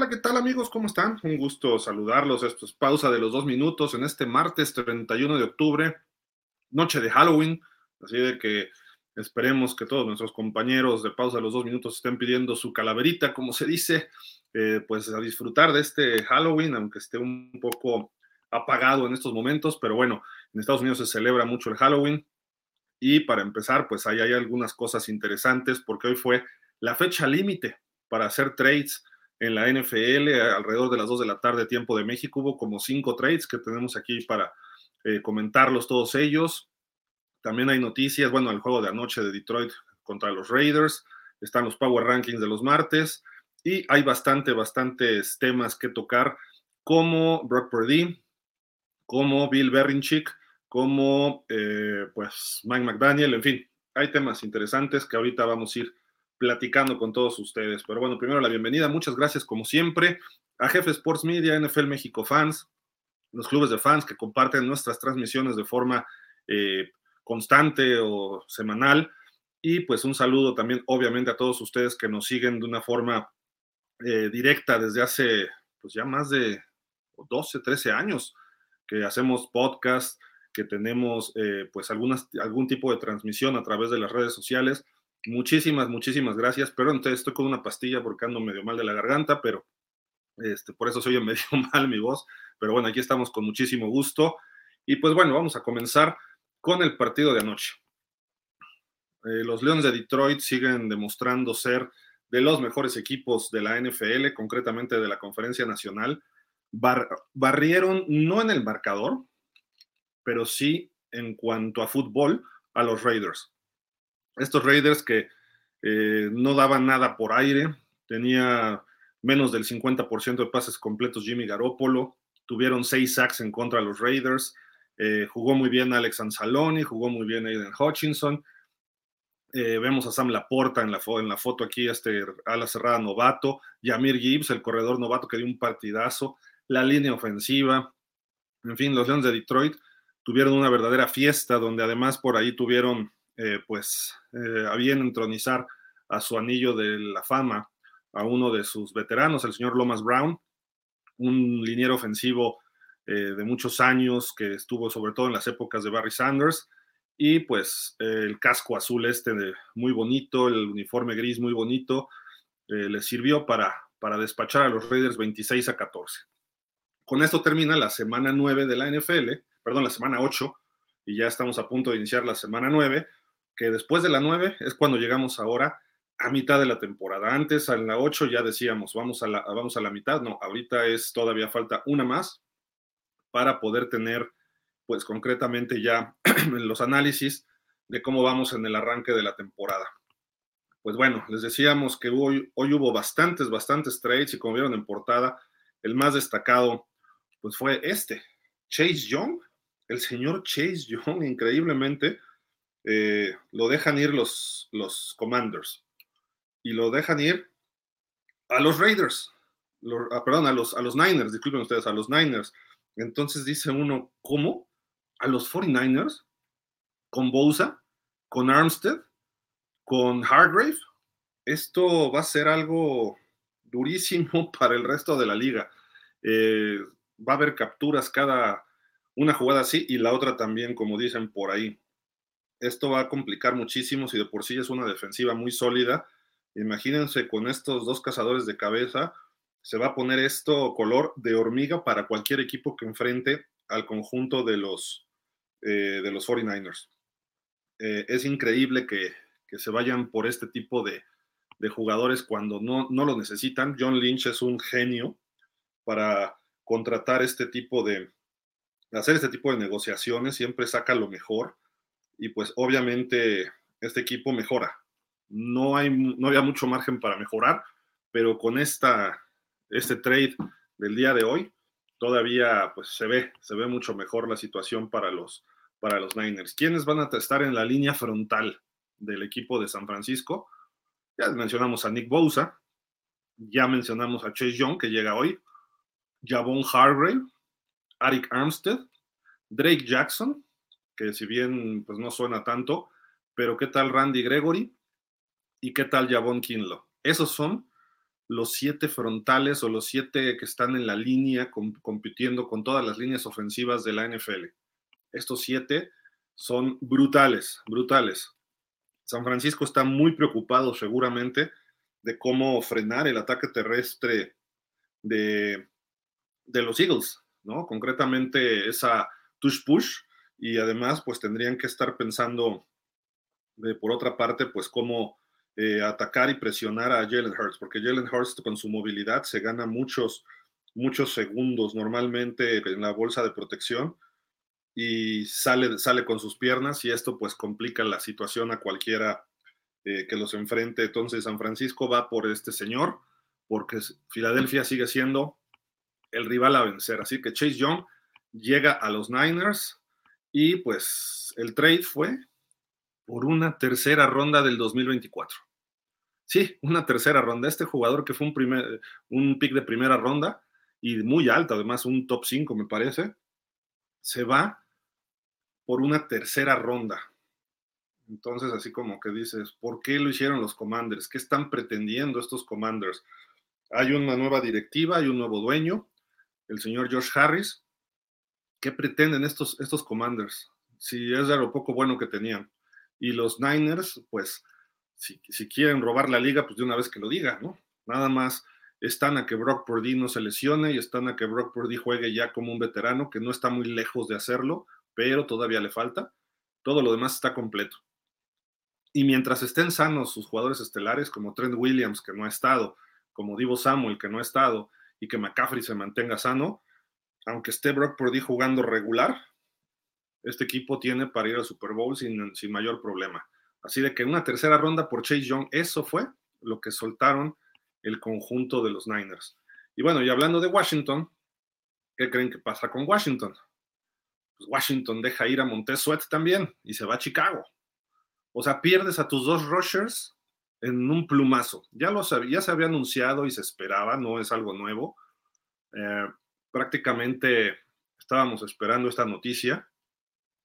Hola, ¿qué tal amigos? ¿Cómo están? Un gusto saludarlos. Esto es pausa de los dos minutos en este martes 31 de octubre, noche de Halloween. Así de que esperemos que todos nuestros compañeros de pausa de los dos minutos estén pidiendo su calaverita, como se dice, eh, pues a disfrutar de este Halloween, aunque esté un poco apagado en estos momentos, pero bueno, en Estados Unidos se celebra mucho el Halloween. Y para empezar, pues ahí hay algunas cosas interesantes porque hoy fue la fecha límite para hacer trades en la NFL alrededor de las 2 de la tarde, tiempo de México. Hubo como cinco trades que tenemos aquí para eh, comentarlos todos ellos. También hay noticias, bueno, el juego de anoche de Detroit contra los Raiders, están los Power Rankings de los martes y hay bastante, bastantes temas que tocar, como Brock Purdy, como Bill Berinchick, como eh, pues Mike McDaniel, en fin, hay temas interesantes que ahorita vamos a ir platicando con todos ustedes. Pero bueno, primero la bienvenida, muchas gracias como siempre a Jefe Sports Media, NFL México Fans, los clubes de fans que comparten nuestras transmisiones de forma eh, constante o semanal. Y pues un saludo también, obviamente, a todos ustedes que nos siguen de una forma eh, directa desde hace, pues ya más de 12, 13 años que hacemos podcast, que tenemos eh, pues algunas, algún tipo de transmisión a través de las redes sociales Muchísimas, muchísimas gracias. Pero entonces estoy con una pastilla porque ando medio mal de la garganta, pero este, por eso se oye medio mal mi voz. Pero bueno, aquí estamos con muchísimo gusto. Y pues bueno, vamos a comenzar con el partido de anoche. Eh, los Leones de Detroit siguen demostrando ser de los mejores equipos de la NFL, concretamente de la Conferencia Nacional. barrieron no en el marcador, pero sí en cuanto a fútbol a los Raiders. Estos Raiders que eh, no daban nada por aire, tenía menos del 50% de pases completos Jimmy Garoppolo, tuvieron seis sacks en contra de los Raiders, eh, jugó muy bien Alex Anzaloni, jugó muy bien Aiden Hutchinson, eh, vemos a Sam Laporta en la, en la foto aquí, este ala cerrada novato, Yamir Gibbs, el corredor novato que dio un partidazo, la línea ofensiva, en fin, los Leones de Detroit tuvieron una verdadera fiesta donde además por ahí tuvieron eh, pues eh, habían entronizar a su anillo de la fama a uno de sus veteranos, el señor Lomas Brown, un liniero ofensivo eh, de muchos años que estuvo sobre todo en las épocas de Barry Sanders y pues el casco azul este muy bonito, el uniforme gris muy bonito, le sirvió para, para despachar a los Raiders 26 a 14. Con esto termina la semana 9 de la NFL, perdón, la semana 8, y ya estamos a punto de iniciar la semana 9, que después de la 9 es cuando llegamos ahora a mitad de la temporada. Antes, en la 8 ya decíamos, vamos a la, vamos a la mitad, no, ahorita es todavía falta una más para poder tener, pues concretamente ya los análisis de cómo vamos en el arranque de la temporada. Pues bueno, les decíamos que hoy, hoy hubo bastantes, bastantes trades y como vieron en portada, el más destacado pues fue este, Chase Young, el señor Chase Young, increíblemente, eh, lo dejan ir los, los Commanders y lo dejan ir a los Raiders, ah, perdón, a los, a los Niners, disculpen ustedes, a los Niners. Entonces dice uno, ¿cómo? ¿A los 49ers? ¿Con Bosa? ¿Con Armstead? ¿Con Hargrave? Esto va a ser algo durísimo para el resto de la liga. Eh, va a haber capturas cada una jugada así y la otra también, como dicen por ahí esto va a complicar muchísimo si de por sí es una defensiva muy sólida. Imagínense con estos dos cazadores de cabeza, se va a poner esto color de hormiga para cualquier equipo que enfrente al conjunto de los, eh, de los 49ers. Eh, es increíble que, se vayan por este tipo de, jugadores cuando no, no lo necesitan. John Lynch es un genio para contratar este tipo de, hacer este tipo de negociaciones, siempre saca lo mejor y pues obviamente este equipo mejora. No, hay, no había mucho margen para mejorar, pero con esta, este trade del día de hoy, todavía pues se ve, se ve mucho mejor la situación para los, para los Niners. ¿Quiénes van a estar en la línea frontal del equipo de San Francisco? Ya mencionamos a Nick Bosa, ya mencionamos a Chase Young que llega hoy, Javon Hargrave, Arik Armstead, Drake Jackson, que si bien pues no suena tanto, pero ¿qué tal Randy Gregory? ¿Y qué tal Javon Kinlo? Esos son los siete frontales o los siete que están en la línea compitiendo con todas las líneas ofensivas de la NFL. Estos siete son brutales, brutales. San Francisco está muy preocupado seguramente de cómo frenar el ataque terrestre de, de los Eagles, ¿no? Concretamente esa touch push y además pues tendrían que estar pensando de, por otra parte pues cómo eh, atacar y presionar a Jalen Hurts, porque Jalen Hurts con su movilidad se gana muchos, muchos segundos normalmente en la bolsa de protección y sale, sale con sus piernas y esto pues complica la situación a cualquiera eh, que los enfrente. Entonces San Francisco va por este señor porque Filadelfia sigue siendo el rival a vencer. Así que Chase Young llega a los Niners y pues el trade fue por una tercera ronda del 2024. Sí, una tercera ronda. Este jugador que fue un, primer, un pick de primera ronda y muy alto, además un top 5 me parece, se va por una tercera ronda. Entonces, así como que dices, ¿por qué lo hicieron los Commanders? ¿Qué están pretendiendo estos Commanders? Hay una nueva directiva, hay un nuevo dueño, el señor Josh Harris. ¿Qué pretenden estos, estos Commanders? Si es de lo poco bueno que tenían. Y los Niners, pues, si, quieren robar la liga, pues de una vez que lo diga, ¿no? Nada más están a que Brock Purdy no se lesione y están a que Brock Purdy juegue ya como un veterano, que no está muy lejos de hacerlo, pero todavía le falta. Todo lo demás está completo. Y mientras estén sanos sus jugadores estelares, como Trent Williams, que no ha estado, como Divo Samuel, que no ha estado, y que McCaffrey se mantenga sano, aunque esté Brock Purdy jugando regular, este equipo tiene para ir al Super Bowl sin, sin mayor problema. Así de que una tercera ronda por Chase Young, eso fue lo que soltaron el conjunto de los Niners. Y bueno, y hablando de Washington, ¿qué creen que pasa con Washington? Pues Washington deja ir a Montez Sweat también y se va a Chicago. O sea, pierdes a tus dos rushers en un plumazo. Ya, lo ya se había anunciado y se esperaba, no es algo nuevo. Eh, prácticamente estábamos esperando esta noticia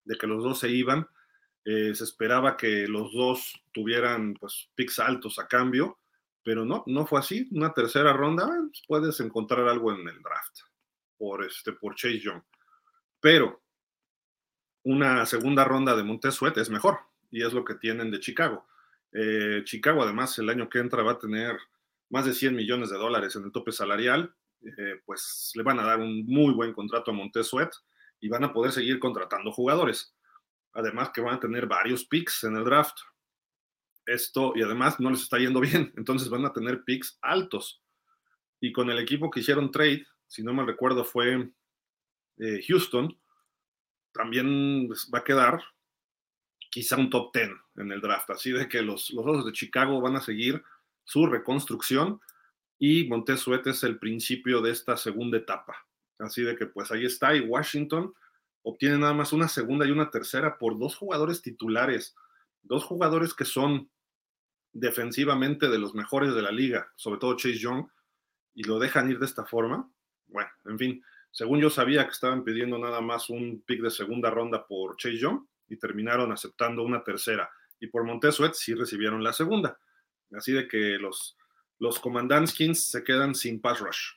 de que los dos se iban. Eh, se esperaba que los dos tuvieran pues picks altos a cambio, pero no, no fue así. Una tercera ronda, pues, puedes encontrar algo en el draft por, este, por Chase Young. Pero una segunda ronda de Montesuet es mejor y es lo que tienen de Chicago. Eh, Chicago además el año que entra va a tener más de 100 millones de dólares en el tope salarial, eh, pues le van a dar un muy buen contrato a Montesuet y van a poder seguir contratando jugadores. Además que van a tener varios picks en el draft. Esto, y además no les está yendo bien, entonces van a tener picks altos. Y con el equipo que hicieron trade, si no me recuerdo, fue eh, Houston, también va a quedar quizá un top 10 en el draft. Así de que los, los de Chicago van a seguir su reconstrucción y Montesuet es el principio de esta segunda etapa. Así de que pues ahí está y Washington obtiene nada más una segunda y una tercera por dos jugadores titulares, dos jugadores que son defensivamente de los mejores de la liga, sobre todo Chase Young, y lo dejan ir de esta forma. Bueno, en fin, según yo sabía que estaban pidiendo nada más un pick de segunda ronda por Chase Young y terminaron aceptando una tercera. Y por Montesuet sí recibieron la segunda. Así de que los, los Commandantskins se quedan sin pass rush.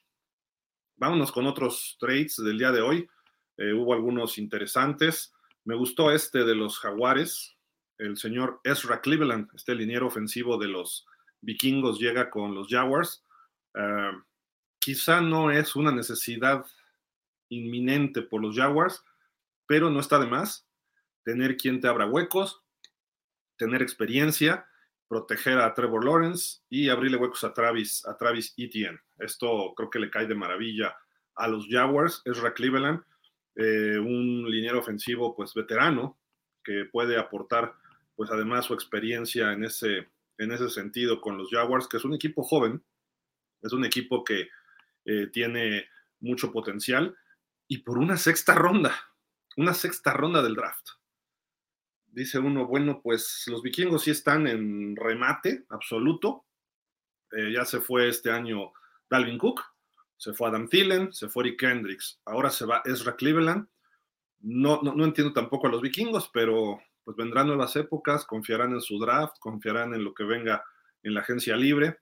Vámonos con otros trades del día de hoy. Eh, hubo algunos interesantes. Me gustó este de los Jaguares. El señor Ezra Cleveland, este liniero ofensivo de los vikingos, llega con los Jaguars. Eh, quizá no es una necesidad inminente por los Jaguars, pero no está de más tener quien te abra huecos, tener experiencia proteger a Trevor Lawrence y abrirle huecos a Travis, a Travis Etienne. Esto creo que le cae de maravilla a los Jaguars. Ezra Cleveland, eh, un liniero ofensivo pues veterano que puede aportar pues además su experiencia en ese, en ese sentido con los Jaguars, que es un equipo joven, es un equipo que eh, tiene mucho potencial y por una sexta ronda, una sexta ronda del draft dice uno, bueno, pues los vikingos sí están en remate absoluto. Eh, ya se fue este año Dalvin Cook, se fue Adam Thielen, se fue Rick Kendricks, ahora se va Ezra Cleveland. No, no, entiendo tampoco a los vikingos, pero pues vendrán nuevas épocas, confiarán en su draft, confiarán en lo que venga en la agencia libre.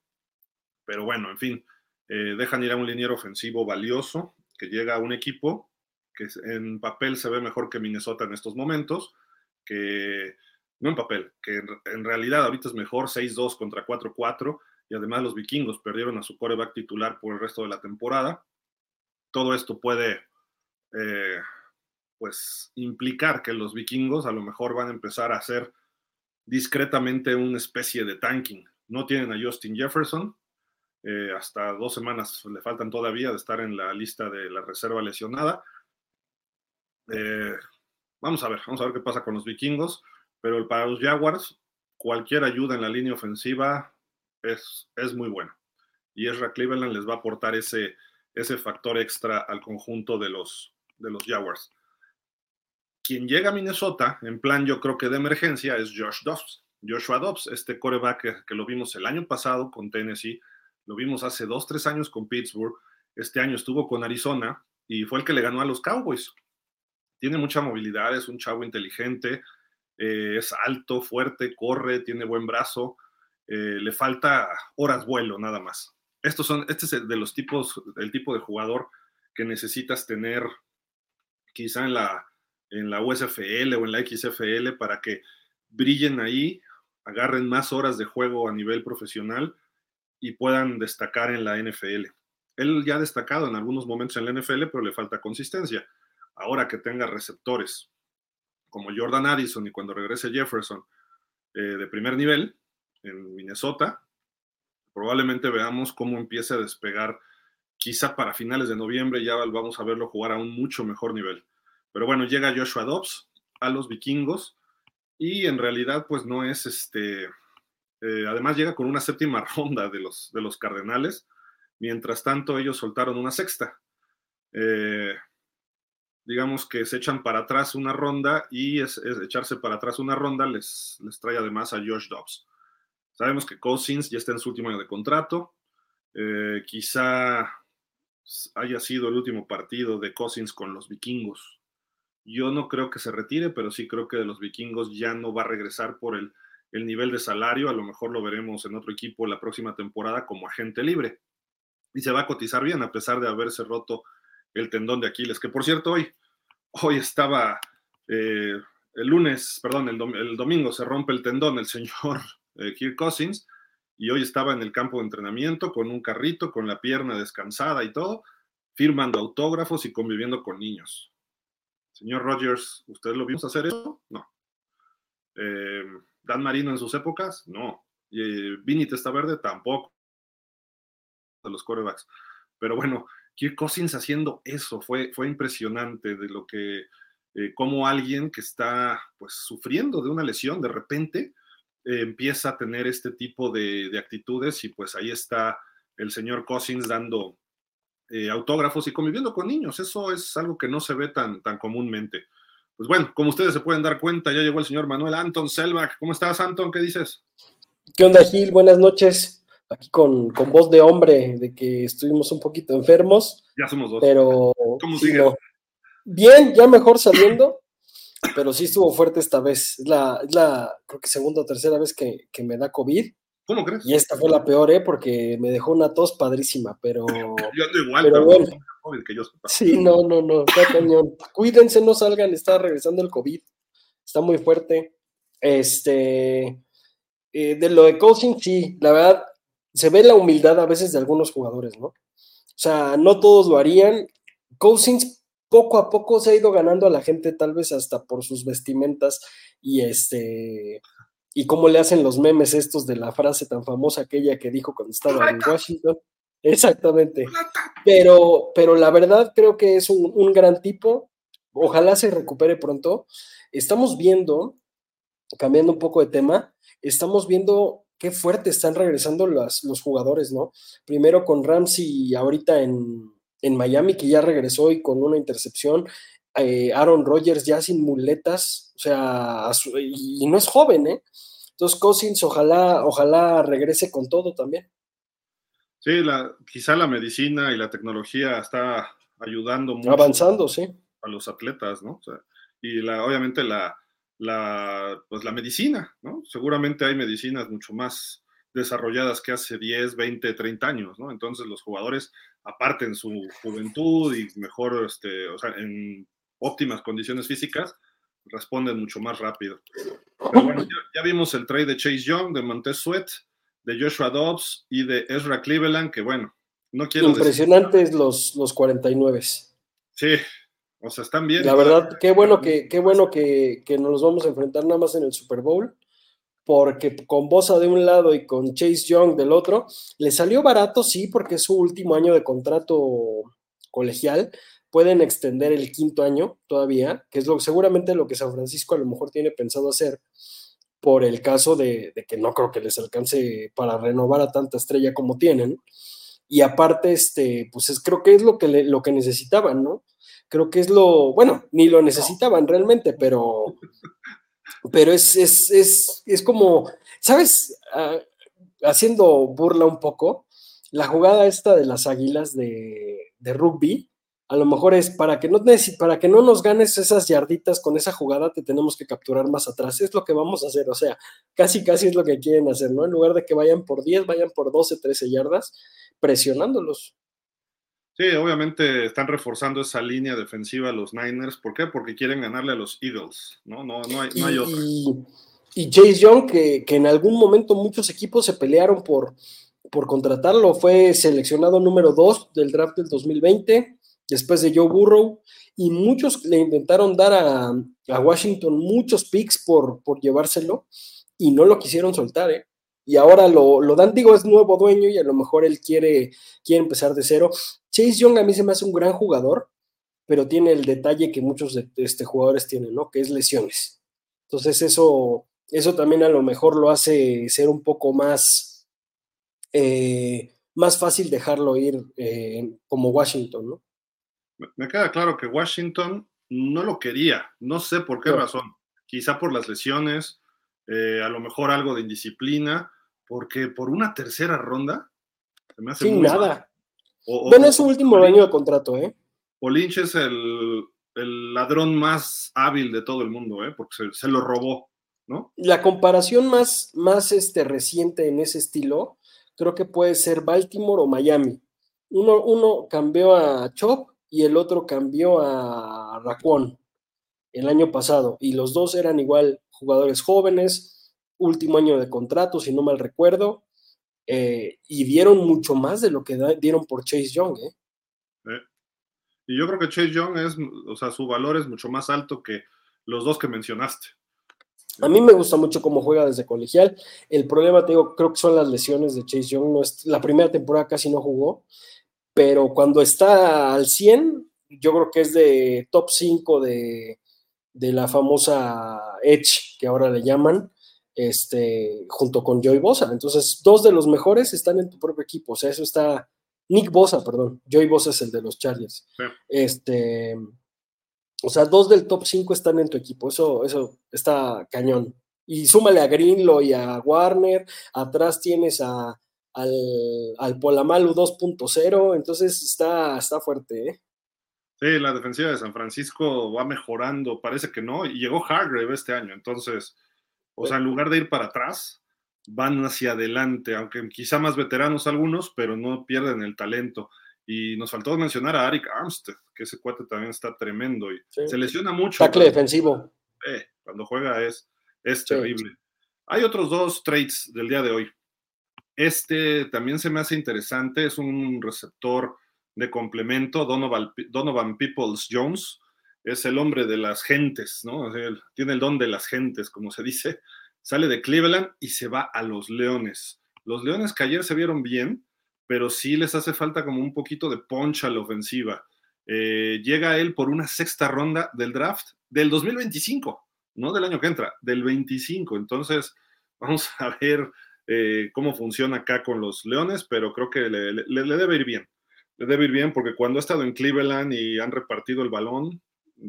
Pero bueno, en fin, eh, dejan ir a un liniero ofensivo valioso que llega a un equipo que en papel se ve mejor que Minnesota en estos momentos, que no en papel, que en, realidad ahorita es mejor 6-2 contra 4-4 y además los vikingos perdieron a su coreback titular por el resto de la temporada. Todo esto puede eh, pues implicar que los vikingos a lo mejor van a empezar a hacer discretamente una especie de tanking. No tienen a Justin Jefferson, eh, hasta dos semanas le faltan todavía de estar en la lista de la reserva lesionada. Eh, vamos a ver, vamos a ver qué pasa con los vikingos, pero para los Jaguars, cualquier ayuda en la línea ofensiva es, es muy buena. Y Ezra Cleveland les va a aportar ese, ese factor extra al conjunto de los, de los Jaguars. Quien llega a Minnesota, en plan yo creo que de emergencia, es Josh Dobbs. Joshua Dobbs, este coreback que, lo vimos el año pasado con Tennessee, lo vimos hace dos, tres años con Pittsburgh, este año estuvo con Arizona y fue el que le ganó a los Cowboys. Tiene mucha movilidad, es un chavo inteligente, eh, es alto, fuerte, corre, tiene buen brazo, eh, le falta horas vuelo nada más. Estos son, este es de los tipos, el tipo de jugador que necesitas tener quizá en la, en la USFL o en la XFL para que brillen ahí, agarren más horas de juego a nivel profesional y puedan destacar en la NFL. Él ya ha destacado en algunos momentos en la NFL, pero le falta consistencia. Ahora que tenga receptores como Jordan Addison y cuando regrese Jefferson eh, de primer nivel en Minnesota, probablemente veamos cómo empieza a despegar. Quizá para finales de noviembre ya vamos a verlo jugar a un mucho mejor nivel. Pero bueno, llega Joshua Dobbs a los vikingos y en realidad pues no es este, eh, además llega con una séptima ronda de los, de los Cardenales, mientras tanto ellos soltaron una sexta. Eh, digamos que se echan para atrás una ronda y es, echarse para atrás una ronda les, les trae además a Josh Dobbs. Sabemos que Cousins ya está en su último año de contrato, eh, quizá haya sido el último partido de Cousins con los vikingos yo no creo que se retire, pero sí creo que de los vikingos ya no va a regresar por el, nivel de salario. A lo mejor lo veremos en otro equipo la próxima temporada como agente libre. Y se va a cotizar bien a pesar de haberse roto el tendón de Aquiles, que por cierto hoy, hoy estaba, eh, el lunes, perdón, el, domingo se rompe el tendón el señor eh, Kirk Cousins y hoy estaba en el campo de entrenamiento con un carrito, con la pierna descansada y todo, firmando autógrafos y conviviendo con niños. Señor Rogers, ¿usted lo vimos hacer eso? No. Eh, Dan Marino en sus épocas, no. Y eh, Vini Testa Verde tampoco. De los corebacks. Pero bueno, Kirk Cousins haciendo eso fue, fue impresionante de lo que, eh, como alguien que está pues sufriendo de una lesión, de repente empieza a tener este tipo de, de, actitudes y pues ahí está el señor Cousins dando, eh, autógrafos y conviviendo con niños. Eso es algo que no se ve tan, tan comúnmente. Pues bueno, como ustedes se pueden dar cuenta, ya llegó el señor Manuel Anton Selbach. ¿Cómo estás, Anton? ¿Qué dices? ¿Qué onda, Gil? Buenas noches. Aquí con, voz de hombre, de que estuvimos un poquito enfermos. Ya somos dos. Pero. ¿Cómo sigue? Bien, ya mejor saliendo, pero sí estuvo fuerte esta vez. Es la, la creo que segunda o tercera vez que, que me da COVID. ¿Cómo crees? Y esta fue la peor, ¿eh? Porque me dejó una tos padrísima, pero. yo ando igual, pero, bueno. Que yo sí, no, no, no, está cañón. Cuídense, no salgan, está regresando el COVID. Está muy fuerte. Este. Eh, de lo de coaching, sí, la verdad, se ve la humildad a veces de algunos jugadores, ¿no? O sea, no todos lo harían. Cousins poco a poco se ha ido ganando a la gente, tal vez hasta por sus vestimentas y este y cómo le hacen los memes estos de la frase tan famosa aquella que dijo cuando estaba en Washington. Exactamente. Pero, pero la verdad creo que es un, gran tipo. Ojalá se recupere pronto. Estamos viendo, cambiando un poco de tema, estamos viendo qué fuerte están regresando los, los jugadores, ¿no? Primero con Ramsey ahorita en, en Miami, que ya regresó y con una intercepción. Eh, Aaron Rodgers ya sin muletas, o sea, y no es joven, ¿eh? Entonces, Cousins, ojalá, ojalá regrese con todo también. Sí, la, quizá la medicina y la tecnología está ayudando mucho. Avanzando, sí. A los atletas, ¿no? y la, obviamente la, la, pues la medicina, ¿no? Seguramente hay medicinas mucho más desarrolladas que hace 10, 20, 30 años, ¿no? Entonces los jugadores, aparte en su juventud y mejor, este, o sea, en óptimas condiciones físicas, responden mucho más rápido. Pero bueno, ya, ya, vimos el trade de Chase Young, de Montez Sweat, de Joshua Dobbs y de Ezra Cleveland, que bueno, no quiero Impresionantes decir... los, los 49. Sí, o sea, están bien. La verdad, qué bueno que, qué bueno que, que nos vamos a enfrentar nada más en el Super Bowl, porque con Bosa de un lado y con Chase Young del otro, le salió barato, sí, porque es su último año de contrato colegial, pueden extender el quinto año todavía, que es lo, seguramente lo que San Francisco a lo mejor tiene pensado hacer por el caso de, de que no creo que les alcance para renovar a tanta estrella como tienen. Y aparte, este, pues es, creo que es lo que, le, lo que necesitaban, ¿no? Creo que es lo, bueno, ni lo necesitaban realmente, pero, pero es, es, es, es como, ¿sabes? Uh, haciendo burla un poco, la jugada esta de las águilas de, de rugby, a lo mejor es para que, no, para que no nos ganes esas yarditas con esa jugada, te tenemos que capturar más atrás. Es lo que vamos a hacer, o sea, casi, casi es lo que quieren hacer, ¿no? En lugar de que vayan por 10, vayan por 12, 13 yardas, presionándolos. Sí, obviamente están reforzando esa línea defensiva los Niners. ¿Por qué? Porque quieren ganarle a los Eagles, ¿no? No, no, hay, no hay otra. Y, y Chase Young, que, que, en algún momento muchos equipos se pelearon por, por contratarlo, fue seleccionado número 2 del draft del 2020 después de Joe Burrow, y muchos le intentaron dar a, a Washington muchos picks por, por, llevárselo y no lo quisieron soltar, ¿eh? Y ahora lo, lo, dan, digo, es nuevo dueño y a lo mejor él quiere, quiere empezar de cero. Chase Young a mí se me hace un gran jugador, pero tiene el detalle que muchos de este, jugadores tienen, ¿no? Que es lesiones. Entonces eso, eso también a lo mejor lo hace ser un poco más, eh, más fácil dejarlo ir eh, como Washington, ¿no? me queda claro que Washington no lo quería, no sé por qué no. razón, quizá por las lesiones, eh, a lo mejor algo de indisciplina, porque por una tercera ronda se me hace Sin nada. O, bueno, es su último año de contrato, ¿eh? O Lynch es el, el, ladrón más hábil de todo el mundo, ¿eh? Porque se, se, lo robó, ¿no? La comparación más, más este, reciente en ese estilo, creo que puede ser Baltimore o Miami. Uno, uno cambió a Chop y el otro cambió a Racón el año pasado. Y los dos eran igual jugadores jóvenes, último año de contrato, si no mal recuerdo, eh, y dieron mucho más de lo que dieron por Chase Young. ¿eh? ¿eh? Y yo creo que Chase Young es, o sea, su valor es mucho más alto que los dos que mencionaste. A mí me gusta mucho cómo juega desde colegial. El problema, te digo, creo que son las lesiones de Chase Young. No es, la primera temporada casi no jugó pero cuando está al 100, yo creo que es de top 5 de, de la famosa Edge, que ahora le llaman, este, junto con Joey Bosa. Entonces, dos de los mejores están en tu propio equipo. O sea, eso está. Nick Bosa, perdón. Joey Bosa es el de los Chargers. Sí. Este. O sea, dos del top 5 están en tu equipo. Eso, eso está cañón. Y súmale a Greenlow y a Warner. Atrás tienes a, al, al Polamalu 2.0, entonces está, está fuerte, ¿eh? Sí, la defensiva de San Francisco va mejorando, parece que no, y llegó Hargrave este año, entonces, o sea, en lugar de ir para atrás, van hacia adelante, aunque quizá más veteranos algunos, pero no pierden el talento. Y nos faltó mencionar a Arik Armstead, que ese cuate también está tremendo y sí. se lesiona mucho. Tacle defensivo. Eh, cuando juega es, es terrible. Sí. Hay otros dos trades del día de hoy. Este también se me hace interesante, es un receptor de complemento, Donovan, Donovan Peoples Jones, es el hombre de las gentes, ¿no? tiene el don de las gentes, como se dice. Sale de Cleveland y se va a los Leones. Los Leones que ayer se vieron bien, pero sí les hace falta como un poquito de poncha a la ofensiva. Eh, llega él por una sexta ronda del draft del 2025, no del año que entra, del 25. Entonces, vamos a ver eh, cómo funciona acá con los Leones, pero creo que le, le, le, debe ir bien. Le debe ir bien porque cuando ha estado en Cleveland y han repartido el balón,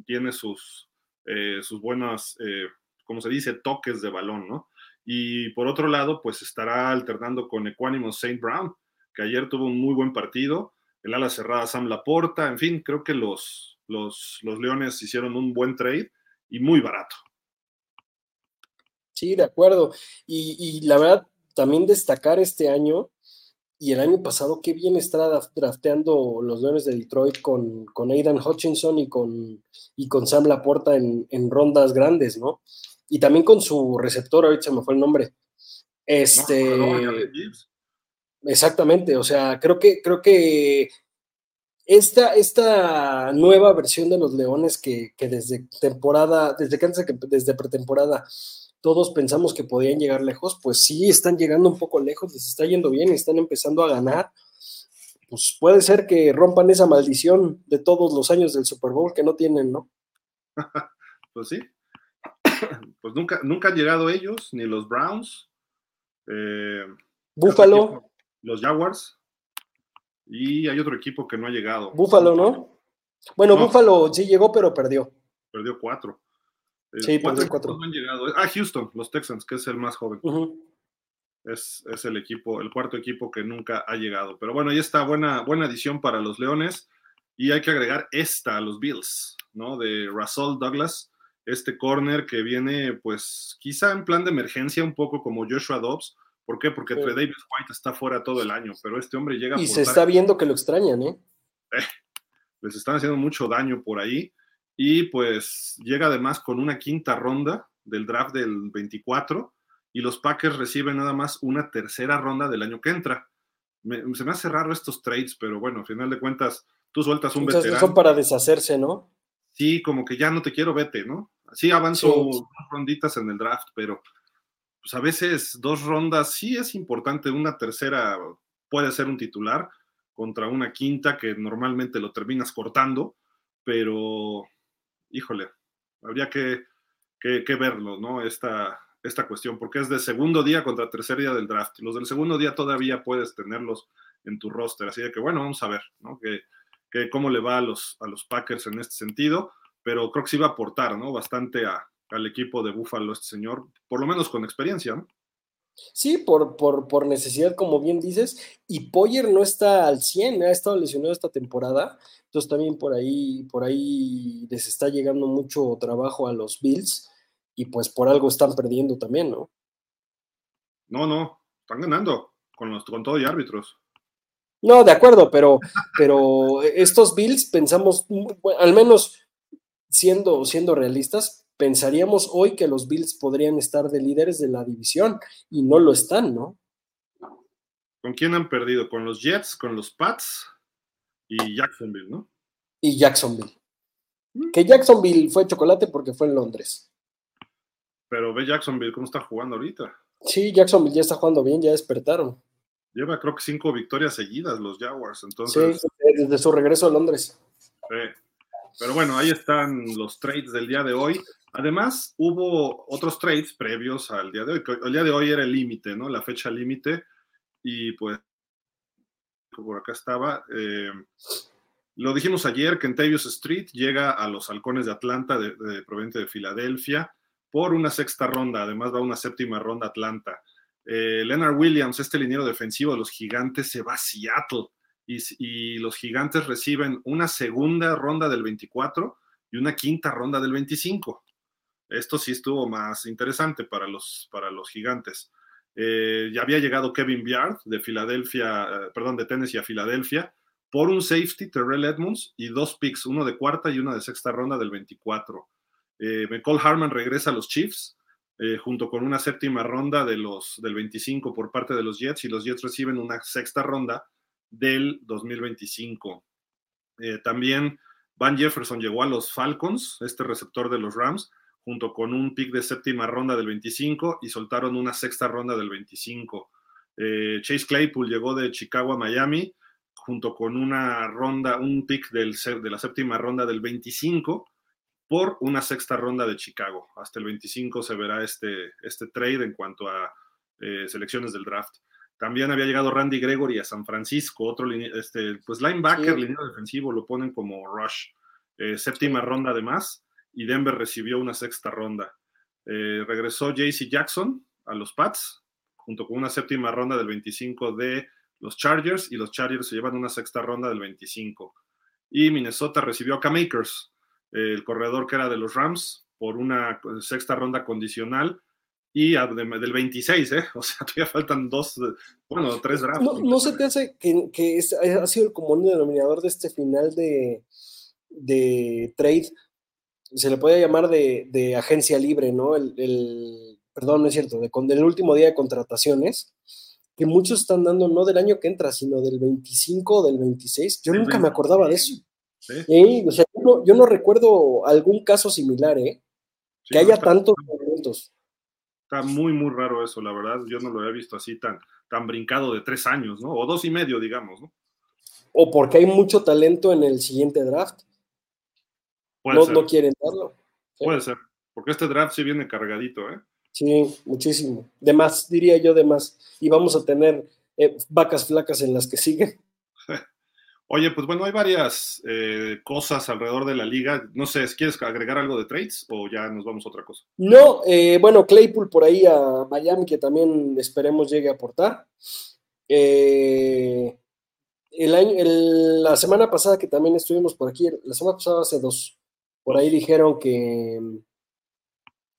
tiene sus, eh, sus buenas, eh, como se dice, toques de balón, ¿no? Y por otro lado, pues estará alternando con Equánimo St. Brown, que ayer tuvo un muy buen partido, el ala cerrada Sam Laporta, en fin, creo que los, los, los Leones hicieron un buen trade y muy barato. Sí, de acuerdo. Y, y la verdad, también destacar este año y el año pasado, qué bien está drafteando los Leones de Detroit con, con Aidan Hutchinson y con, y con Sam Laporta en, en rondas grandes, ¿no? Y también con su receptor, ahorita se me fue el nombre. Este. exactamente, o sea, creo que, creo que esta, esta nueva versión de los Leones que, que desde temporada, desde que desde pretemporada, todos pensamos que podían llegar lejos, pues sí, están llegando un poco lejos, les está yendo bien, están empezando a ganar. Pues puede ser que rompan esa maldición de todos los años del Super Bowl que no tienen, ¿no? pues sí. Pues nunca, nunca han llegado ellos, ni los Browns. Eh, Búfalo. Los Jaguars. Y hay otro equipo que no ha llegado. Búfalo, ¿no? Bueno, Búfalo sí llegó, pero perdió. Perdió cuatro. Sí, cuatro, cuatro. han llegado. Ah, Houston, los Texans, que es el más joven. es, es, el equipo, el cuarto equipo que nunca ha llegado. Pero bueno, ahí está, buena, buena adición para los Leones. Y hay que agregar esta a los Bills, ¿no? De Russell Douglas, este corner que viene, pues, quizá en plan de emergencia, un poco como Joshua Dobbs. ¿Por qué? Porque Trey Davis White está fuera todo el año, pero este hombre llega. Y se está viendo que lo extrañan, ¿eh? ¿eh? Les están haciendo mucho daño por ahí. Y pues llega además con una quinta ronda del draft del 24 y los Packers reciben nada más una tercera ronda del año que entra. se me hace raro estos trades, pero bueno, al final de cuentas, tú sueltas un Entonces, veterano. Son para deshacerse, ¿no? Sí, como que ya no te quiero, vete, ¿no? Así avanzo dos ronditas en el draft, pero pues a veces dos rondas sí es importante. Una tercera puede ser un titular contra una quinta que normalmente lo terminas cortando, pero híjole, habría que, verlo, ¿no? Esta, esta cuestión, porque es de segundo día contra tercer día del draft. Los del segundo día todavía puedes tenerlos en tu roster, así de que bueno, vamos a ver, ¿no? Que, cómo le va a los, a los Packers en este sentido, pero creo que sí va a aportar, ¿no? Bastante al equipo de Buffalo este señor, por lo menos con experiencia, ¿no? Sí, por, por, por, necesidad, como bien dices, y Poyer no está al 100, ha estado lesionado esta temporada, entonces también por ahí, por ahí les está llegando mucho trabajo a los Bills, y pues por algo están perdiendo también, ¿no? No, no, están ganando con, los, con todo y árbitros. No, de acuerdo, pero, pero estos Bills pensamos, al menos siendo, siendo realistas, pensaríamos hoy que los Bills podrían estar de líderes de la división y no lo están, ¿no? ¿Con quién han perdido? ¿Con los Jets, con los Pats y Jacksonville, no? Y Jacksonville. Mm. Que Jacksonville fue chocolate porque fue en Londres. Pero ve Jacksonville cómo está jugando ahorita. Sí, Jacksonville ya está jugando bien, ya despertaron. Lleva creo que cinco victorias seguidas los Jaguars, entonces. Sí, desde su regreso a Londres. Pero bueno, ahí están los trades del día de hoy. Además, hubo otros trades previos al día de hoy. El día de hoy era el límite, ¿no? La fecha límite. Y pues, por acá estaba. Eh, lo dijimos ayer, que en Tavius Street llega a los halcones de Atlanta, de, de, proveniente de Filadelfia, por una sexta ronda. Además, va una séptima ronda Atlanta. Eh, Leonard Williams, este liniero defensivo de los gigantes, se va a Seattle. Y, y, los gigantes reciben una segunda ronda del 24 y una quinta ronda del 25. Esto sí estuvo más interesante para los, para los gigantes. Eh, ya había llegado Kevin Byard de Filadelfia, eh, perdón, de Tennessee a Filadelfia por un safety, Terrell Edmonds, y dos picks, uno de cuarta y una de sexta ronda del 24. Eh, McCall Harman regresa a los Chiefs, junto con una séptima ronda de los, del 25 por parte de los Jets, y los Jets reciben una sexta ronda del 2025. también Van Jefferson llegó a los Falcons, este receptor de los Rams, junto con un pick de séptima ronda del 25 y soltaron una sexta ronda del 25. Eh, Chase Claypool llegó de Chicago a Miami junto con una ronda, un pick del, de la séptima ronda del 25 por una sexta ronda de Chicago. Hasta el 25 se verá este, este trade en cuanto a eh, selecciones del draft. También había llegado Randy Gregory a San Francisco, otro este, pues linebacker, línea defensivo, lo ponen como rush. Eh, séptima ronda además y Denver recibió una sexta ronda. Eh, regresó JC Jackson a los Pats, junto con una séptima ronda del 25 de los Chargers, y los Chargers se llevan una sexta ronda del 25. Y Minnesota recibió a K-Makers, el corredor que era de los Rams, por una sexta ronda condicional y del 26, ¿eh? O sea, todavía faltan dos, bueno, tres drafts. No, se te hace que, ha sido el común denominador de este final de trade, se le puede llamar de, de agencia libre, ¿no? El, perdón, no es cierto, de, del último día de contrataciones, que muchos están dando no del año que entra, sino del 25 o del 26. Yo nunca me acordaba de eso. ¿Sí? O sea, yo no, recuerdo algún caso similar, ¿eh? que haya tantos movimientos. Está muy, muy raro eso, la verdad. Yo no lo había visto así tan, tan brincado de tres años, ¿no? O dos y medio, digamos, ¿no? O porque hay mucho talento en el siguiente draft. No, no quieren darlo. Puede ser, porque este draft sí viene cargadito, ¿eh? Sí, muchísimo. De más, diría yo, de más. Y vamos a tener eh, vacas flacas en las que siguen. Oye, pues bueno, hay varias eh, cosas alrededor de la liga. No sé, ¿quieres agregar algo de trades o ya nos vamos a otra cosa? No, eh, bueno, Claypool por ahí a Miami, que también esperemos llegue a aportar. el año, la semana pasada que también estuvimos por aquí, la semana pasada hace dos, por ahí dijeron que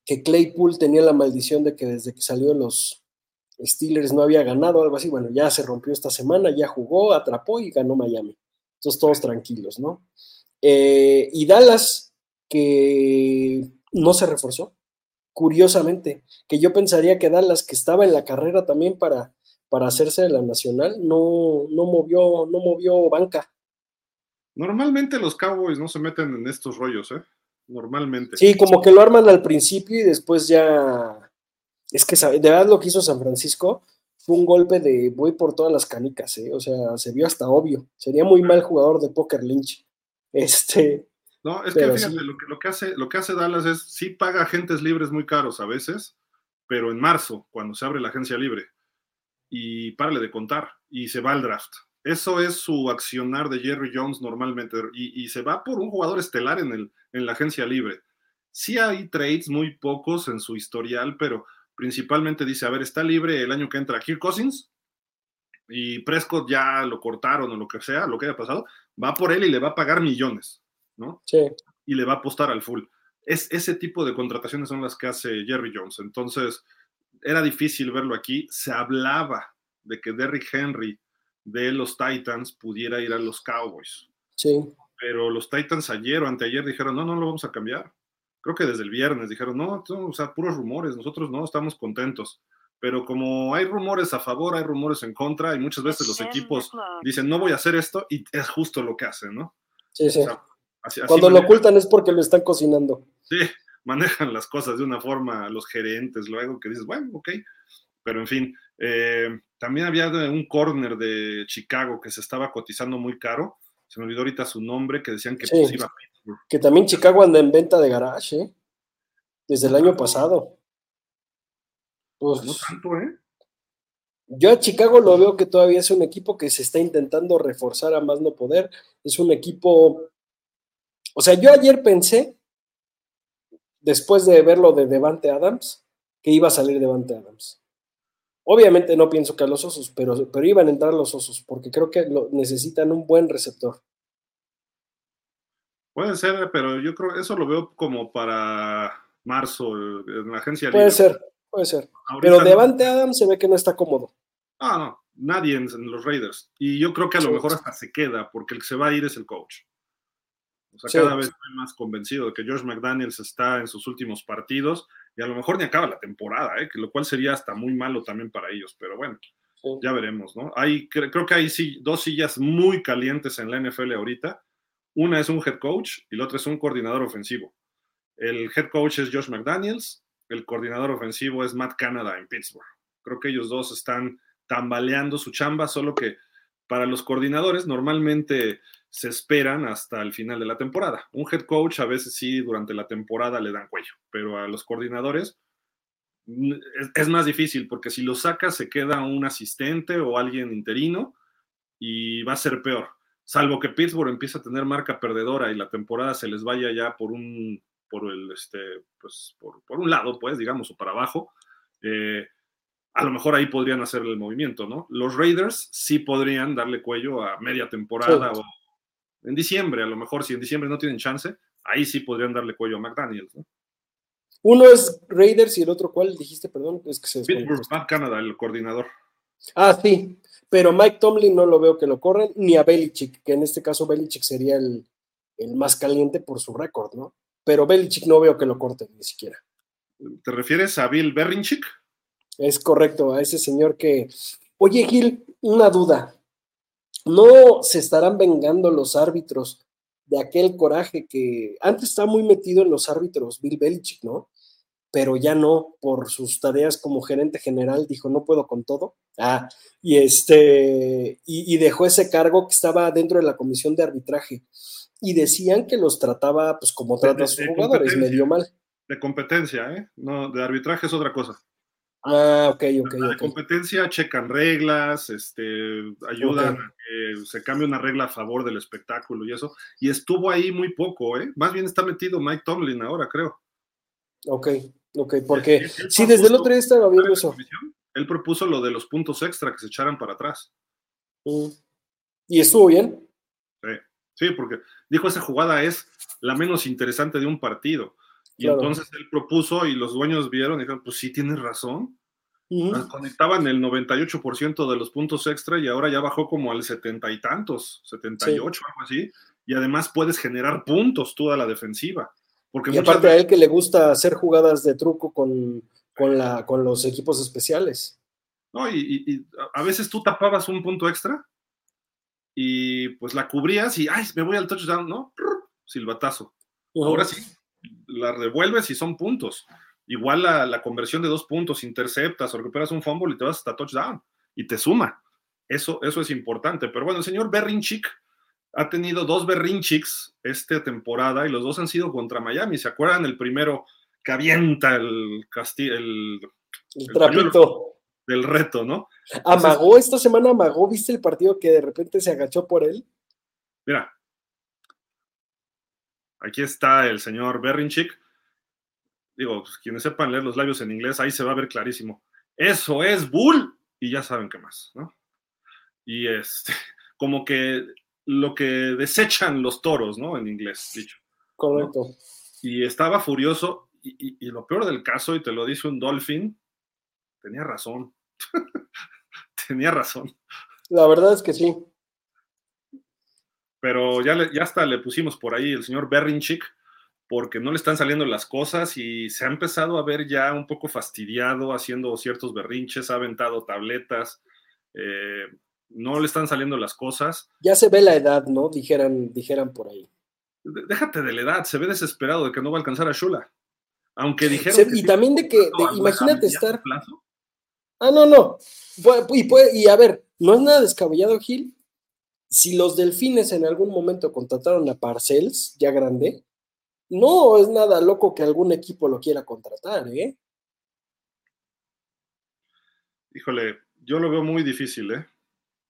que Claypool tenía la maldición de que desde que salió los Steelers no había ganado, algo así. Bueno, ya se rompió esta semana, ya jugó, atrapó y ganó Miami. Entonces todos tranquilos, ¿no? Eh, y Dallas, que no se reforzó, curiosamente, que yo pensaría que Dallas, que estaba en la carrera también para, para hacerse de la nacional, no, no, movió, no movió banca. Normalmente los Cowboys no se meten en estos rollos, ¿eh? normalmente. Sí, como que lo arman al principio y después ya. Es que, de verdad, lo que hizo San Francisco fue un golpe de voy por todas las canicas, ¿eh? O sea, se vio hasta obvio. Sería muy mal jugador de Poker Lynch. Este. No, es que fíjate, lo, que, hace, lo que hace Dallas es sí paga agentes libres muy caros a veces, pero en marzo, cuando se abre la agencia libre, y párale de contar, y se va al draft. Eso es su accionar de Jerry Jones normalmente, y, y se va por un jugador estelar en el, en la agencia libre. Sí hay trades, muy pocos en su historial, pero principalmente dice, a ver, está libre el año que entra Kirk Cousins y Prescott ya lo cortaron o lo que sea, lo que haya pasado, va por él y le va a pagar millones, ¿no? Sí. Y le va a apostar al full. Es, ese tipo de contrataciones son las que hace Jerry Jones. Entonces, era difícil verlo aquí. Se hablaba de que Derrick Henry de los Titans pudiera ir a los Cowboys. Sí pero los Titans ayer o anteayer dijeron, no, no lo vamos a cambiar. Creo que desde el viernes dijeron, no, o sea, puros rumores, nosotros no estamos contentos. Pero como hay rumores a favor, hay rumores en contra, y muchas veces los equipos dicen, no voy a hacer esto, y es justo lo que hacen, ¿no? Sí, sí. Cuando lo ocultan es porque lo están cocinando. Sí, manejan las cosas de una forma los gerentes luego que dices, bueno, ok. Pero en fin, eh, también había un corner de Chicago que se estaba cotizando muy caro se me olvidó ahorita su nombre, que decían que pues, iba a Que también Chicago anda en venta de garage, ¿eh? Desde el año pasado. Pues, no tanto, ¿eh? Yo a Chicago lo veo que todavía es un equipo que se está intentando reforzar a más no poder. Es un equipo. O sea, yo ayer pensé, después de verlo de Devante Adams, que iba a salir Devante Adams. Obviamente no pienso que a los osos, pero, pero iban a entrar los osos, porque creo que necesitan un buen receptor. Puede ser, pero yo creo eso lo veo como para marzo en la agencia. Puede ser, puede ser. pero Devante Adams se ve que no está cómodo. Ah, no, nadie en, los Raiders. Y yo creo que a lo mejor hasta se queda, porque el que se va a ir es el coach. O sea, cada vez estoy más convencido de que George McDaniels está en sus últimos partidos y a lo mejor ni acaba la temporada, ¿eh? que lo cual sería hasta muy malo también para ellos, pero bueno, ya veremos, ¿no? Hay, creo que hay sí, dos sillas muy calientes en la NFL ahorita. Una es un head coach y la otra es un coordinador ofensivo. El head coach es Josh McDaniels, el coordinador ofensivo es Matt Canada en Pittsburgh. Creo que ellos dos están tambaleando su chamba, solo que para los coordinadores normalmente se esperan hasta el final de la temporada. Un head coach a veces sí durante la temporada le dan cuello, pero a los coordinadores es, más difícil porque si lo sacas se queda un asistente o alguien interino y va a ser peor. Salvo que Pittsburgh empiece a tener marca perdedora y la temporada se les vaya ya por un, por el, este, pues, por, un lado, pues, digamos, o para abajo. Eh, a lo mejor ahí podrían hacer el movimiento, ¿no? Los Raiders sí podrían darle cuello a media temporada o en diciembre, a lo mejor, si en diciembre no tienen chance, ahí sí podrían darle cuello a McDaniels. ¿no? Uno es Raiders y el otro, ¿cuál dijiste? Perdón, es que se Pittsburgh, Canada, el coordinador. Ah, sí, pero Mike Tomlin no lo veo que lo corren, ni a Belichick, que en este caso Belichick sería el, el más caliente por su récord, ¿no? Pero Belichick no veo que lo corten ni siquiera. ¿Te refieres a Bill Berrinchick? Es correcto, a ese señor que. Oye, Gil, una duda. ¿No se estarán vengando los árbitros de aquel coraje que antes estaba muy metido en los árbitros Bill Belichick, ¿no? Pero ya no, por sus tareas como gerente general, dijo, no puedo con todo. Ah, y este, y, y dejó ese cargo que estaba dentro de la comisión de arbitraje. Y decían que los trataba, pues como trata a sus jugadores, medio mal. De competencia, ¿eh? No, de arbitraje es otra cosa. Ah, ok, ok. La de ok. competencia checan reglas, este, ayudan a que se cambie una regla a favor del espectáculo y eso. Y estuvo ahí muy poco, ¿eh? Más bien está metido Mike Tomlin ahora, creo. Ok, ok, porque él sí, desde el otro día estaba viendo ¿Sabe la eso. Él propuso lo de los puntos extra que se echaran para atrás. Mm. Y estuvo bien. Sí, porque dijo esa jugada es la menos interesante de un partido. Y Claro. entonces él propuso y los dueños vieron y dijeron, pues sí, tienes razón. Ujú. Conectaban el 98% de los puntos extra y ahora ya bajó como al setenta y tantos, 78, algo así. Y además puedes generar puntos tú a la defensiva. Porque Y aparte a él que le gusta hacer jugadas de truco con, con, la, con los equipos especiales. no, y, y- y a veces tú tapabas un punto extra y pues la cubrías y, ay, me voy al touchdown, ¿no? Silbatazo. Ahora sí, la revuelves y son puntos. Igual la, la conversión de dos puntos, interceptas o recuperas un fumble y te vas hasta touchdown y te suma. Eso, eso es importante. Pero bueno, el señor Berrinchick ha tenido dos Berrinchicks esta temporada y los dos han sido contra Miami. ¿Se acuerdan? El primero que avienta el, casti el El el trapito. del reto, ¿no? Amagó esta semana, amagó, ¿viste el partido que de repente se agachó por él? Mira, aquí está el señor Berrinchick. Digo, pues, quienes sepan leer los labios en inglés, ahí se va a ver clarísimo. Eso es bull y ya saben qué más, ¿no? Y este, como que lo que desechan los toros, ¿no? En inglés, dicho. Correcto. Y estaba furioso y, y- y lo peor del caso, y te lo dice un Dolphin, tenía razón. tenía razón. La verdad es que sí. Pero ya, le- ya hasta le pusimos por ahí el señor Berrinchick, porque no le están saliendo las cosas y se ha empezado a ver ya un poco fastidiado haciendo ciertos berrinches, ha aventado tabletas, eh, no le están saliendo las cosas. Ya se ve la edad, ¿no? Dijeran, dijeran por ahí. Déjate de la edad, se ve desesperado de que no va a alcanzar a Shula. Aunque dijeron. Se- que y también de que, de- imagínate estar. plazo. Ah, no, no. Y, puede- y a ver, no es nada descabellado, Gil. Si los delfines en algún momento contrataron a Parcells, ya grande, no es nada loco que algún equipo lo quiera contratar, ¿eh? Híjole, yo lo veo muy difícil, ¿eh?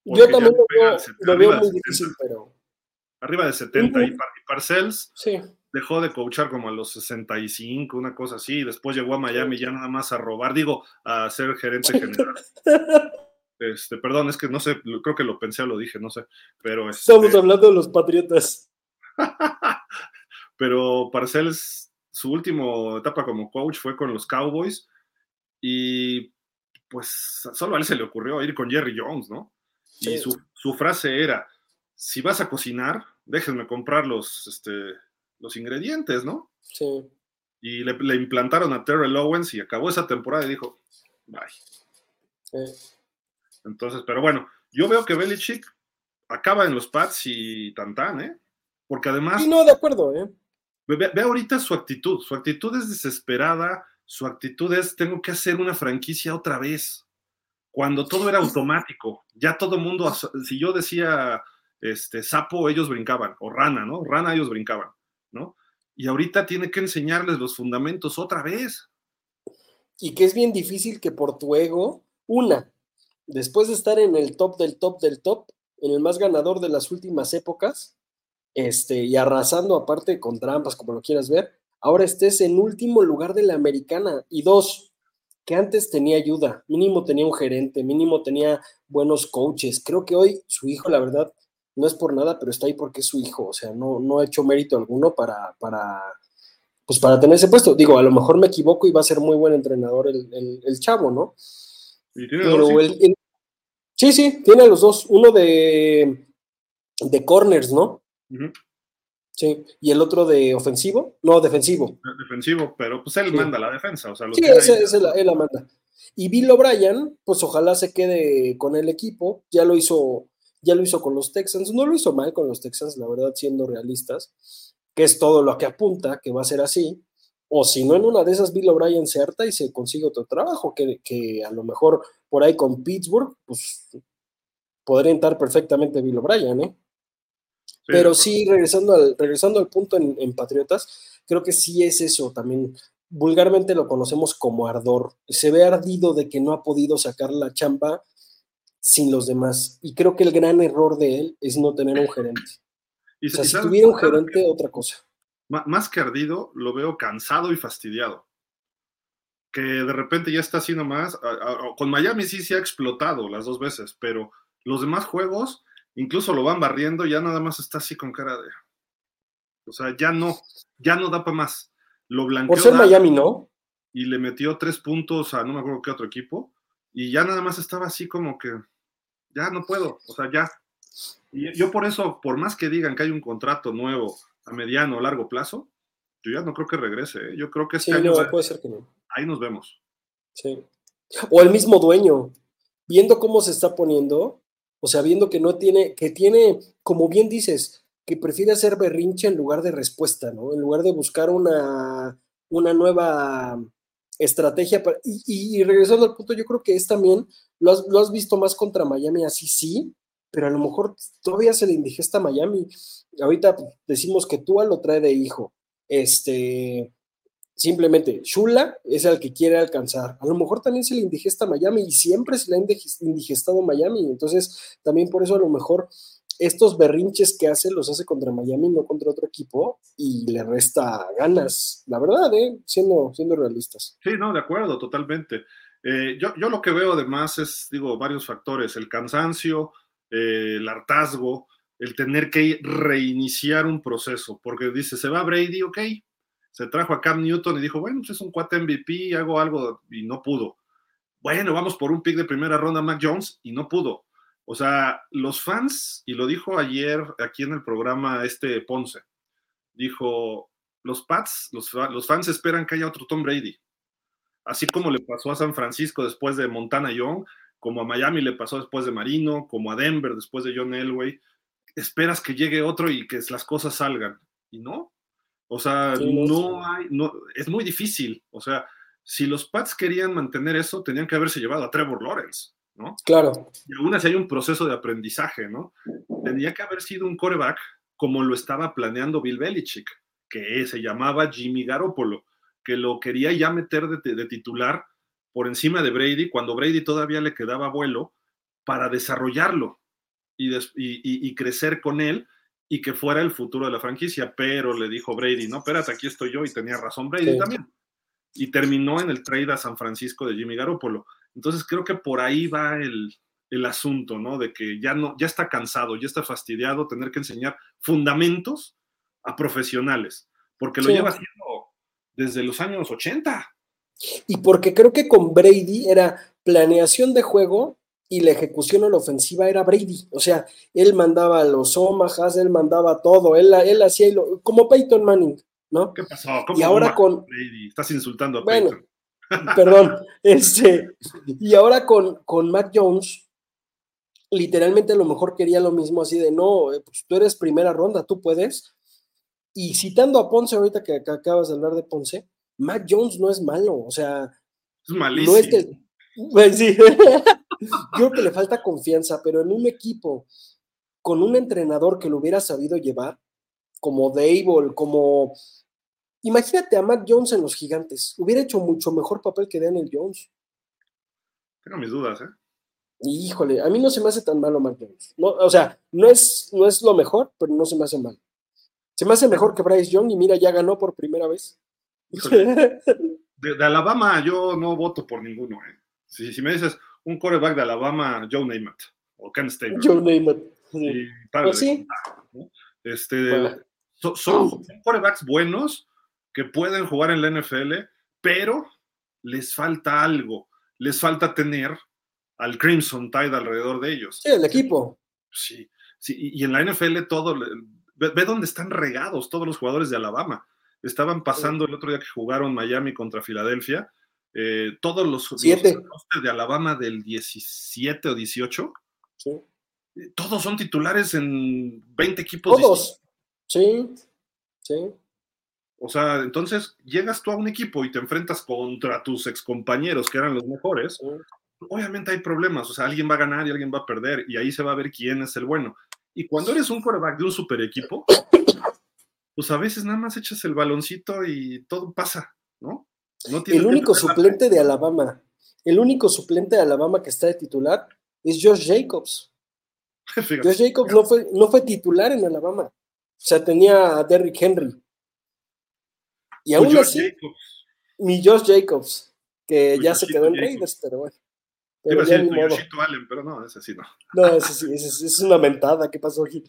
Yo Porque también lo veo, lo veo muy 70. difícil, pero Arriba de 70 y, Ujú. Par- y Parcells sí. dejó de coachar como a los 65, una cosa así, y después llegó a Miami ya nada más a robar, digo, a ser gerente general. Este, perdón, es que no sé, creo que lo pensé o lo dije, no sé, pero este, Estamos hablando de los Patriotas. pero Parcells, su última etapa como coach fue con los Cowboys y pues solo a él se le ocurrió ir con Jerry Jones, ¿no? Y Sí. su, su frase era, si vas a cocinar, déjenme comprar los, este, los ingredientes, ¿no? Sí. y le, le implantaron a Terrell Owens y acabó esa temporada y dijo, bye. eh, Entonces, pero bueno, yo veo que Belichick acaba en los Pats y tantán, ¿eh? Porque además, Sí, no, de acuerdo, ¿eh? ve, ve ahorita su actitud, su actitud es desesperada, su actitud es, tengo que hacer una franquicia otra vez. Cuando todo era automático, ya todo mundo, si yo decía, este, sapo, ellos brincaban, o rana, ¿no? Rana, ellos brincaban, ¿no? Y ahorita tiene que enseñarles los fundamentos otra vez. Y que es bien difícil que por tu ego, una, después de estar en el top del top del top, en el más ganador de las últimas épocas, este, y arrasando aparte con trampas, como lo quieras ver, ahora estés en último lugar de la americana. Y dos, que antes tenía ayuda, mínimo tenía un gerente, mínimo tenía buenos coaches. Creo que hoy su hijo, la verdad, no es por nada, pero está ahí porque es su hijo. O sea, no, no ha hecho mérito alguno para, para, pues para tener ese puesto. Digo, a lo mejor me equivoco y va a ser muy buen entrenador el, el, chavo, ¿no? ¿Y tiene Pero dos, sí, sí, tiene los dos. Uno de, de corners, ¿no? Sí, y el otro de ofensivo, no, defensivo. Defensivo, pero pues él manda la defensa, o sea, Sí, ese, él la manda. Y Bill O'Brien, pues ojalá se quede con el equipo, ya lo hizo, ya lo hizo con los Texans, no lo hizo mal con los Texans, la verdad, siendo realistas, que es todo lo que apunta, que va a ser así, o si no, en una de esas Bill O'Brien se harta y se consigue otro trabajo, que, que a lo mejor por ahí con Pittsburgh, pues podría entrar perfectamente Bill O'Brien, ¿eh? Pero sí, regresando al, regresando al punto en, Patriotas, creo que sí es eso también. Vulgarmente lo conocemos como ardor. Se ve ardido de que no ha podido sacar la chamba sin los demás. Y creo que el gran error de él es no tener un gerente. o sea, si tuviera un gerente, otra cosa. Más que ardido, lo veo cansado y fastidiado. Que de repente ya está haciendo más. Con Miami sí se ha explotado las dos veces, pero los demás juegos incluso lo van barriendo, ya nada más está así con cara de. O sea, ya no, ya no da para más. Lo blanqueó. Por ser Miami, ¿no? Y le metió tres puntos a no me acuerdo qué otro equipo. Y ya nada más estaba así como que. Ya no puedo. O sea, ya. Y yo por eso, por más que digan que hay un contrato nuevo a mediano o largo plazo, yo ya no creo que regrese. ¿eh? Yo creo que este año. puede ser que no. Ahí nos vemos. Sí. O el mismo dueño, viendo cómo se está poniendo, o sea, viendo que no tiene, que tiene, como bien dices, que prefiere hacer berrinche en lugar de respuesta, ¿no? En lugar de buscar una, una nueva estrategia. y, regresando al punto, yo creo que es también, lo has, lo has, visto más contra Miami, así sí, pero a lo mejor todavía se le indigesta a Miami. Ahorita decimos que Tua lo trae de hijo. Este, Simplemente, Shula es el que quiere alcanzar. A lo mejor también se le indigesta Miami y siempre se le ha indigestado Miami. Entonces, también por eso a lo mejor estos berrinches que hace los hace contra Miami, no contra otro equipo, y le resta ganas, la verdad, ¿eh? siendo, siendo realistas. Sí, no, de acuerdo, totalmente. Eh, yo, yo, lo que veo además es, digo, varios factores, el cansancio, eh, el hartazgo, el tener que reiniciar un proceso, porque dice, se va Brady, ok, se trajo a Cam Newton y dijo, bueno, pues es un cuate MVP, hago algo y no pudo. Bueno, vamos por un pick de primera ronda Mac Jones y no pudo. O sea, los fans, y lo dijo ayer aquí en el programa este Ponce, dijo, los Pats, los, los fans esperan que haya otro Tom Brady. Así como le pasó a San Francisco después de Montana Young, como a Miami le pasó después de Marino, como a Denver después de John Elway, esperas que llegue otro y que las cosas salgan. Y no, o sea, no hay, no, es muy difícil. O sea, si los Pats querían mantener eso, tenían que haberse llevado a Trevor Lawrence, ¿no? Claro. Y aún así hay un proceso de aprendizaje, ¿no? Tenía que haber sido un coreback como lo estaba planeando Bill Belichick, que se llamaba Jimmy Garoppolo, que lo quería ya meter de, titular por encima de Brady, cuando Brady todavía le quedaba vuelo, para desarrollarlo y, y crecer con él y que fuera el futuro de la franquicia, pero le dijo Brady, no, espérate, aquí estoy yo y tenía razón Brady también. Y terminó en el trade a San Francisco de Jimmy Garoppolo. Entonces creo que por ahí va el, asunto, ¿no? De que ya no, ya está cansado, ya está fastidiado tener que enseñar fundamentos a profesionales, porque lo lleva haciendo desde los años 80. Y porque creo que con Brady era planeación de juego y la ejecución a la ofensiva era Brady. O sea, él mandaba los Omahas, él mandaba todo, él, él hacía como Peyton Manning, ¿no? ¿Qué pasó? y ahora con. Brady? Estás insultando a bueno, Perdón, este, y ahora con, con Mac Jones, literalmente a lo mejor quería lo mismo así de no, eh, pues tú eres primera ronda, tú puedes. Y citando a Ponce, ahorita que, acabas de hablar de Ponce, Mac Jones no es malo, o sea, es malísimo. No es que, pues sí. Yo creo que le falta confianza, pero en un equipo con un entrenador que lo hubiera sabido llevar, como Dable, como... Imagínate a Matt Jones en los gigantes. Hubiera hecho mucho mejor papel que Daniel Jones. Tengo mis dudas, ¿eh? Híjole, a mí no se me hace tan malo Matt Jones. No, o sea, no es, no es lo mejor, pero no se me hace mal. Se me hace mejor que Bryce Young y mira, ya ganó por primera vez. De, Alabama yo no voto por ninguno. ¿eh? Si, si me dices, un coreback de Alabama, Joe Namath, o Kent State. Joe Namath. Sí. Pues sí. Este, son, corebacks buenos que pueden jugar en la NFL, pero les falta algo, les falta tener al Crimson Tide alrededor de ellos. Sí, el equipo. Sí, sí, y en la NFL todo, ve, ve dónde están regados todos los jugadores de Alabama. Estaban pasando el otro día que jugaron Miami contra Filadelfia, eh, todos los, los de Alabama del 17 o 18, Sí. eh, todos son titulares en 20 equipos. Todos. Sí, sí. O sea, entonces llegas tú a un equipo y te enfrentas contra tus excompañeros que eran los mejores. sí. Obviamente hay problemas, o sea, alguien va a ganar y alguien va a perder, y ahí se va a ver quién es el bueno. Y cuando eres un quarterback de un super equipo, pues a veces nada más echas el baloncito y todo pasa, ¿no? El único suplente de Alabama, el único suplente de Alabama que está de titular es Josh Jacobs. Josh Jacobs no fue, no fue titular en Alabama. O sea, tenía a Derrick Henry. Y aún Josh así, Jacobs. mi Josh Jacobs, que ya se quedó en Jacobs. Raiders, pero bueno. Iba Pero a ya decir ni tu modo. Yoshito Allen, pero no, ese sí no. No, ese sí, ese es, es una mentada. ¿Qué pasó, Gil?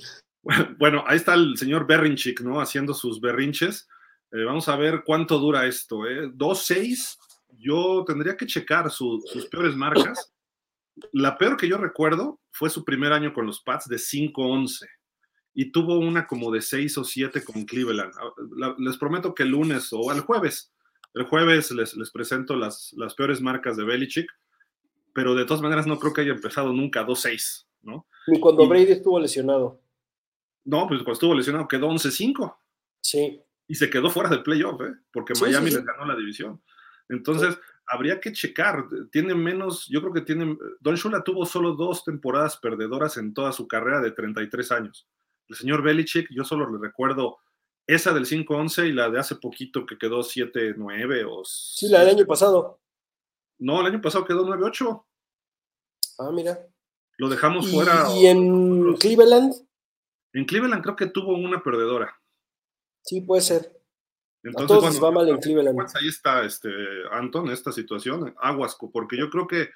Bueno, ahí está el señor Berrinchik, ¿no? Haciendo sus berrinches. Eh, vamos a ver cuánto dura esto, ¿eh? 2-6. Yo tendría que checar su- sus peores marcas. La peor que yo recuerdo fue su primer año con los Pats de 5-11 y tuvo una como de 6 o 7 con Cleveland. Ah, les prometo que el lunes o el jueves, el jueves les, les presento las, las peores marcas de Belichick, pero de todas maneras no creo que haya empezado nunca 2-6, ¿no? Ni cuando Y- Brady estuvo lesionado. No, pues cuando estuvo lesionado quedó 11-5 Sí. y se quedó fuera del playoff, ¿eh? porque Sí, Miami sí, sí. les ganó la división. Entonces, habría que checar. Tiene menos, yo creo que tiene. Don Shula tuvo solo dos temporadas perdedoras en toda su carrera de 33 años. El señor Belichick, yo solo le recuerdo esa del 5-11 y la de hace poquito que quedó 7-9 o. Sí, la del año pasado. No, el año pasado quedó 9-8. Ah, mira. Lo dejamos fuera. y en Cleveland, En Cleveland creo que tuvo una perdedora. sí puede ser. Entonces, todos va mal en Cleveland. pues ahí está, este, Anton, esta situación, aguasco, porque yo creo que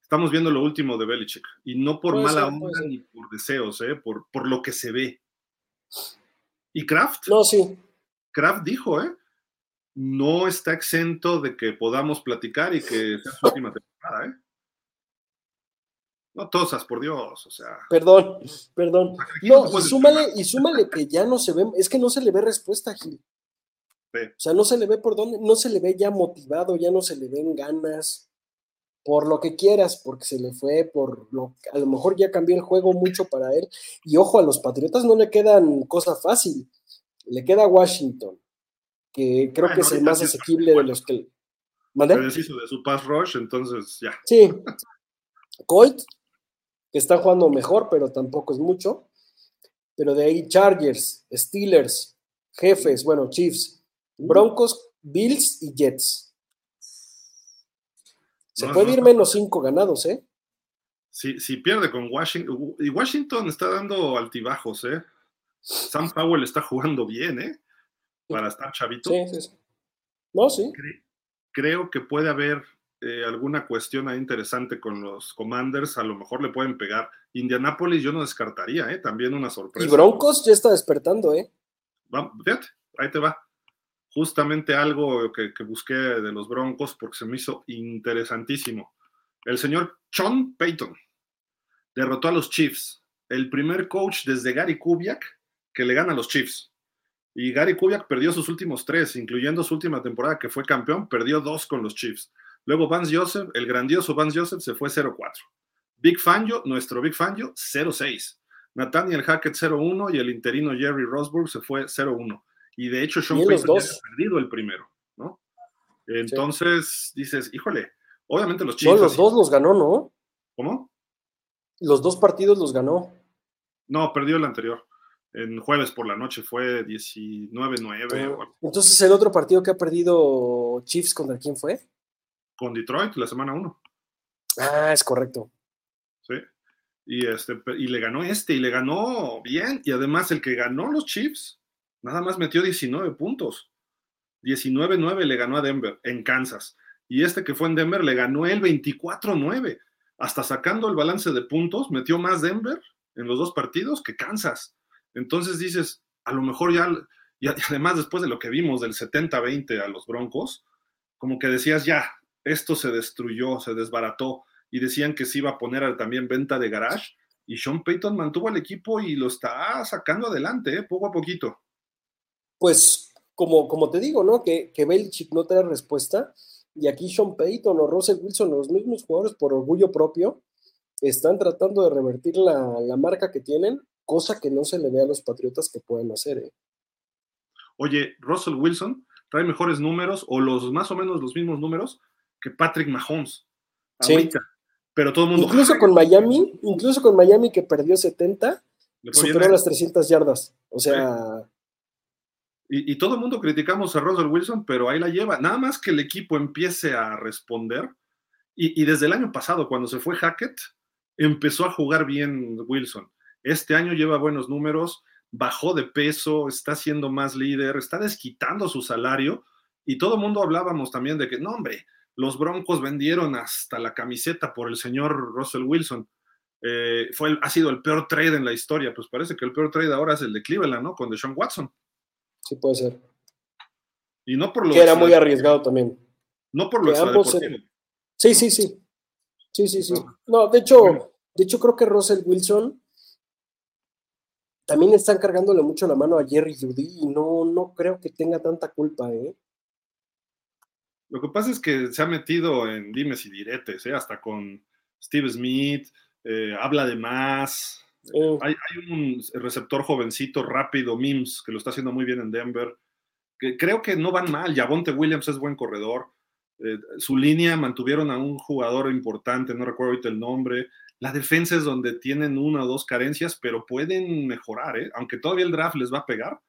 estamos viendo lo último de Belichick, y no por Puede mala ser, onda ser. ni por deseos, ¿eh? por, por lo que se ve. Y Kraft, No, sí. Kraft dijo, ¿eh? no está exento de que podamos platicar y que sea su última temporada. No tosas, por Dios, o sea. Perdón, perdón. no y súmale, y súmale que ya no se ve, es que no se le ve respuesta, Gil. Sí. O sea, no se le ve por dónde, no se le ve ya motivado, ya no se le ven ganas, por lo que quieras, porque se le fue, por lo a lo mejor ya cambió el juego mucho para él. Y ojo, a los Patriotas no le quedan cosa fácil. Le queda Washington, que creo que es el más asequible de los que. Se ¿Mande? deshizo de su pass rush, entonces ya. Sí. Colt, que está jugando mejor, pero tampoco es mucho. Pero de ahí Chargers, Steelers, Jefes, bueno, Chiefs, Broncos, Bills y Jets. Se No, puede no ir menos cinco ganados, ¿eh? Si, si pierde con Washington, y Washington está dando altibajos, ¿eh? Sam Powell está jugando bien, ¿eh? Para estar chavito. Sí, sí, sí. No, sí. Cre- creo que puede haber eh, alguna cuestión ahí interesante con los Commanders, a lo mejor le pueden pegar. Indianapolis yo no descartaría, ¿eh? También una sorpresa. Y Broncos ya está despertando, ¿eh? Va- fíjate, ahí te va. Justamente algo que, que busqué de los Broncos porque se me hizo interesantísimo. El señor Sean Payton derrotó a los Chiefs. El primer coach desde Gary Kubiak que le gana a los Chiefs. Y Gary Kubiak perdió sus últimos tres, incluyendo su última temporada que fue campeón, perdió dos con los Chiefs. Luego Vance Joseph, el grandioso Vance Joseph, se fue 0-4. Big Fangio, nuestro Big Fangio, 0-6. Nathaniel Hackett 0-1 y el interino Jerry Rosburg se fue 0-1. Y de hecho Sean los Payton ya había perdido el primero, ¿no? Entonces dices, híjole, obviamente los No, Chiefs. los así- dos los ganó, ¿no? ¿Cómo? Los dos partidos los ganó. No, perdió el anterior. En jueves por la noche fue 19-9 o algo. Entonces, el otro partido que ha perdido Chiefs, ¿contra quién fue? Con Detroit la semana 1. Ah, es correcto. ¿sí? Y, este, y le ganó este, y le ganó bien. Y además el que ganó los Chiefs, nada más metió 19 puntos. 19-9 le ganó a Denver en Kansas. Y este que fue en Denver le ganó el 24-9. Hasta sacando el balance de puntos, metió más Denver en los dos partidos que Kansas. Entonces dices, a lo mejor ya Y además, después de lo que vimos del 70-20 a los Broncos, como que decías, ya, esto se destruyó, se desbarató. Y decían que se iba a poner también venta de garage. Y Sean Payton mantuvo al equipo y lo está sacando adelante, ¿eh? poco a poquito. Pues, como, como te digo, ¿no? Que, que Belichick no te da respuesta. Y aquí Sean Payton o Russell Wilson, los mismos jugadores por orgullo propio, están tratando de revertir la, la marca que tienen, cosa que no se le ve a los Patriotas que pueden hacer. ¿eh? Oye, Russell Wilson trae mejores números o los más o menos los mismos números que Patrick Mahomes. Ahorita. Pero todo el mundo. Incluso con Miami, incluso con Miami que perdió 70, superó las 300 yardas. O sea. Y, y, todo el mundo criticamos a Russell Wilson, pero ahí la lleva. Nada más que el equipo empiece a responder. Y, y desde el año pasado, cuando se fue Hackett, empezó a jugar bien Wilson. Este año lleva buenos números bajó de peso, está siendo más líder, está desquitando su salario y todo el mundo hablábamos también de que, no, hombre, los Broncos vendieron hasta la camiseta por el señor Russell Wilson. Eh, fue ha sido el peor trade en la historia. Pues parece que el peor trade ahora es el de Cleveland, ¿no? Con Deshaun Watson. Sí, puede ser. Y no por lo que era muy arriesgado también. No por lo que Sí, sí, sí. Sí, sí, sí. No, de hecho, de hecho creo que Russell Wilson también están cargándole mucho la mano a Jerry Judy y no, no creo que tenga tanta culpa, ¿eh? Lo que pasa es que se ha metido en dimes y diretes, ¿eh? hasta con Steve Smith, eh, habla de más. Hay, un receptor jovencito, rápido, Mims, que lo está haciendo muy bien en Denver. Que creo que no van mal. Yavonte Williams es buen corredor. Eh, su línea mantuvieron a un jugador importante, no recuerdo ahorita el nombre. La defensa es donde tienen una o dos carencias, pero pueden mejorar, ¿eh? aunque todavía el draft les va a pegar.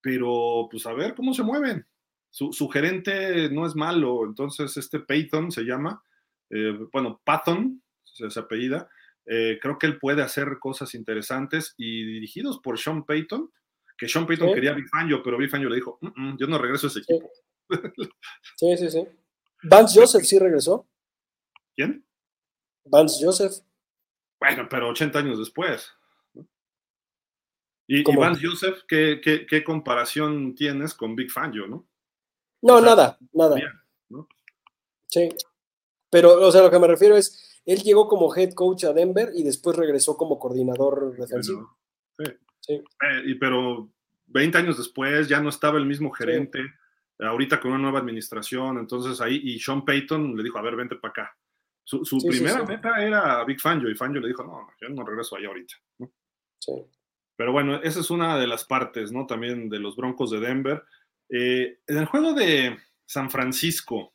Pero, pues a ver cómo se mueven. Su, gerente no es malo, entonces este Peyton se llama, eh, bueno, Patton, se, apellida. Eh, creo que él puede hacer cosas interesantes y dirigidos por Sean Payton, que Sean Payton quería a Big Fangio, pero Big Fangio le dijo, yo no regreso a ese equipo. Sí, sí, sí. Vance Joseph sí regresó. ¿Quién? Vance Joseph. Bueno, pero 80 años después. Y, Vance Joseph, ¿qué, comparación tienes con Big Fangio, no? No, nada, nada. Sí. Pero, o sea, lo que me refiero es, él llegó como head coach a Denver y después regresó como coordinador defensivo. Sí. sí. Eh, y, pero 20 años después ya no estaba el mismo gerente, ahorita con una nueva administración, entonces ahí, y Sean Payton le dijo, a ver, vente para acá. Su, primera meta era Big Fangio y Fangio le dijo, no, yo no regreso allá ahorita. Pero bueno, esa es una de las partes, ¿no? También de los Broncos de Denver. Eh, en el juego de San Francisco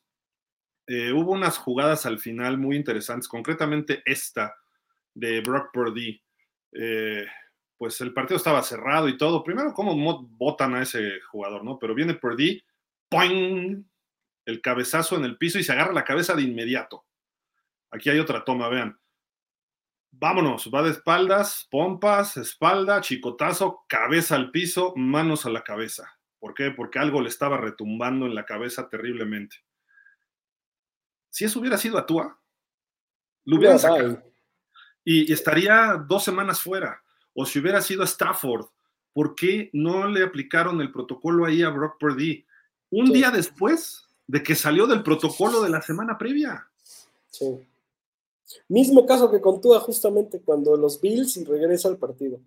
eh, hubo unas jugadas al final muy interesantes, concretamente esta de Brock Purdy. Eh, pues el partido estaba cerrado y todo. Primero, cómo botan a ese jugador, ¿no? Pero viene Purdy, ¡poing! El cabezazo en el piso y se agarra la cabeza de inmediato. Aquí hay otra toma, vean. Vámonos, va de espaldas, pompas, espalda, chicotazo, cabeza al piso, manos a la cabeza. ¿Por qué? Porque algo le estaba retumbando en la cabeza terriblemente. Si eso hubiera sido Atua, lo hubieran sacado. Y, estaría dos semanas fuera. O si hubiera sido Stafford, ¿por qué no le aplicaron el protocolo ahí a Brock Purdy? Un día después de que salió del protocolo de la semana previa. Sí. Mismo caso que con justamente cuando los Bills y regresa al partido.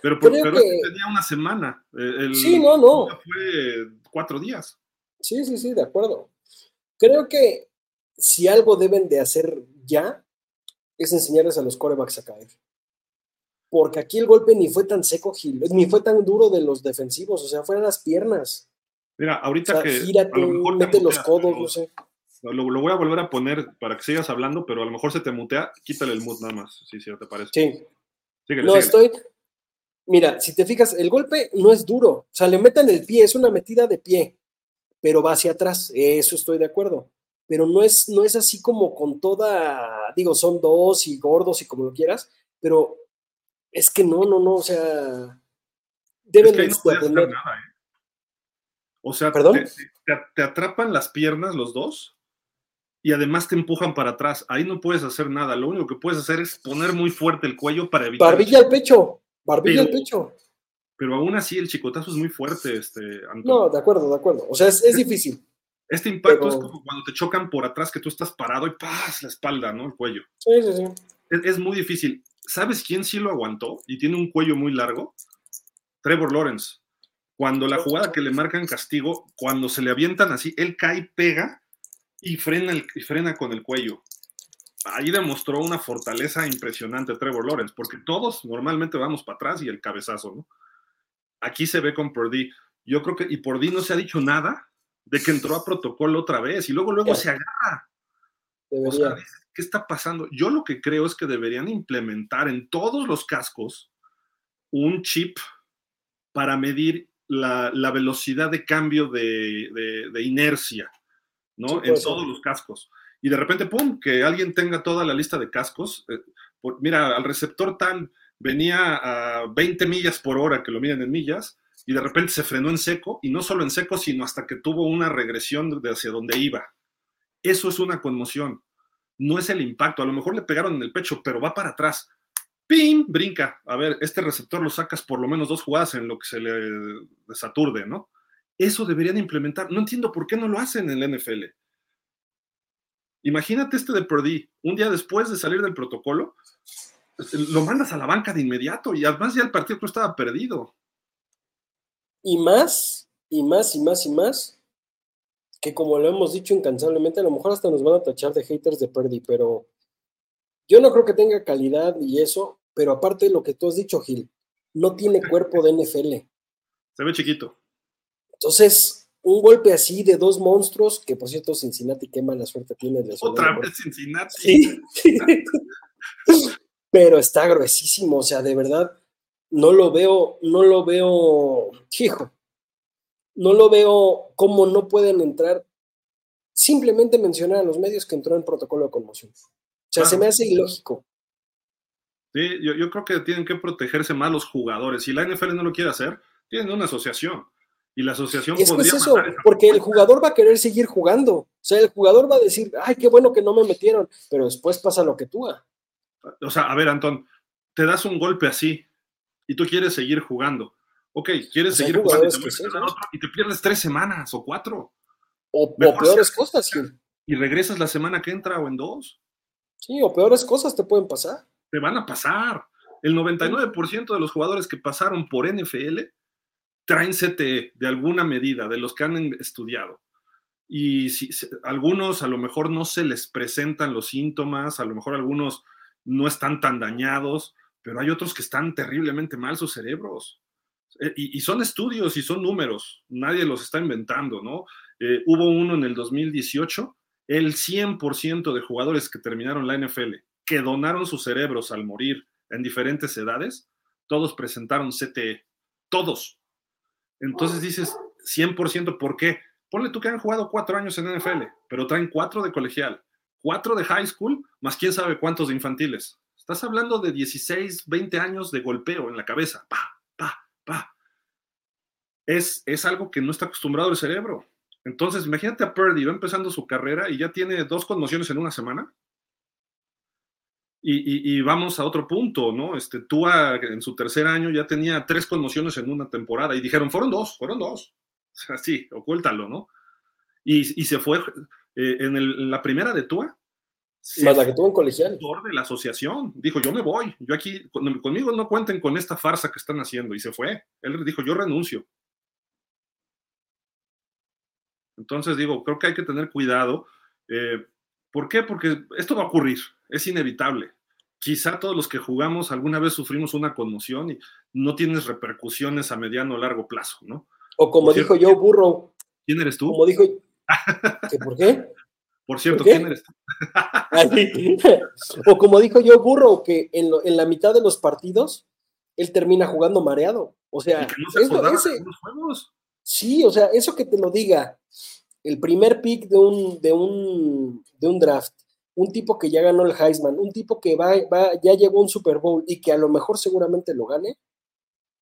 Pero, pero tenía una semana. Sí, no, no. Fue cuatro días. Sí, sí, sí, de acuerdo. Creo que si algo deben de hacer ya es enseñarles a los corebacks a caer. Porque aquí el golpe ni fue tan seco, Gil, ni fue tan duro de los defensivos, o sea, fueron las piernas. Mira, ahorita que. Gírate, mete los codos, no sé. Lo, voy a volver a poner para que sigas hablando, pero a lo mejor se te mutea, quítale el mood nada más, si sí, te parece. Sí. no, estoy. Mira, si te fijas, el golpe no es duro. O sea, le metan el pie, es una metida de pie, pero va hacia atrás. Eso estoy de acuerdo. Pero no es, no es así como con toda. Digo, son dos y gordos y como lo quieras, pero es que no, no, no, o sea. Deben es que nada, ¿eh? O sea, ¿Perdón? te atrapan las piernas los dos y además te empujan para atrás. Ahí no puedes hacer nada. Lo único que puedes hacer es poner muy fuerte el cuello para evitar. Barbilla al pecho. Barbilla al pecho. pero aún así el chicotazo es muy fuerte, este, No, de acuerdo, de acuerdo. O sea, es, difícil. Este impacto es como cuando te chocan por atrás que tú estás parado y ¡paz! la espalda, ¿no? El cuello. Sí, sí, sí. Es, muy difícil. ¿Sabes quién sí lo aguantó y tiene un cuello muy largo? Trevor Lawrence. Cuando la jugada que le marcan castigo, cuando se le avientan así, él cae, pega y frena, y frena con el cuello. Ahí demostró una fortaleza impresionante Trevor Lawrence, porque todos normalmente vamos para atrás y el cabezazo, ¿no? Aquí se ve con Purdy. Yo creo que, y Purdy no se ha dicho nada de que entró a protocolo otra vez y luego, luego se agarra. ¿qué está pasando? Yo lo que creo es que deberían implementar en todos los cascos un chip para medir la, velocidad de cambio de, inercia, ¿no? en todos los cascos. Y de repente, ¡pum!, que alguien tenga toda la lista de cascos. Eh, mira, al receptor tal venía a 20 millas por hora, que lo miden en millas, y de repente se frenó en seco, y no solo en seco, sino hasta que tuvo una regresión de hacia donde iba. Eso es una conmoción, no es el impacto. A lo mejor le pegaron en el pecho, pero va para atrás. ¡Pim! Brinca. A ver, este receptor lo sacas por lo menos dos jugadas en lo que se le desaturde, ¿no? Eso deberían implementar. No entiendo por qué no lo hacen en el NFL. Imagínate este de Purdy, un día después de salir del protocolo, lo mandas a la banca de inmediato y además ya el partido no estaba perdido. Y más, y más, y más, y más, que como lo hemos dicho incansablemente, a lo mejor hasta nos van a tachar de haters de Purdy, pero yo no creo que tenga calidad y eso, pero aparte de lo que tú has dicho, Gil, no tiene cuerpo de NFL. Se ve chiquito. Entonces, un golpe así de dos monstruos, que por cierto Cincinnati qué mala suerte tiene. De Otra vez Cincinnati. Pero está gruesísimo, o sea, de verdad, no lo veo, no lo veo, hijo, no lo veo cómo no pueden entrar. Simplemente mencionar a los medios que entró en protocolo de conmoción. O sea, se me hace ilógico. Sí, yo, yo, creo que tienen que protegerse más los jugadores. Si la NFL no lo quiere hacer, tienen una asociación. Y la asociación es podría eso, porque el jugador va a querer seguir jugando. O sea, el jugador va a decir, ay, qué bueno que no me metieron, pero después pasa lo que tú. O sea, a ver, Antón, te das un golpe así y tú quieres seguir jugando. Ok, quieres seguir jugando y te, pierdes tres semanas o cuatro. O, peores cosas, sí. Y regresas la semana que entra o en dos. Sí, o peores cosas te pueden pasar. Te van a pasar. El 99% de los jugadores que pasaron por NFL traen CTE de alguna medida, de los que han estudiado. Y si, algunos a lo mejor no se les presentan los síntomas, a lo mejor algunos no están tan dañados, pero hay otros que están terriblemente mal sus cerebros. Eh, y, son estudios y son números, nadie los está inventando, ¿no? Eh, hubo uno en el 2018, el 100% de jugadores que terminaron la NFL, que donaron sus cerebros al morir en diferentes edades, todos presentaron CTE, todos. Entonces dices, 100%, ¿por qué? Ponle tú que han jugado cuatro años en NFL, pero traen cuatro de colegial, cuatro de high school, más quién sabe cuántos de infantiles. Estás hablando de 16, 20 años de golpeo en la cabeza. Pa, pa, pa. Es, es algo que no está acostumbrado el cerebro. Entonces, imagínate a Purdy, va empezando su carrera y ya tiene dos conmociones en una semana. Y, vamos a otro punto, ¿no? Este, Tua en su tercer año ya tenía tres conmociones en una temporada y dijeron, fueron dos, fueron dos. Sí, ocúltalo, ¿no? Y, se fue eh, en, la primera de Tua. Más la que tuvo en colegial. de la asociación. Dijo, yo me voy. Yo aquí, conmigo no cuenten con esta farsa que están haciendo. Y se fue. Él dijo, yo renuncio. Entonces digo, creo que hay que tener cuidado. Eh, ¿Por qué? Porque esto va a ocurrir, es inevitable. Quizá todos los que jugamos alguna vez sufrimos una conmoción y no tienes repercusiones a mediano o largo plazo, ¿no? O como dijo yo, burro. ¿Quién eres tú? Como dijo. ¿Por qué? Por cierto, ¿quién eres tú? o como dijo yo, burro, que en, la mitad de los partidos él termina jugando mareado. O sea, Sí, o sea, eso que te lo diga el primer pick de un, de un, de un draft, un tipo que ya ganó el Heisman, un tipo que va, va, ya llegó un Super Bowl y que a lo mejor seguramente lo gane,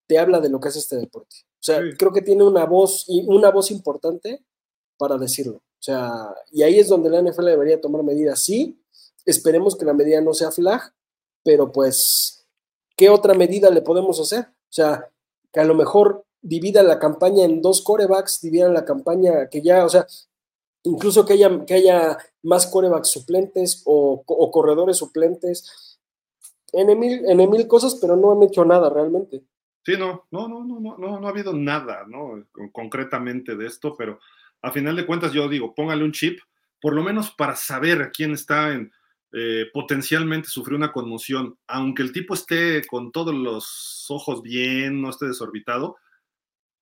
te habla de lo que es este deporte. O sea, creo que tiene una voz, una voz importante para decirlo. O sea, y ahí es donde la NFL debería tomar medidas. Sí, esperemos que la medida no sea flag, pero pues, ¿qué otra medida le podemos hacer? O sea, que a lo mejor dividan la campaña en dos corebacks, dividan la campaña que ya, o sea, incluso que haya, que haya más corebacks suplentes o, corredores suplentes, en mil, en mil cosas, pero no han hecho nada realmente. Sí, no, no, no, no, no, no, no ha habido nada, ¿no? Concretamente de esto, pero a final de cuentas yo digo, póngale un chip, por lo menos para saber quién está en, eh, potencialmente sufrir una conmoción, aunque el tipo esté con todos los ojos bien, no esté desorbitado,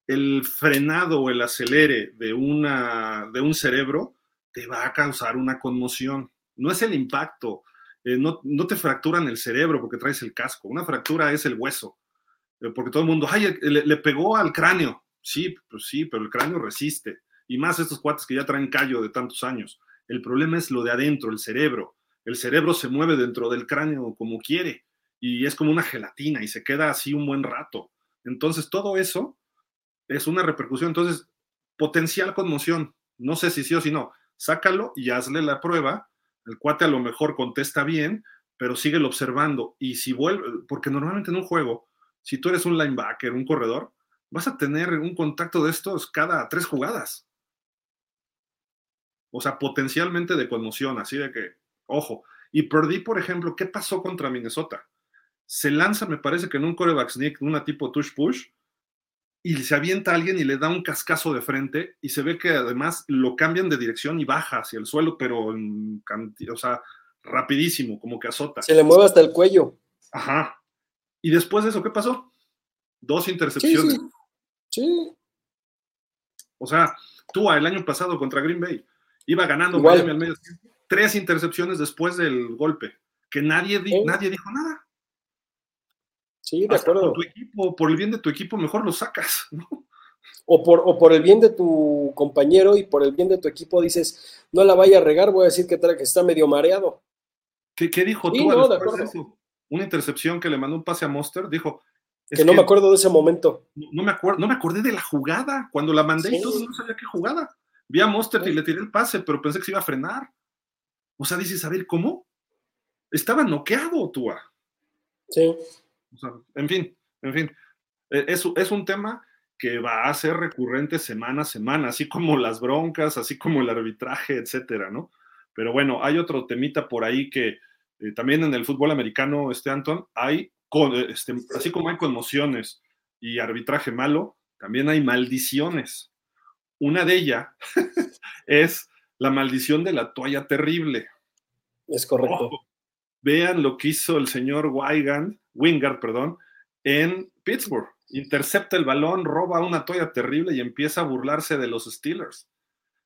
el frenado o el acelere de, una, de un cerebro te va a causar una conmoción. No es el impacto, eh, no, te fracturan el cerebro porque traes el casco, una fractura es el hueso, eh, porque todo el mundo, ay, le, le, pegó al cráneo. Sí, pues sí, pero el cráneo resiste. Y más estos cuates que ya traen callo de tantos años. El problema es lo de adentro, el cerebro el cerebro se mueve dentro del cráneo como quiere y es como una gelatina y se queda así un buen rato. Entonces, todo eso es una repercusión. Entonces, potencial conmoción, no sé si sí o si no, sácalo y hazle la prueba. El cuate a lo mejor contesta bien, pero síguelo observando. Y si vuelve, porque normalmente en un juego, si tú eres un linebacker, un corredor, vas a tener un contacto de estos cada tres jugadas. O sea, potencialmente de conmoción, así de que Ojo. Y Purdy, por ejemplo, ¿qué pasó contra Minnesota? Se lanza, me parece que en un coreback sneak, una tipo touch push, y se avienta a alguien y le da un cascazo de frente y se ve que además lo cambian de dirección y baja hacia el suelo, pero en, o sea, rapidísimo, como que azota. Se le mueve hasta el cuello. Ajá. Y después de eso, ¿qué pasó? Dos intercepciones. Sí, sí. O sea, tú el año pasado contra Green Bay iba ganando Miami al medio tres intercepciones después del golpe, que nadie, nadie dijo nada. Sí, de acuerdo. Por, tu equipo, por el bien de tu equipo, mejor lo sacas, ¿no? O por, o por el bien de tu compañero y por el bien de tu equipo dices, no la vaya a regar, voy a decir que, que está medio mareado. ¿Qué, qué dijo tú? No, de acuerdo. Una intercepción que le mandó un pase a Monster, dijo, que no me acuerdo de ese momento. No me, acuerdo, no me acordé de la jugada. Cuando la mandé y todo, no sabía qué jugada. Vi a Monster y le tiré el pase, pero pensé que se iba a frenar. O sea, dices, a ver, ¿cómo? Estaba noqueado, Tua. Sí. En fin, en fin. E, es, es un tema que va a ser recurrente semana a semana, así como las broncas, así como el arbitraje, etcétera, ¿no? Pero bueno, hay otro temita por ahí que eh, también en el fútbol americano, este Anton, hay, este, así como hay conmociones y arbitraje malo, también hay maldiciones. Una de ellas es la maldición de la toalla terrible. Es correcto. vean lo que hizo el señor Wygand, Wingard, perdón, en Pittsburgh. Intercepta el balón, roba una toalla terrible y empieza a burlarse de los Steelers.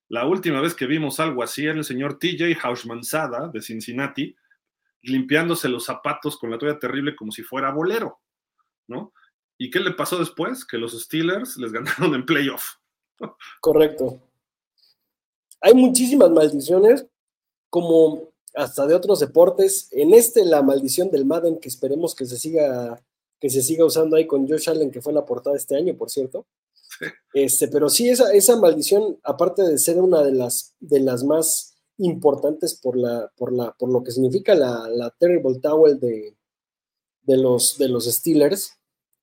La última vez que vimos algo así era el señor TJ Hausmanzada de Cincinnati, limpiándose los zapatos con la toalla terrible como si fuera bolero, ¿no? ¿Y qué le pasó después? Que los Steelers les ganaron en playoff. Correcto hay muchísimas maldiciones, como hasta de otros deportes. En este, la maldición del Madden, que esperemos que se siga, que se siga usando ahí con Josh Allen, que fue la portada este año, por cierto. Este, pero sí, esa, esa maldición, aparte de ser una de las, de las más importantes por, la, por, la, por lo que significa la, la Terrible Towel de, de, los, de los Steelers,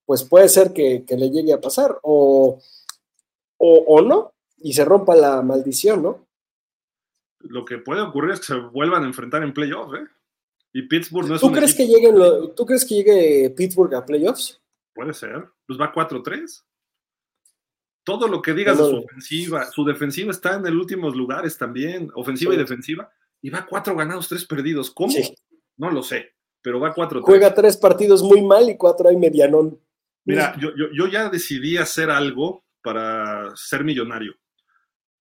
pues puede ser que, le llegue a pasar o, o, o no, y se rompa la maldición, ¿no? Lo que puede ocurrir es que se vuelvan a enfrentar en playoffs, ¿eh? Y Pittsburgh no es ¿Tú crees que lleguen ¿Tú crees que llegue Pittsburgh a playoffs? Puede ser. Pues va 4-3. Todo lo que digas de su ofensiva, su defensiva está en el últimos lugares también, ofensiva y defensiva, y va cuatro ganados, tres perdidos. ¿Cómo? No lo sé, pero va 4-3. Juega tres partidos muy mal y cuatro hay medianón. Mira, yo, yo, yo ya decidí hacer algo para ser millonario.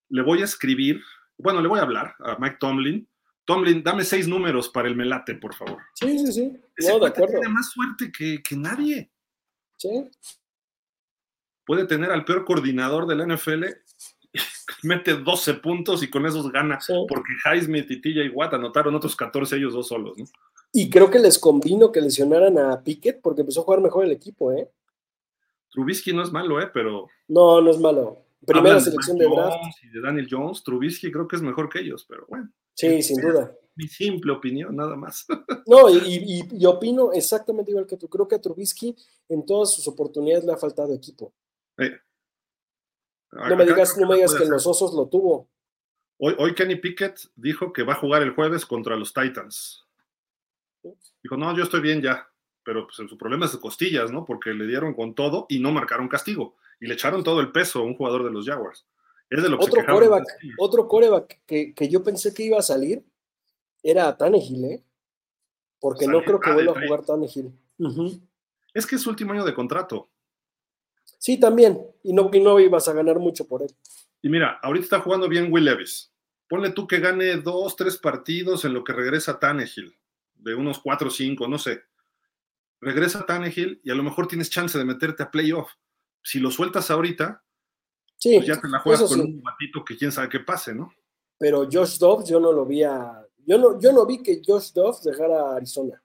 Le voy a escribir bueno, le voy a hablar a Mike Tomlin. Tomlin, dame seis números para el Melate, por favor. Sí, sí, sí. no, de acuerdo. tiene más suerte que, nadie. Sí. Puede tener al peor coordinador de la NFL, mete 12 puntos y con esos gana, porque Highsmith y TJ Watt anotaron otros 14 ellos dos solos, ¿no? Y creo que les convino que lesionaran a Pickett porque empezó a jugar mejor el equipo, ¿eh? Trubisky no es malo, ¿eh? Pero. No, no es malo. Primera selección de, draft. Y de Daniel Jones, Trubisky creo que es mejor que ellos, pero bueno. Sí, sin duda. mi simple opinión, nada más. No, y, y, opino exactamente igual que tú. Creo que a Trubisky en todas sus oportunidades le ha faltado equipo. No me digas, no me digas que en los osos lo tuvo. Hoy, hoy Kenny Pickett dijo que va a jugar el jueves contra los Titans. Dijo, no, yo estoy bien ya, pero pues, su problema es de costillas, ¿no? Porque le dieron con todo y no marcaron castigo. Y le echaron todo el peso a un jugador de los Jaguars. Es de lo que otro coreback, otro coreback que, que, yo pensé que iba a salir era Tannehill, ¿eh? Porque no creo que vuelva a jugar Tannehill. Es que es su último año de contrato. Sí, también. Y no, y no ibas a ganar mucho por él. Y mira, ahorita está jugando bien Will Levis. Ponle tú que gane dos, tres partidos en lo que regresa Tannehill, de unos cuatro cinco, no sé. Regresa Tannehill y a lo mejor tienes chance de meterte a playoff. Si lo sueltas ahorita, sí, pues ya te la juegas con un batito que quién sabe qué pase, ¿no? Pero Josh Dobbs yo no lo vi a... Yo no, yo no vi que Josh Dobbs dejara a Arizona.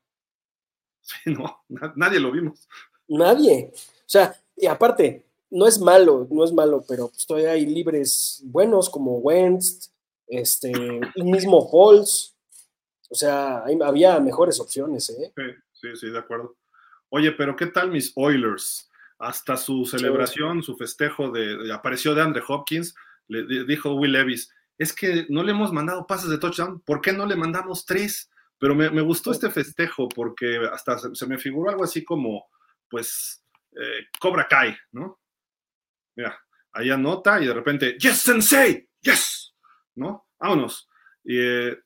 Sí, no, nadie lo vimos. Nadie. O sea, y aparte, no es malo, no es malo, pero pues todavía hay libres buenos como Wentz, este, el mismo Halls. O sea, había mejores opciones, ¿eh? Sí, sí, de acuerdo. Oye, pero ¿qué tal mis Oilers? Hasta su celebración, su festejo de, apareció de Andre Hopkins, le dijo Will Levis, es que no le hemos mandado pases de touchdown, ¿por qué no le mandamos tres? Pero me, gustó este festejo porque hasta se me figuró algo así como, pues, eh, Cobra Kai, ¿no? Mira, ahí anota y de repente, yes, sensei, yes, ¿no? Vámonos. Eh,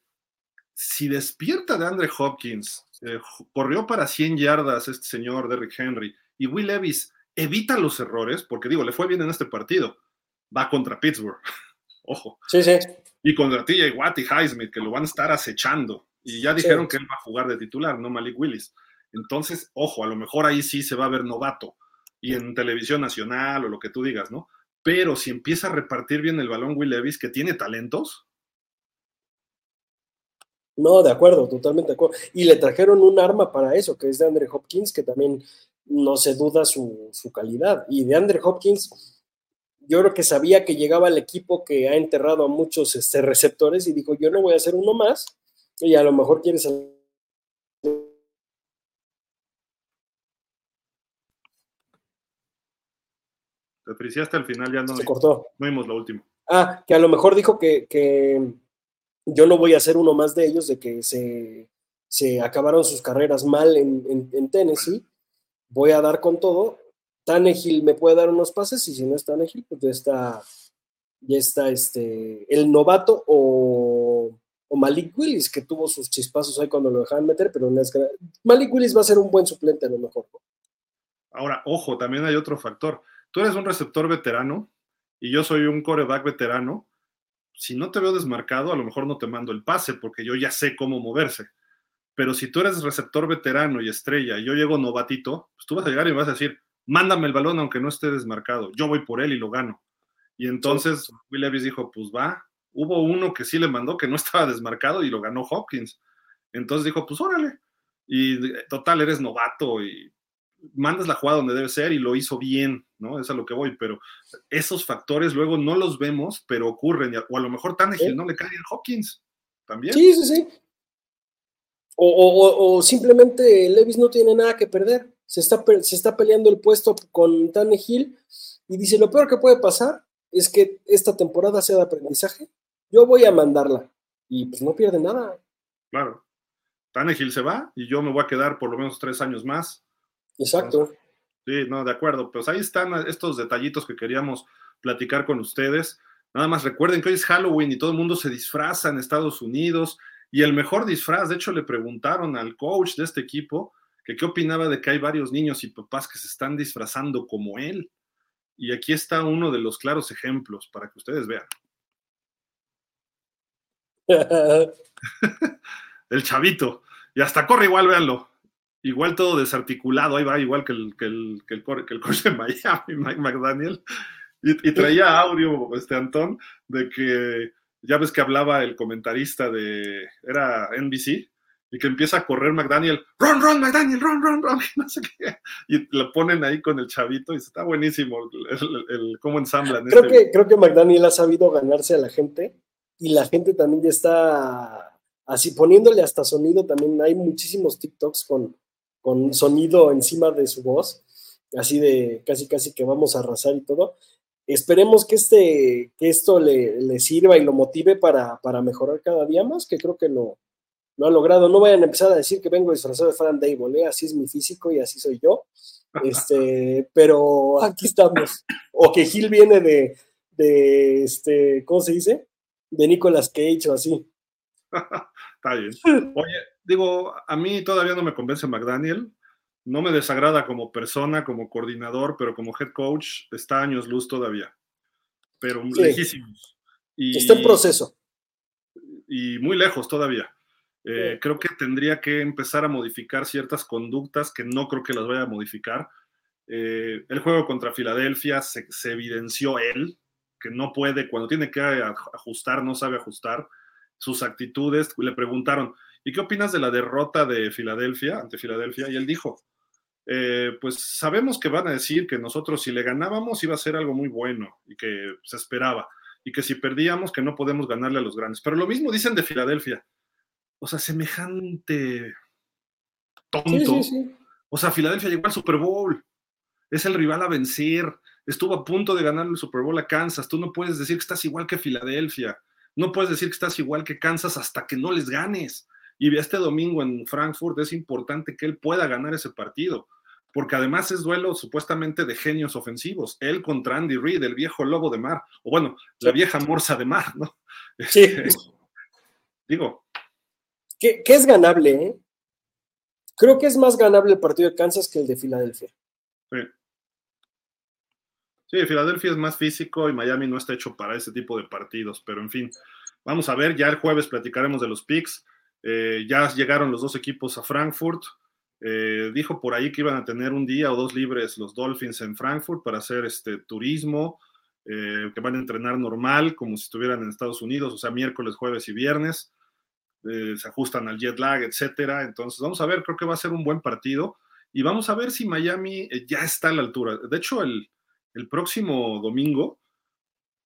si despierta de Andre Hopkins, eh, corrió para 100 yardas este señor Derrick Henry y Will Levis evita los errores, porque digo, le fue bien en este partido, va contra Pittsburgh, ojo. Sí, sí. Y contra TJ Watt y Highsmith, que lo van a estar acechando. Y ya dijeron que él va a jugar de titular, no Malik Willis. Entonces, ojo, a lo mejor ahí sí se va a ver novato y en televisión nacional o lo que tú digas, ¿no? Pero si empieza a repartir bien el balón Will Levis, que tiene talentos. No, de acuerdo, totalmente de acuerdo. Y le trajeron un arma para eso, que es de Andre Hopkins, que también no se duda su, calidad. Y de Andre Hopkins, yo creo que sabía que llegaba el equipo que ha enterrado a muchos este, receptores y dijo, yo no voy a hacer uno más, y a lo mejor quiere salir Te hasta el final, ya no, Se cortó. no vimos lo último. Ah, que a lo mejor dijo que, yo no voy a ser uno más de ellos, de que se, acabaron sus carreras mal en, Tennessee. Voy a dar con todo. Tannehill me puede dar unos pases y si no es Tannehill, pues ya está, ya está este, el novato o, Malik Willis, que tuvo sus chispazos ahí cuando lo dejaban meter, pero es Malik Willis va a ser un buen suplente a lo mejor. Ahora, ojo, también hay otro factor tú eres un receptor veterano y yo soy un coreback veterano, si no te veo desmarcado, a lo mejor no te mando el pase porque yo ya sé cómo moverse. Pero si tú eres receptor veterano y estrella y yo llego novatito, pues tú vas a llegar y me vas a decir, mándame el balón aunque no esté desmarcado, yo voy por él y lo gano. Y entonces Will Levis dijo, pues va, hubo uno que sí le mandó que no estaba desmarcado y lo ganó Hopkins. Entonces dijo, pues órale. Y total, eres novato y mandas la jugada donde debe ser y lo hizo bien, ¿no? Es a lo que voy, pero esos factores luego no los vemos, pero ocurren, o a lo mejor Tannehill no le cae en Hawkins también. Sí, sí, sí. O, simplemente Levis no tiene nada que perder, se está, se está peleando el puesto con Tannehill y dice, lo peor que puede pasar es que esta temporada sea de aprendizaje, yo voy a mandarla y pues no pierde nada. Claro. Tannehill se va y yo me voy a quedar por lo menos tres años más Exacto. Sí, no, de acuerdo. Pues ahí están estos detallitos que queríamos platicar con ustedes. Nada más recuerden que hoy es Halloween y todo el mundo se disfraza en Estados Unidos. Y el mejor disfraz, de hecho, le preguntaron al coach de este equipo que qué opinaba de que hay varios niños y papás que se están disfrazando como él. Y aquí está uno de los claros ejemplos para que ustedes vean. el chavito. Y hasta corre igual, véanlo igual todo desarticulado, ahí va, igual que el, que el, que el, que el coach de Miami, Mike McDaniel, y, traía audio, este Antón, de que ya ves que hablaba el comentarista de, era NBC, y que empieza a correr McDaniel, run, run, McDaniel, run, run, run, no sé qué, y lo ponen ahí con el chavito, y está buenísimo el, cómo ensamblan. Creo, este que, creo que McDaniel ha sabido ganarse a la gente, y la gente también ya está así poniéndole hasta sonido también. Hay muchísimos TikToks con, con sonido encima de su voz, así de casi casi que vamos a arrasar y todo. Esperemos que, este, que esto le, sirva y lo motive para, para, mejorar cada día más, que creo que lo, lo ha logrado. No vayan a empezar a decir que vengo disfrazado de Fran Dable, ¿eh? así es mi físico y así soy yo. Este, pero aquí estamos. O que Gil viene de, de este, ¿cómo se dice? De Nicolas Cage o así. Está bien. Oye, digo, a mí todavía no me convence McDaniel. No me desagrada como persona, como coordinador, pero como head coach está años luz todavía. Pero lejísimos. Y, está en proceso. Y muy lejos todavía. Eh, creo que tendría que empezar a modificar ciertas conductas que no creo que las vaya a modificar. Eh, el juego contra Filadelfia se, evidenció él, que no puede, cuando tiene que ajustar, no sabe ajustar sus actitudes. Le preguntaron, ¿y qué opinas de la derrota de Filadelfia, ante Filadelfia? Y él dijo, eh, pues sabemos que van a decir que nosotros si le ganábamos iba a ser algo muy bueno y que se esperaba, y que si perdíamos que no podemos ganarle a los grandes. Pero lo mismo dicen de Filadelfia o sea, semejante tonto. O sea, Filadelfia llegó al Super Bowl. Es el rival a vencer. Estuvo a punto de ganar el Super Bowl a Kansas. Tú no puedes decir que estás igual que Filadelfia. No puedes decir que estás igual que Kansas hasta que no les ganes. Y este domingo en Frankfurt es importante que él pueda ganar ese partido. Porque además es duelo supuestamente de genios ofensivos. Él contra Andy Reid, el viejo lobo de mar. O bueno, la vieja morsa de mar, ¿no? Sí. Este, digo, que, es ganable, ¿eh? Creo que es más ganable el partido de Kansas que el de Filadelfia. Sí. Sí, Filadelfia es más físico y Miami no está hecho para ese tipo de partidos, pero en fin, vamos a ver, ya el jueves platicaremos de los picks. Eh, ya llegaron los dos equipos a Frankfurt. Eh, dijo por ahí que iban a tener un día o dos libres los Dolphins en Frankfurt para hacer este turismo, eh, que van a entrenar normal, como si estuvieran en Estados Unidos, o sea, miércoles, jueves y viernes. Eh, se ajustan al jet lag, etcétera. Entonces, vamos a ver, creo que va a ser un buen partido y vamos a ver si Miami ya está a la altura. De hecho, el, próximo domingo,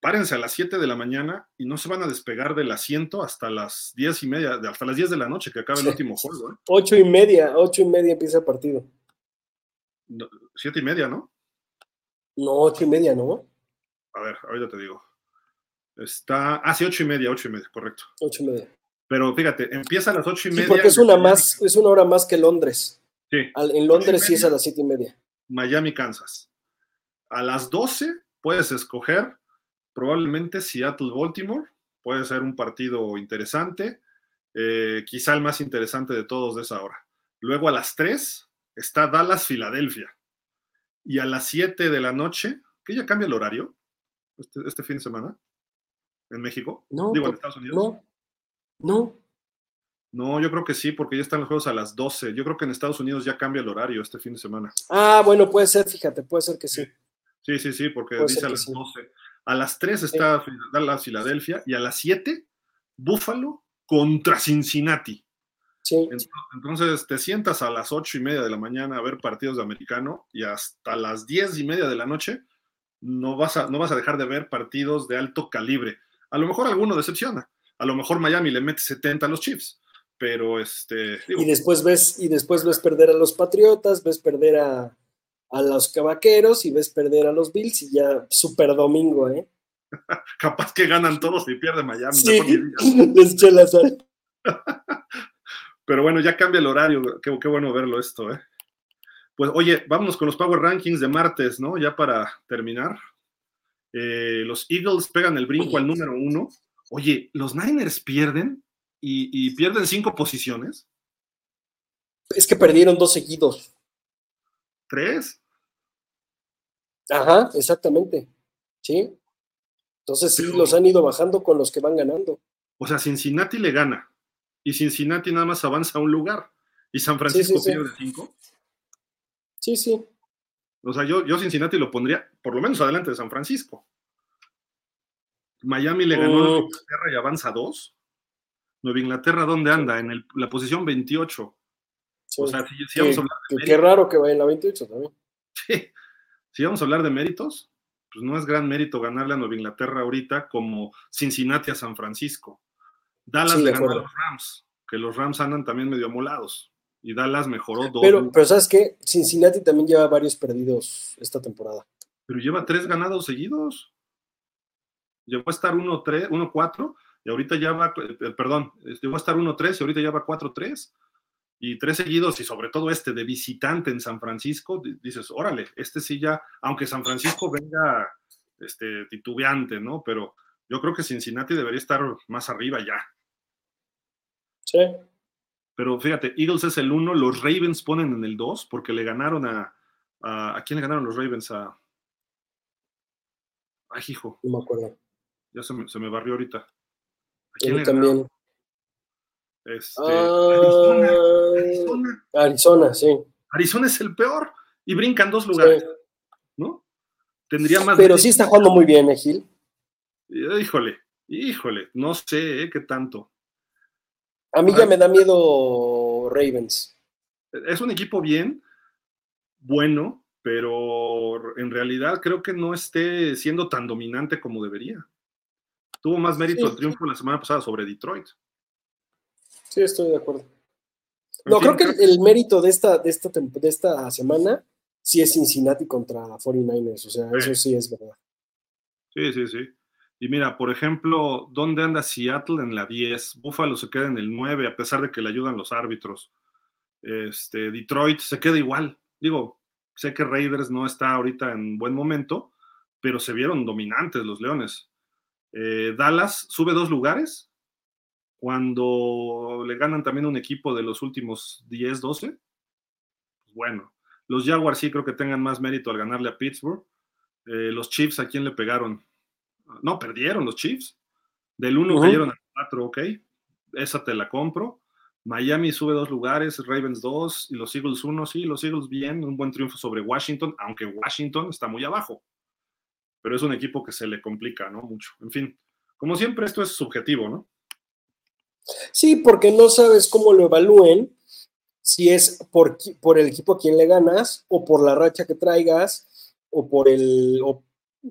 párense a las 7 de la mañana y no se van a despegar del asiento hasta las 10 y media, hasta las 10 de la noche que acabe el último juego. ¿eh? 8 y media, 8 y media empieza el partido. 7 y media, ¿no? No, 8 y media, ¿no? A ver, ahorita te digo. Está, ah, sí, 8 y media, 8 y media, correcto. 8 y media. Pero fíjate, empieza a las ocho y media. porque es una, más, es una hora más que Londres. Sí. en Londres sí es a las siete y media. Miami, Kansas. A las 12 puedes escoger probablemente Seattle-Baltimore. Puede ser un partido interesante. Eh, quizá el más interesante de todos de esa hora. Luego a las 3 está Dallas-Filadelfia. Y a las 7 de la noche, que ya cambia el horario este, este, fin de semana en México. No, Digo, en Estados Unidos. No, no. No, yo creo que sí, porque ya están los juegos a las 12. Yo creo que en Estados Unidos ya cambia el horario este fin de semana. Ah, bueno, puede ser, fíjate, puede ser que sí. Sí, sí, sí, porque dice a las 12. A las 3 está la Filadelfia y a las 7, Buffalo contra Cincinnati. Sí. Entonces te sientas a las ocho y media de la mañana a ver partidos de americano y hasta las diez y media de la noche no vas a, no vas a dejar de ver partidos de alto calibre. A lo mejor alguno decepciona, a lo mejor Miami le mete 70 a los Chiefs, pero este... y después ves, y después ves perder a los Patriotas, ves perder a, los Cavaqueros y ves perder a los Bills y ya super domingo, ¿eh? Capaz que ganan todos y pierde Miami. Sí, la sal. Pero bueno, ya cambia el horario. Qué, qué, bueno verlo esto, ¿eh? Pues oye, vámonos con los Power Rankings de martes, ¿no? Ya para terminar. Eh, los Eagles pegan el brinco al número uno Oye, los Niners pierden y, pierden cinco posiciones. Es que perdieron dos seguidos. ¿Tres? Ajá, exactamente. Sí. Entonces sí, los han ido bajando con los que van ganando. O sea, Cincinnati le gana. Y Cincinnati nada más avanza a un lugar. ¿Y San Francisco pierde cinco? Sí, sí. O sea, yo, yo Cincinnati lo pondría por lo menos adelante de San Francisco. Miami le ganó a Nueva Inglaterra y avanza dos. Nueva Inglaterra, ¿dónde anda? En la posición 28. O sea, si, vamos a hablar de Qué raro que vaya en la 28 también. Sí. Si vamos a hablar de méritos, pues no es gran mérito ganarle a Nueva Inglaterra ahorita como Cincinnati a San Francisco. Dallas le ganó a los Rams. que los Rams andan también medio amolados. Y Dallas mejoró dos. Pero, pero ¿sabes qué? Cincinnati también lleva varios perdidos esta temporada. Pero lleva tres ganados seguidos. Llegó a estar 1-3, 1-4 y ahorita ya va, eh, perdón, llegó a estar 1-3 y ahorita ya va 4-3 y tres seguidos y sobre todo este de visitante en San Francisco, dices, órale, este sí ya, aunque San Francisco venga este, titubeante, ¿no? Pero yo creo que Cincinnati debería estar más arriba ya. Sí. Pero fíjate, Eagles es el 1, los Ravens ponen en el 2 porque le ganaron a, a... ¿A quién le ganaron los Ravens? A... Ay, hijo. No me acuerdo. Ya se me, se me barrió ahorita. ¿A quién le también. Este, Arizona, Arizona. Arizona, sí. Arizona es el peor y brincan dos lugares, ¿no? Tendría más. Pero sí está jugando muy bien, ¿eh, Gil? Híjole, híjole, no sé ¿eh? qué tanto. A mí ya me da miedo Ravens. Es un equipo bien, bueno, pero en realidad creo que no esté siendo tan dominante como debería. Tuvo más mérito el triunfo la semana pasada sobre Detroit. Sí, estoy de acuerdo. No, creo que el, mérito de esta, de, esta, de esta semana sí es Cincinnati contra 49ers, o sea, eso sí es verdad. Sí, sí, sí. Y mira, por ejemplo, ¿dónde anda Seattle en la 10? Buffalo se queda en el 9, a pesar de que le ayudan los árbitros. Este, Detroit se queda igual. Digo, sé que Raiders no está ahorita en buen momento, pero se vieron dominantes los Leones. Eh, Dallas sube dos lugares cuando le ganan también un equipo de los últimos 10, 12, pues bueno, los Jaguars sí creo que tengan más mérito al ganarle a Pittsburgh. Eh, los Chiefs, ¿a quién le pegaron? No, perdieron los Chiefs. Del 1 cayeron al 4, ok. Esa te la compro. Miami sube dos lugares, Ravens 2 y los Eagles 1. Sí, los Eagles bien, un buen triunfo sobre Washington, aunque Washington está muy abajo. Pero es un equipo que se le complica, ¿no? Mucho. En fin, como siempre, esto es subjetivo, ¿no? Sí, porque no sabes cómo lo evalúen, si es por, por el equipo a quien le ganas, o por la racha que traigas, o por el...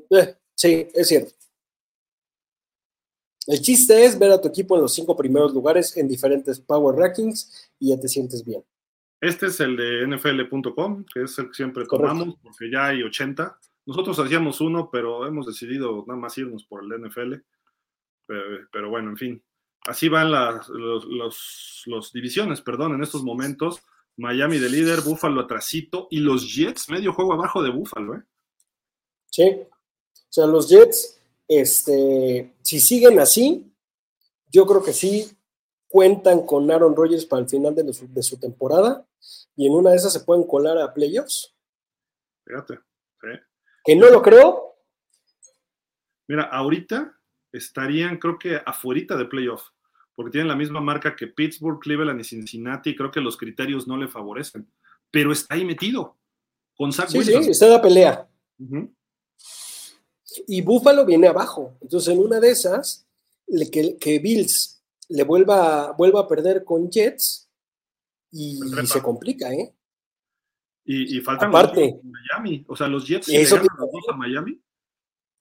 Eh, sí, es cierto. El chiste es ver a tu equipo en los cinco primeros lugares en diferentes Power Rankings y ya te sientes bien. Este es el de NFL.com, que es el que siempre tomamos, porque ya hay 80. Nosotros hacíamos uno, pero hemos decidido nada más irnos por el de NFL. pero bueno, en fin así van las los, divisiones, perdón, en estos momentos. Miami de líder, Búfalo atrasito y los Jets medio juego abajo de Búfalo, ¿eh? Sí. O sea, los Jets, este, si siguen así, yo creo que sí cuentan con Aaron Rodgers para el final de, de su temporada y en una de esas se pueden colar a playoffs. Fíjate. Que no lo creo. Mira, ahorita estarían, creo que, afuerita de playoff, porque tienen la misma marca que Pittsburgh, Cleveland y Cincinnati, y creo que los criterios no le favorecen, pero está ahí metido, con Zach sí, Sí, está en la pelea. Y Buffalo viene abajo, entonces en una de esas, que, que Bills le vuelva, vuelva a perder con Jets y, se complica, ¿eh? Y, y faltan Aparte, Miami, o sea, los Jets si le a Miami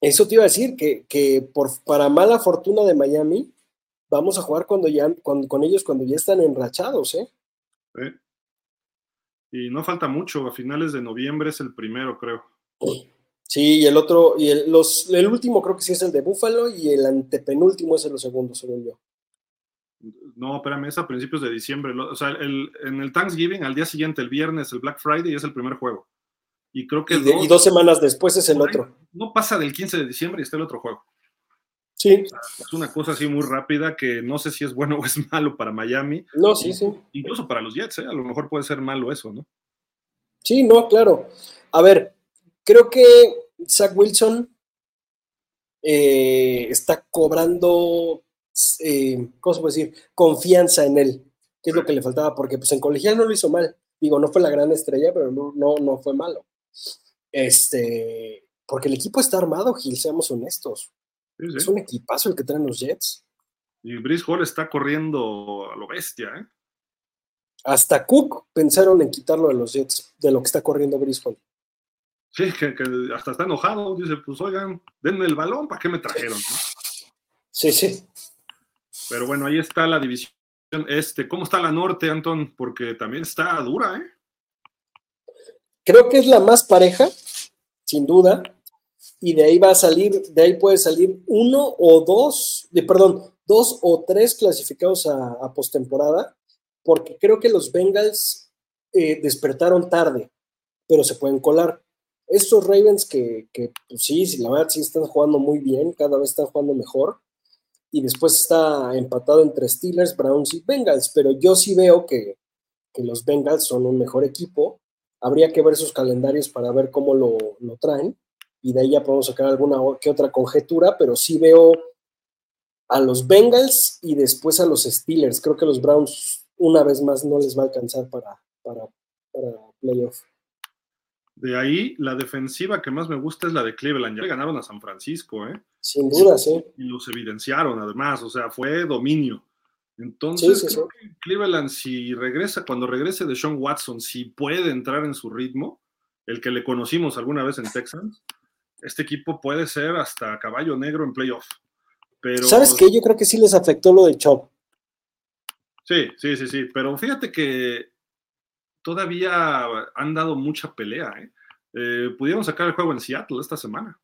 eso te iba a decir, que, por, para mala fortuna de Miami, vamos a jugar cuando ya, con ellos cuando ya están enrachados, ¿eh? Y no falta mucho, a finales de noviembre es el primero, creo. Sí, y el otro, y el, los, el último creo que sí es el de Buffalo y el antepenúltimo es el segundo, según yo. No, espérame, es a principios de diciembre. O sea, el, en el Thanksgiving, al día siguiente, el viernes, el Black Friday, es el primer juego. Y creo que. Y, dos, semanas después es el otro. No pasa del 15 de diciembre y está el otro juego. Sí. es una cosa así muy rápida que no sé si es bueno o es malo para Miami. No, sí, sí. Incluso para los Jets, ¿eh? a lo mejor puede ser malo eso, ¿no? Sí, no, claro. A ver, creo que Zach Wilson eh, está cobrando, eh, ¿cómo se puede decir? Confianza en él, que es lo que le faltaba, porque pues en colegial no lo hizo mal. Digo, no fue la gran estrella, pero no, no, no fue malo. Este, porque el equipo está armado, Gil, seamos honestos. Es un equipazo el que traen los Jets. Y Brice Hall está corriendo a lo bestia, ¿eh? Hasta Cook pensaron en quitarlo de los Jets, de lo que está corriendo Brice Hall. Sí, que, hasta está enojado. Dice, pues oigan, denme el balón, ¿para qué me trajeron? Sí, sí. Pero bueno, ahí está la división este, ¿cómo está la norte, Anton? Porque también está dura, ¿eh? Creo que es la más pareja, sin duda, y de ahí va a salir, de ahí puede salir uno o dos, de, perdón, dos o tres clasificados a, postemporada, porque creo que los Bengals eh, despertaron tarde, pero se pueden colar. Estos Ravens que, que pues sí, la verdad sí están jugando muy bien, cada vez están jugando mejor, y después está empatado entre Steelers, Browns y Bengals, pero yo sí veo que, que los Bengals son un mejor equipo Habría que ver sus calendarios para ver cómo lo, traen y de ahí ya podemos sacar alguna que otra conjetura, pero sí veo a los Bengals y después a los Steelers. Creo que los Browns una vez más no les va a alcanzar para, para, para playoff. De ahí, la defensiva que más me gusta es la de Cleveland. Ya le ganaron a San Francisco, ¿eh? Sin duda, sí. Y los evidenciaron, además. O sea, fue dominio. Entonces, creo que Cleveland, si regresa, cuando regrese de Sean Watson, si puede entrar en su ritmo, el que le conocimos alguna vez en Texans, este equipo puede ser hasta caballo negro en playoff. Pero... ¿Sabes qué? Yo creo que sí les afectó lo de Chop. Sí, sí, sí, sí. Pero fíjate que todavía han dado mucha pelea. ¿eh? eh pudieron sacar el juego en Seattle esta semana.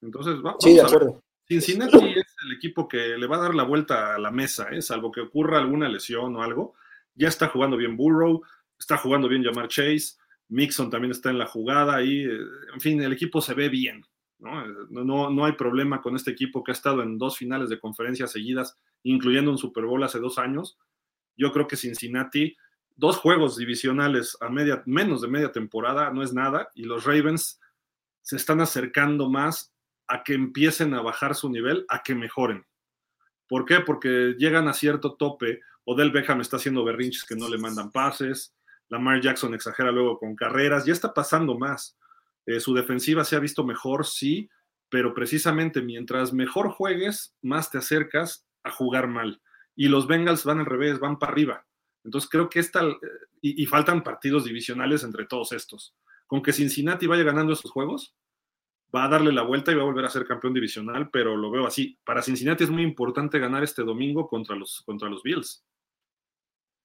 Entonces, vamos, sí, de acuerdo. Cincinnati es el equipo que le va a dar la vuelta a la mesa, ¿eh? salvo que ocurra alguna lesión o algo. Ya está jugando bien Burrow, está jugando bien Jamar Chase, Mixon también está en la jugada y, eh, en fin, el equipo se ve bien. ¿no? No, no hay problema con este equipo que ha estado en dos finales de conferencia seguidas, incluyendo un Super Bowl hace dos años. Yo creo que Cincinnati, dos juegos divisionales a media, menos de media temporada, no es nada, y los Ravens se están acercando más a que empiecen a bajar su nivel, a que mejoren. ¿Por qué? Porque llegan a cierto tope. Odell Beckham está haciendo berrinches que no le mandan pases. Lamar Jackson exagera luego con carreras. Ya está pasando más. Eh, su defensiva se ha visto mejor, sí, pero precisamente mientras mejor juegues, más te acercas a jugar mal. Y los Bengals van al revés, van para arriba. Entonces creo que esta, eh, y, y faltan partidos divisionales entre todos estos. Con que Cincinnati vaya ganando esos juegos, va a darle la vuelta y va a volver a ser campeón divisional, pero lo veo así. Para Cincinnati es muy importante ganar este domingo contra los, contra los Bills.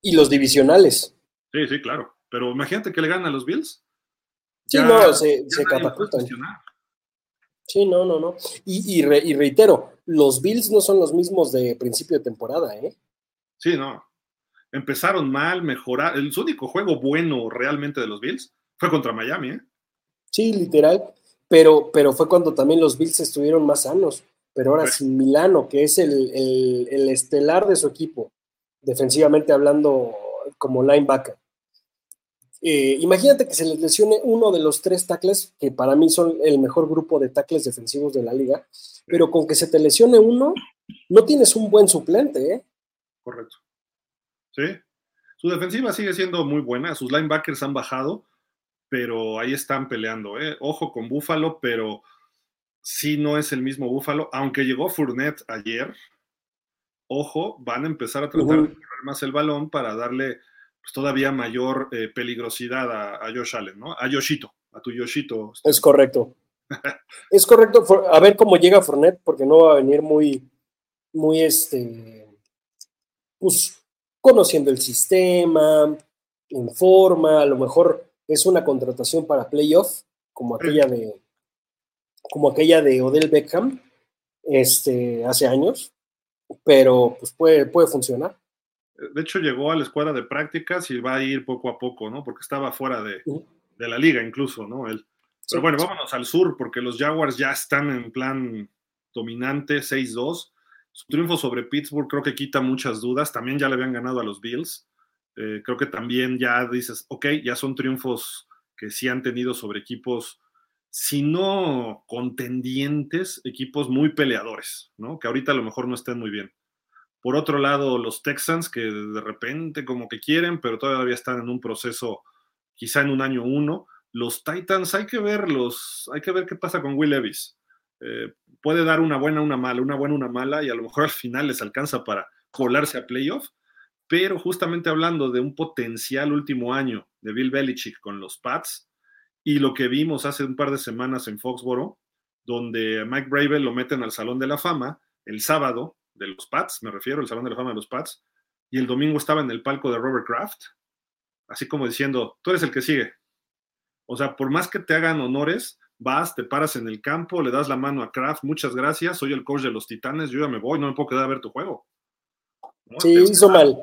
Y los divisionales. Sí, sí, claro. Pero imagínate que le ganan a los Bills. Sí, no, se, catapultan. Sí, no, no, no. Y, y, reitero, los Bills no son los mismos de principio de temporada, ¿eh? Sí, no. Empezaron mal, mejorar. El único juego bueno realmente de los Bills fue contra Miami, ¿eh? Sí, literal pero, pero fue cuando también los Bills estuvieron más sanos. Pero ahora sin Milano, que es el, estelar de su equipo, defensivamente hablando como linebacker. Eh, imagínate que se les lesione uno de los tres tackles, que para mí son el mejor grupo de tackles defensivos de la liga, pero con que se te lesione uno, no tienes un buen suplente, ¿eh? Correcto. Sí. Su defensiva sigue siendo muy buena, sus linebackers han bajado, pero ahí están peleando. ¿eh? Ojo con Búfalo, pero sí no es el mismo Búfalo. Aunque llegó Fournette ayer, ojo, van a empezar a tratar de correr más el balón para darle pues, todavía mayor eh, peligrosidad a, a, Josh Allen, ¿no? A Yoshito, a tu Yoshito. Es correcto. es correcto. A ver cómo llega Fournette, porque no va a venir muy, muy, este, pues, conociendo el sistema, informa, a lo mejor es una contratación para playoff, como aquella de, como aquella de Odell Beckham, este, hace años, pero pues puede, puede funcionar. De hecho, llegó a la escuadra de prácticas y va a ir poco a poco, ¿no? Porque estaba fuera de, la liga incluso, ¿no? Él. Pero bueno, vámonos al sur, porque los Jaguars ya están en plan dominante, 6-2. Su triunfo sobre Pittsburgh creo que quita muchas dudas. También ya le habían ganado a los Bills. Eh, creo que también ya dices, ok, ya son triunfos que sí han tenido sobre equipos, si no contendientes, equipos muy peleadores, ¿no? Que ahorita a lo mejor no estén muy bien. Por otro lado, los Texans, que de repente como que quieren, pero todavía están en un proceso, quizá en un año uno. Los Titans, hay que verlos, hay que ver qué pasa con Will Levis. Eh, puede dar una buena, una mala, una buena, una mala, y a lo mejor al final les alcanza para colarse a playoff, pero justamente hablando de un potencial último año de Bill Belichick con los Pats y lo que vimos hace un par de semanas en Foxboro, donde Mike Bravel lo meten al Salón de la Fama el sábado, de los Pats, me refiero, el Salón de la Fama de los Pats, y el domingo estaba en el palco de Robert Kraft, así como diciendo, tú eres el que sigue. O sea, por más que te hagan honores, vas, te paras en el campo, le das la mano a Kraft, muchas gracias, soy el coach de los Titanes, yo ya me voy, no me puedo quedar a ver tu juego. Sí, hizo mal.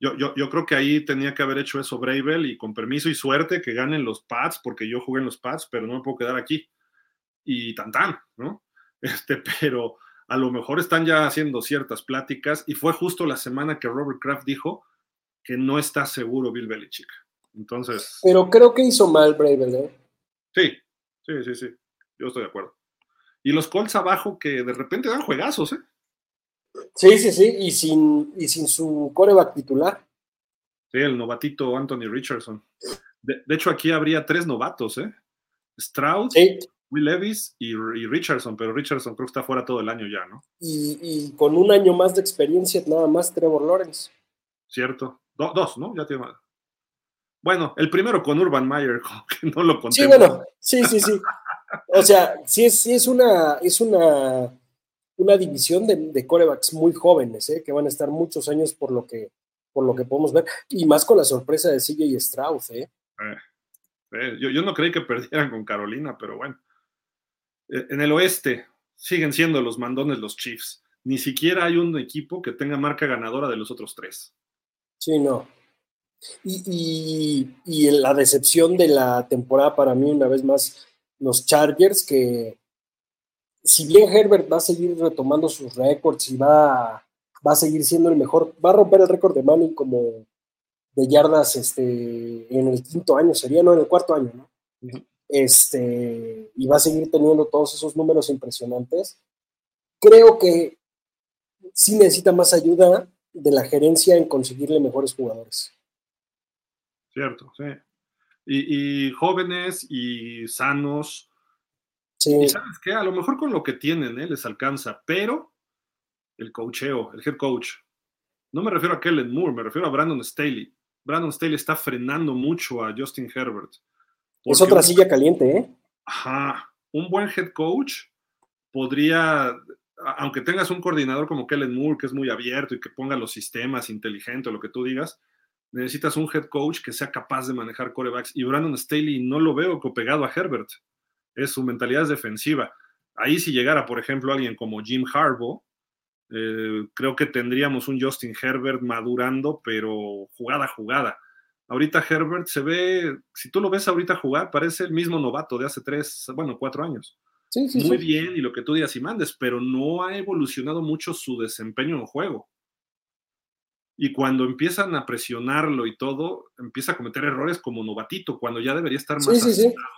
Yo, yo, yo, creo que ahí tenía que haber hecho eso Bravel y con permiso y suerte que ganen los Pats, porque yo jugué en los Pats, pero no me puedo quedar aquí. Y tan tan, ¿no? Este, pero a lo mejor están ya haciendo ciertas pláticas y fue justo la semana que Robert Kraft dijo que no está seguro Bill Belichick. Entonces. Pero creo que hizo mal Bravel, ¿eh? Sí, sí, sí, sí. Yo estoy de acuerdo. Y los Colts abajo que de repente dan juegazos, ¿eh? Sí, sí, sí, y sin, y sin su coreback titular. Sí, el novatito Anthony Richardson. De, de hecho, aquí habría tres novatos, ¿eh? Stroud, Sí, Will Levis y, y Richardson, pero Richardson creo que está fuera todo el año ya, ¿no? y, y con un año más de experiencia, nada más Trevor Lawrence. Cierto. Do- dos, ¿no? Ya tiene más. Bueno, el primero con Urban Meyer, que no lo conté. Sí, bueno, sí, sí, sí. O sea, sí es, sí es una, es una, una división de, de corebacks muy jóvenes, ¿eh? que van a estar muchos años por lo que, por lo que podemos ver, y más con la sorpresa de CJ Stroud, ¿eh? Eh, yo, yo no creí que perdieran con Carolina, pero bueno. Eh, en el oeste siguen siendo los mandones los Chiefs. Ni siquiera hay un equipo que tenga marca ganadora de los otros tres. Sí, no. Y, y, y la decepción de la temporada para mí, una vez más, los Chargers, que si bien Herbert va a seguir retomando sus récords y va, va a seguir siendo el mejor, va a romper el récord de Manning como de yardas este, en el quinto año, sería, no, en el cuarto año, ¿no? Este, y va a seguir teniendo todos esos números impresionantes. Creo que sí necesita más ayuda de la gerencia en conseguirle mejores jugadores. Cierto, sí. Y, y jóvenes y sanos. Sí, Y sabes qué, a lo mejor con lo que tienen, ¿eh? les alcanza, pero el coacheo, el head coach. No me refiero a Kellen Moore, me refiero a Brandon Staley. Brandon Staley está frenando mucho a Justin Herbert. es otra un- silla caliente, ¿eh? Ajá, un buen head coach podría, aunque tengas un coordinador como Kellen Moore, que es muy abierto y que ponga los sistemas inteligente lo que tú digas, necesitas un head coach que sea capaz de manejar corebacks. Y Brandon Staley no lo veo copegado a Herbert. Es su mentalidad es defensiva. Ahí si llegara, por ejemplo, alguien como Jim Harbaugh, eh, creo que tendríamos un Justin Herbert madurando, pero jugada a jugada. Ahorita Herbert se ve, si tú lo ves ahorita jugar, parece el mismo novato de hace tres, bueno, cuatro años. Sí, sí, Muy sí. bien, y lo que tú digas y mandes, pero no ha evolucionado mucho su desempeño en juego. Y cuando empiezan a presionarlo y todo, empieza a cometer errores como novatito, cuando ya debería estar más sí, sí. acertado.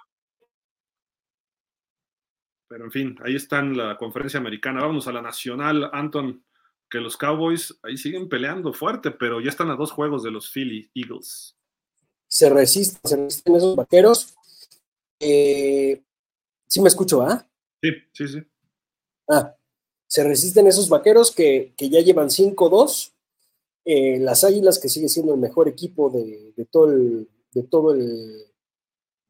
Pero en fin, ahí está en la conferencia americana. Vamos a la nacional, Anton, que los Cowboys ahí siguen peleando fuerte, pero ya están a dos juegos de los Philly Eagles. Se resisten, se resisten esos vaqueros. Eh, sí me escucho, ¿ah? Sí, sí, sí. Ah, se resisten esos vaqueros que, que ya llevan 5-2. Eh, las Águilas, que sigue siendo el mejor equipo de, de todo el, de todo el,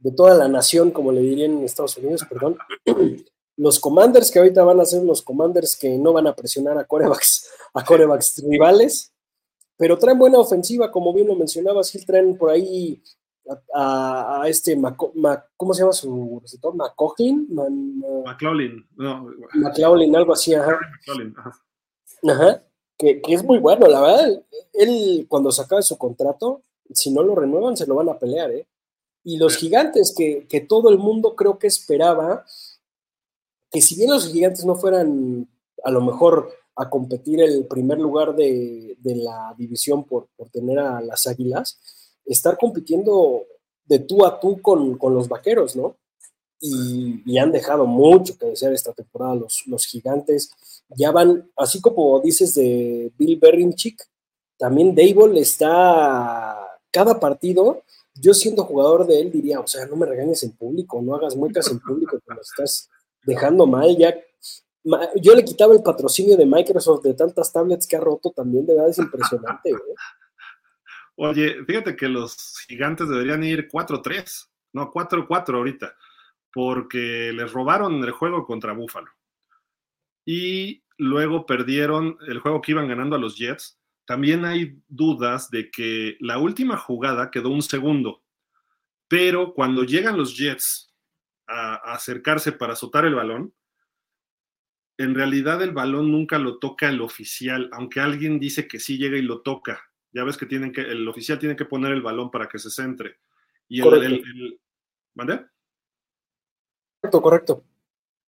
de toda la nación, como le dirían en Estados Unidos, perdón. Los Commanders, que ahorita van a ser los Commanders que no van a presionar a corebacks, a corebacks rivales, pero traen buena ofensiva, como bien lo mencionabas, Gil, traen por ahí a, este, Maco- Ma- ¿cómo se llama su receptor? ¿McCoughlin? Man- McLaughlin, no, McLaughlin, algo así, ajá. Harry McLaughlin, ajá. Ajá, que, que es muy bueno, la verdad. Él, cuando se acabe su contrato, si no lo renuevan, se lo van a pelear, ¿eh? Y los gigantes, que, que todo el mundo creo que esperaba que si bien los gigantes no fueran a lo mejor a competir el primer lugar de, de la división por, por tener a las águilas, estar compitiendo de tú a tú con, con los vaqueros, ¿no? Y, y han dejado mucho que desear esta temporada los, los gigantes. Ya van, así como dices de Bill Berinchick, también Dable está cada partido. Yo siendo jugador de él diría, o sea, no me regañes en público, no hagas muecas en público, que estás dejando mal. Ya, yo le quitaba el patrocinio de Microsoft de tantas tablets que ha roto también, de verdad es impresionante. ¿eh? Oye, fíjate que los gigantes deberían ir 4-3, no, 4-4 ahorita, porque les robaron el juego contra Buffalo. Y luego perdieron el juego que iban ganando a los Jets. También hay dudas de que la última jugada quedó un segundo, pero cuando llegan los Jets a, a acercarse para azotar el balón, en realidad el balón nunca lo toca el oficial, aunque alguien dice que sí llega y lo toca. Ya ves que tienen que, el oficial tiene que poner el balón para que se centre. Y el, el, el ¿Mande? Correcto, correcto.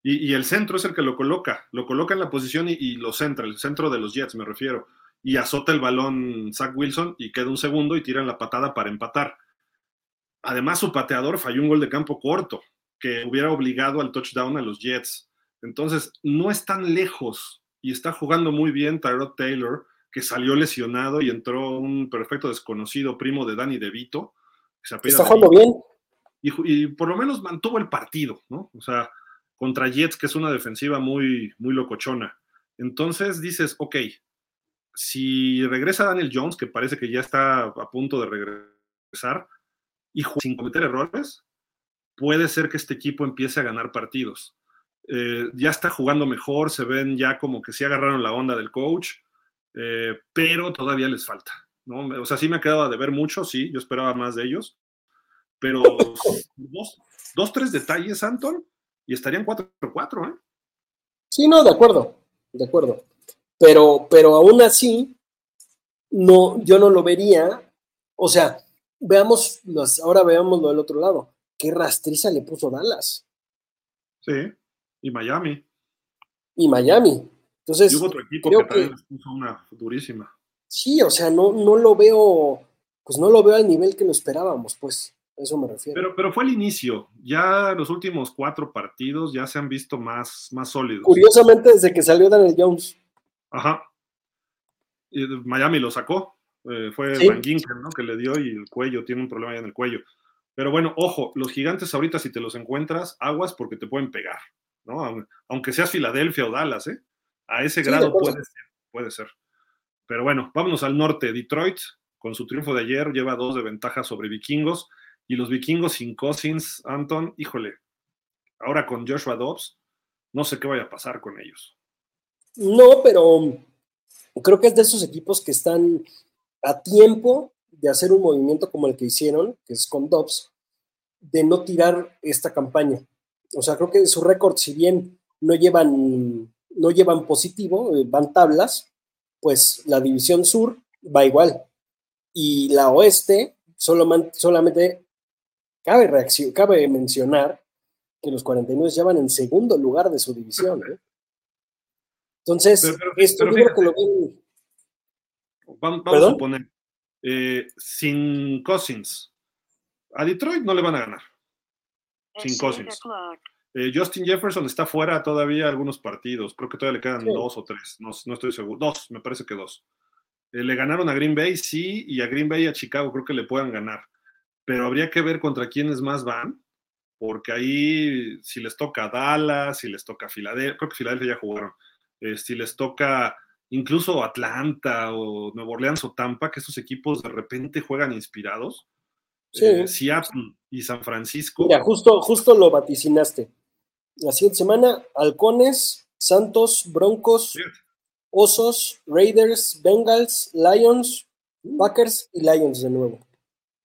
Y, y, el centro es el que lo coloca, lo coloca en la posición y, y, lo centra, el centro de los Jets me refiero. Y azota el balón Zach Wilson y queda un segundo y tiran la patada para empatar. Además, su pateador falló un gol de campo corto que hubiera obligado al touchdown a los Jets. Entonces, no es tan lejos y está jugando muy bien Tyrod Taylor, que salió lesionado y entró un perfecto desconocido primo de Danny DeVito. Que se está jugando bien. Y, y, por lo menos mantuvo el partido, ¿no? O sea, contra Jets, que es una defensiva muy, muy locochona. Entonces dices, ok, si regresa Daniel Jones, que parece que ya está a punto de regresar, y sin cometer errores, puede ser que este equipo empiece a ganar partidos. Eh, ya está jugando mejor, se ven ya como que sí agarraron la onda del coach, eh, pero todavía les falta. O sea, sí me ha quedado de ver mucho, sí, yo esperaba más de ellos, pero dos, dos tres detalles, Anton, y estarían 4-4, ¿eh? Sí, no, de acuerdo, de acuerdo. Pero, pero aún así, no, yo no lo vería. O sea, veamos, los, ahora veámoslo del otro lado. ¿Qué rastriza le puso Dallas? Sí, y Miami. Y Miami. Entonces, y hubo otro equipo que, también que, puso una durísima. Sí, o sea, no, no lo veo, pues no lo veo al nivel que lo esperábamos, pues. Eso me refiero. Pero, pero fue el inicio. Ya los últimos cuatro partidos ya se han visto más, más sólidos. Curiosamente, desde que salió Daniel Jones. Ajá. Y Miami lo sacó. Eh, fue ¿Sí? Van Ginkel, ¿no? Que le dio y el cuello, tiene un problema ahí en el cuello. Pero bueno, ojo, los gigantes ahorita, si te los encuentras, aguas porque te pueden pegar, ¿no? Aunque seas Filadelfia o Dallas, ¿eh? A ese sí, grado puede ser, puede ser. Pero bueno, vámonos al norte. Detroit, con su triunfo de ayer, lleva dos de ventaja sobre vikingos. Y los vikingos sin Cousins, Anton, híjole, ahora con Joshua Dobbs, no sé qué vaya a pasar con ellos. No, pero creo que es de esos equipos que están a tiempo de hacer un movimiento como el que hicieron, que es con Dobbs, de no tirar esta campaña. O sea, creo que su récord, si bien no llevan, no llevan positivo, eh, van tablas, pues la división sur va igual. Y la oeste solamente, solamente Cabe, cabe mencionar que los 49 ya van en segundo lugar de su división. ¿eh? Entonces, pero, pero, esto pero fíjate, que lo ven... Vamos, vamos a suponer, eh, sin Cousins, a Detroit no le van a ganar. Sin Cousins. Eh, Justin Jefferson está fuera todavía algunos partidos. Creo que todavía le quedan sí. dos o tres. No, no, estoy seguro. Dos, me parece que dos. Eh, le ganaron a Green Bay, sí, y a Green Bay y a Chicago creo que le puedan ganar pero habría que ver contra quiénes más van, porque ahí si les toca Dallas, si les toca Filadelfia, creo que Filadelfia ya jugaron, eh, si les toca incluso Atlanta o Nueva Orleans o Tampa, que estos equipos de repente juegan inspirados. Sí. Eh, Seattle y San Francisco. Mira, justo, justo lo vaticinaste. La siguiente semana, Halcones, Santos, Broncos. Osos, Raiders, Bengals, Lions, Packers y Lions de nuevo.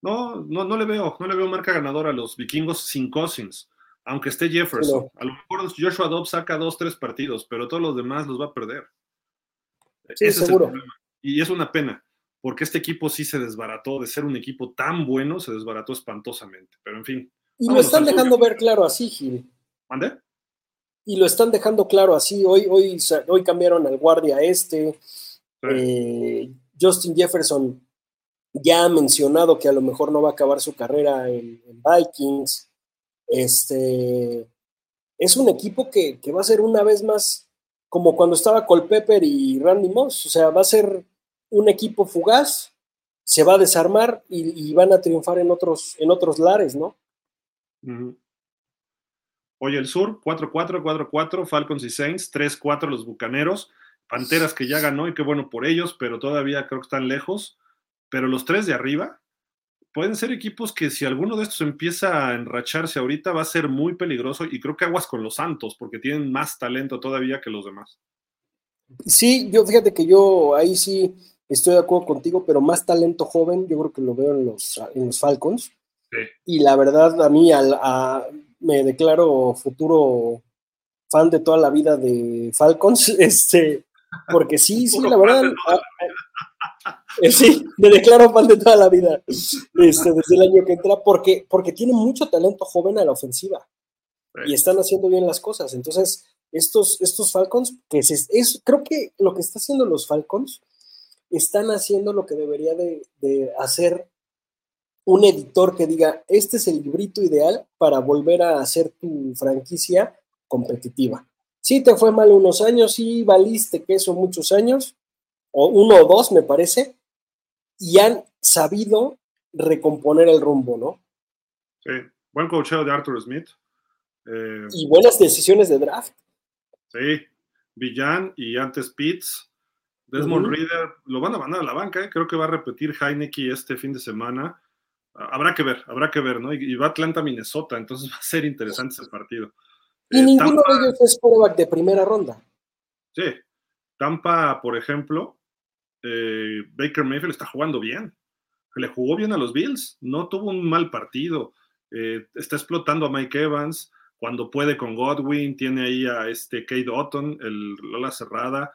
No, no, no le veo, no le veo marca ganadora a los vikingos sin Cousins, aunque esté Jefferson. A lo mejor Joshua Dobbs saca dos, tres partidos, pero todos los demás los va a perder. Sí, Ese seguro. Es y es una pena, porque este equipo sí se desbarató, de ser un equipo tan bueno, se desbarató espantosamente, pero en fin. Y lo están dejando ver claro así, Gil. ¿Mande? Y lo están dejando claro así. Hoy, hoy, hoy cambiaron al guardia este. Sí. Eh, Justin Jefferson ya ha mencionado que a lo mejor no va a acabar su carrera en, en Vikings. Este es un equipo que, que, va a ser una vez más como cuando estaba Cole Pepper y Randy Moss. O sea, va a ser un equipo fugaz, se va a desarmar y, van a triunfar en otros, en otros lares, ¿no? Uh -huh. Oye, el sur, 4-4, 4-4, Falcons y Saints, 3-4 los Bucaneros, Panteras que ya ganó y qué bueno por ellos, pero todavía creo que están lejos pero los tres de arriba pueden ser equipos que si alguno de estos empieza a enracharse ahorita va a ser muy peligroso y creo que aguas con los Santos porque tienen más talento todavía que los demás. Sí, yo fíjate que yo ahí sí estoy de acuerdo contigo, pero más talento joven, yo creo que lo veo en los, en los Falcons. Sí. Y la verdad, a mí al- a- me declaro futuro fan de toda la vida de Falcons, este, porque sí, sí, la verdad, de toda la a- a- eh, sí, me declaro fan de toda la vida, este, desde el año que entra, porque, porque tiene mucho talento joven a la ofensiva y están haciendo bien las cosas. Entonces, estos, estos Falcons, que se- es, creo que lo que está haciendo los Falcons, están haciendo lo que debería de, de hacer un editor que diga, este es el librito ideal para volver a hacer tu franquicia competitiva. Sí, te fue mal unos años, sí, valiste queso muchos años, o uno o dos, me parece, y han sabido recomponer el rumbo, ¿no? Sí. Buen coacheo de Arthur Smith. Eh, Y buenas decisiones de draft. sí. Villan y antes Pitts. Desmond. Reader lo van a mandar a la banca, ¿eh? creo que va a repetir Heineke este fin de semana. Ah, Habrá que ver, habrá que ver, ¿no? Y, y va Atlanta, Minnesota, entonces va a ser interesante ese partido. Y Eh, ninguno Tampa- de ellos es quarterback de primera ronda. Sí, Tampa, por ejemplo, eh, Baker Mayfield está jugando bien. Le jugó bien a los Bills, no tuvo un mal partido. Eh, está explotando a Mike Evans cuando puede con Godwin. Tiene ahí a este Kate Otton, el Lola cerrada.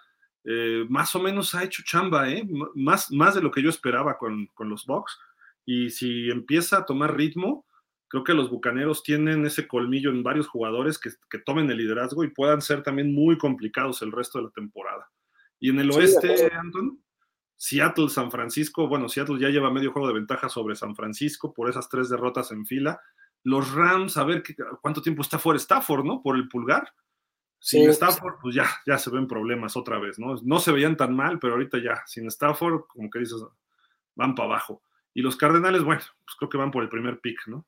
Más o menos ha hecho chamba, ¿eh? Más, más de lo que yo esperaba con, con los Bucks. Y si empieza a tomar ritmo, creo que los bucaneros tienen ese colmillo en varios jugadores que, que tomen el liderazgo y puedan ser también muy complicados el resto de la temporada. Y en el Sí, oeste. Anton, Seattle, San Francisco, bueno, Seattle ya lleva medio juego de ventaja sobre San Francisco por esas tres derrotas en fila. Los Rams, a ver qué- cuánto tiempo está fuera Stafford, ¿no? Por el pulgar. Sin Sí. Stafford, pues ya, ya se ven problemas otra vez, ¿no? No se veían tan mal, pero ahorita ya, sin Stafford, como que dices, van para abajo. Y los Cardenales, bueno, pues creo que van por el primer pick, ¿no?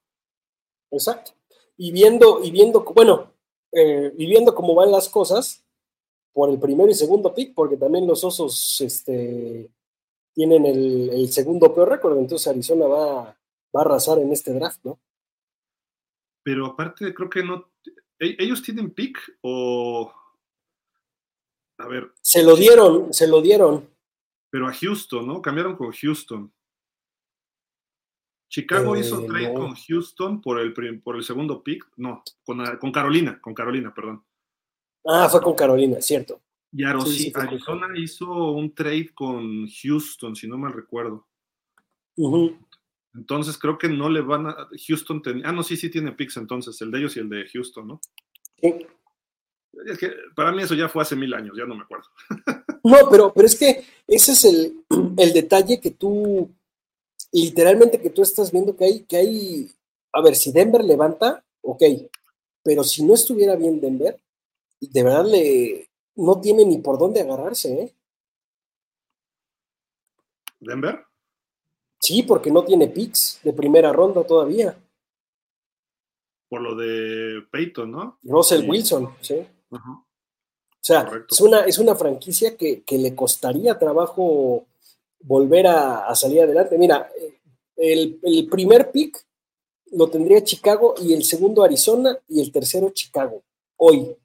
Exacto. Y viendo, y viendo, bueno, eh, y viendo cómo van las cosas, por el primero y segundo pick, porque también los osos este, tienen el, el segundo peor récord, entonces Arizona va, va a arrasar en este draft, ¿no? Pero aparte, creo que no. ¿e- ¿Ellos tienen pick o.? A ver, Se lo dieron, se lo dieron. pero a Houston, ¿no? Cambiaron con Houston. Chicago Eh, hizo trade no. con Houston por el, por el segundo pick. No, con, con Carolina, con Carolina, perdón. Ah, fue con Carolina, cierto. Y Arosi- Sí, sí, fue con Arizona hizo un trade con Houston, si no mal recuerdo. Entonces creo que no le van a. Houston tenía. Ah, no, sí, sí tiene picks entonces, el de ellos y el de Houston, ¿no? Sí. Es que para mí eso ya fue hace mil años, ya no me acuerdo. No, pero, pero es que ese es el, el detalle que tú, literalmente que tú estás viendo que hay, que hay, a ver, si Denver levanta, ok, pero si no estuviera bien Denver, de verdad le, no tiene ni por dónde agarrarse, ¿eh? ¿Denver? Sí, porque no tiene picks de primera ronda todavía. Por lo de Peyton, ¿no? Russell Sí. Wilson, ¿sí? O sea, Correcto. es una, es una franquicia que, que le costaría trabajo volver a, a salir adelante. Mira, el, el primer pick lo tendría Chicago y el segundo Arizona y el tercero Chicago, hoy. O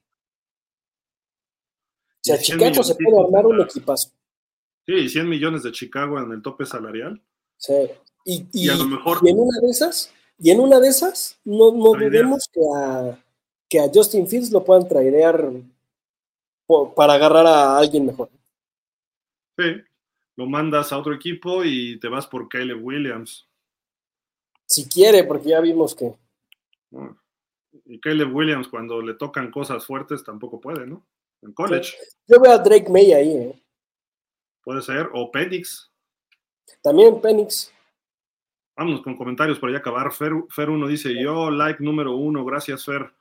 sea, Y 100 Chicago se puede armar un equipazo. Sí, 100 millones de Chicago en el tope salarial. Sí. Y, y- Y a lo mejor- y en una de esas, y en una de esas, no, no dudemos que a, que a Justin Fields lo puedan traidear po- para agarrar a alguien mejor. Sí. Lo mandas a otro equipo y te vas por Caleb Williams. Si quiere, porque ya vimos que. Y Caleb Williams, cuando le tocan cosas fuertes, tampoco puede, ¿no? En college Yo veo a Drake May ahí, ¿eh? puede ser. O Penix. También Penix. Vámonos con comentarios para ya acabar. Fer, Fer 1 dice: Yo, like número uno. Gracias, Fer.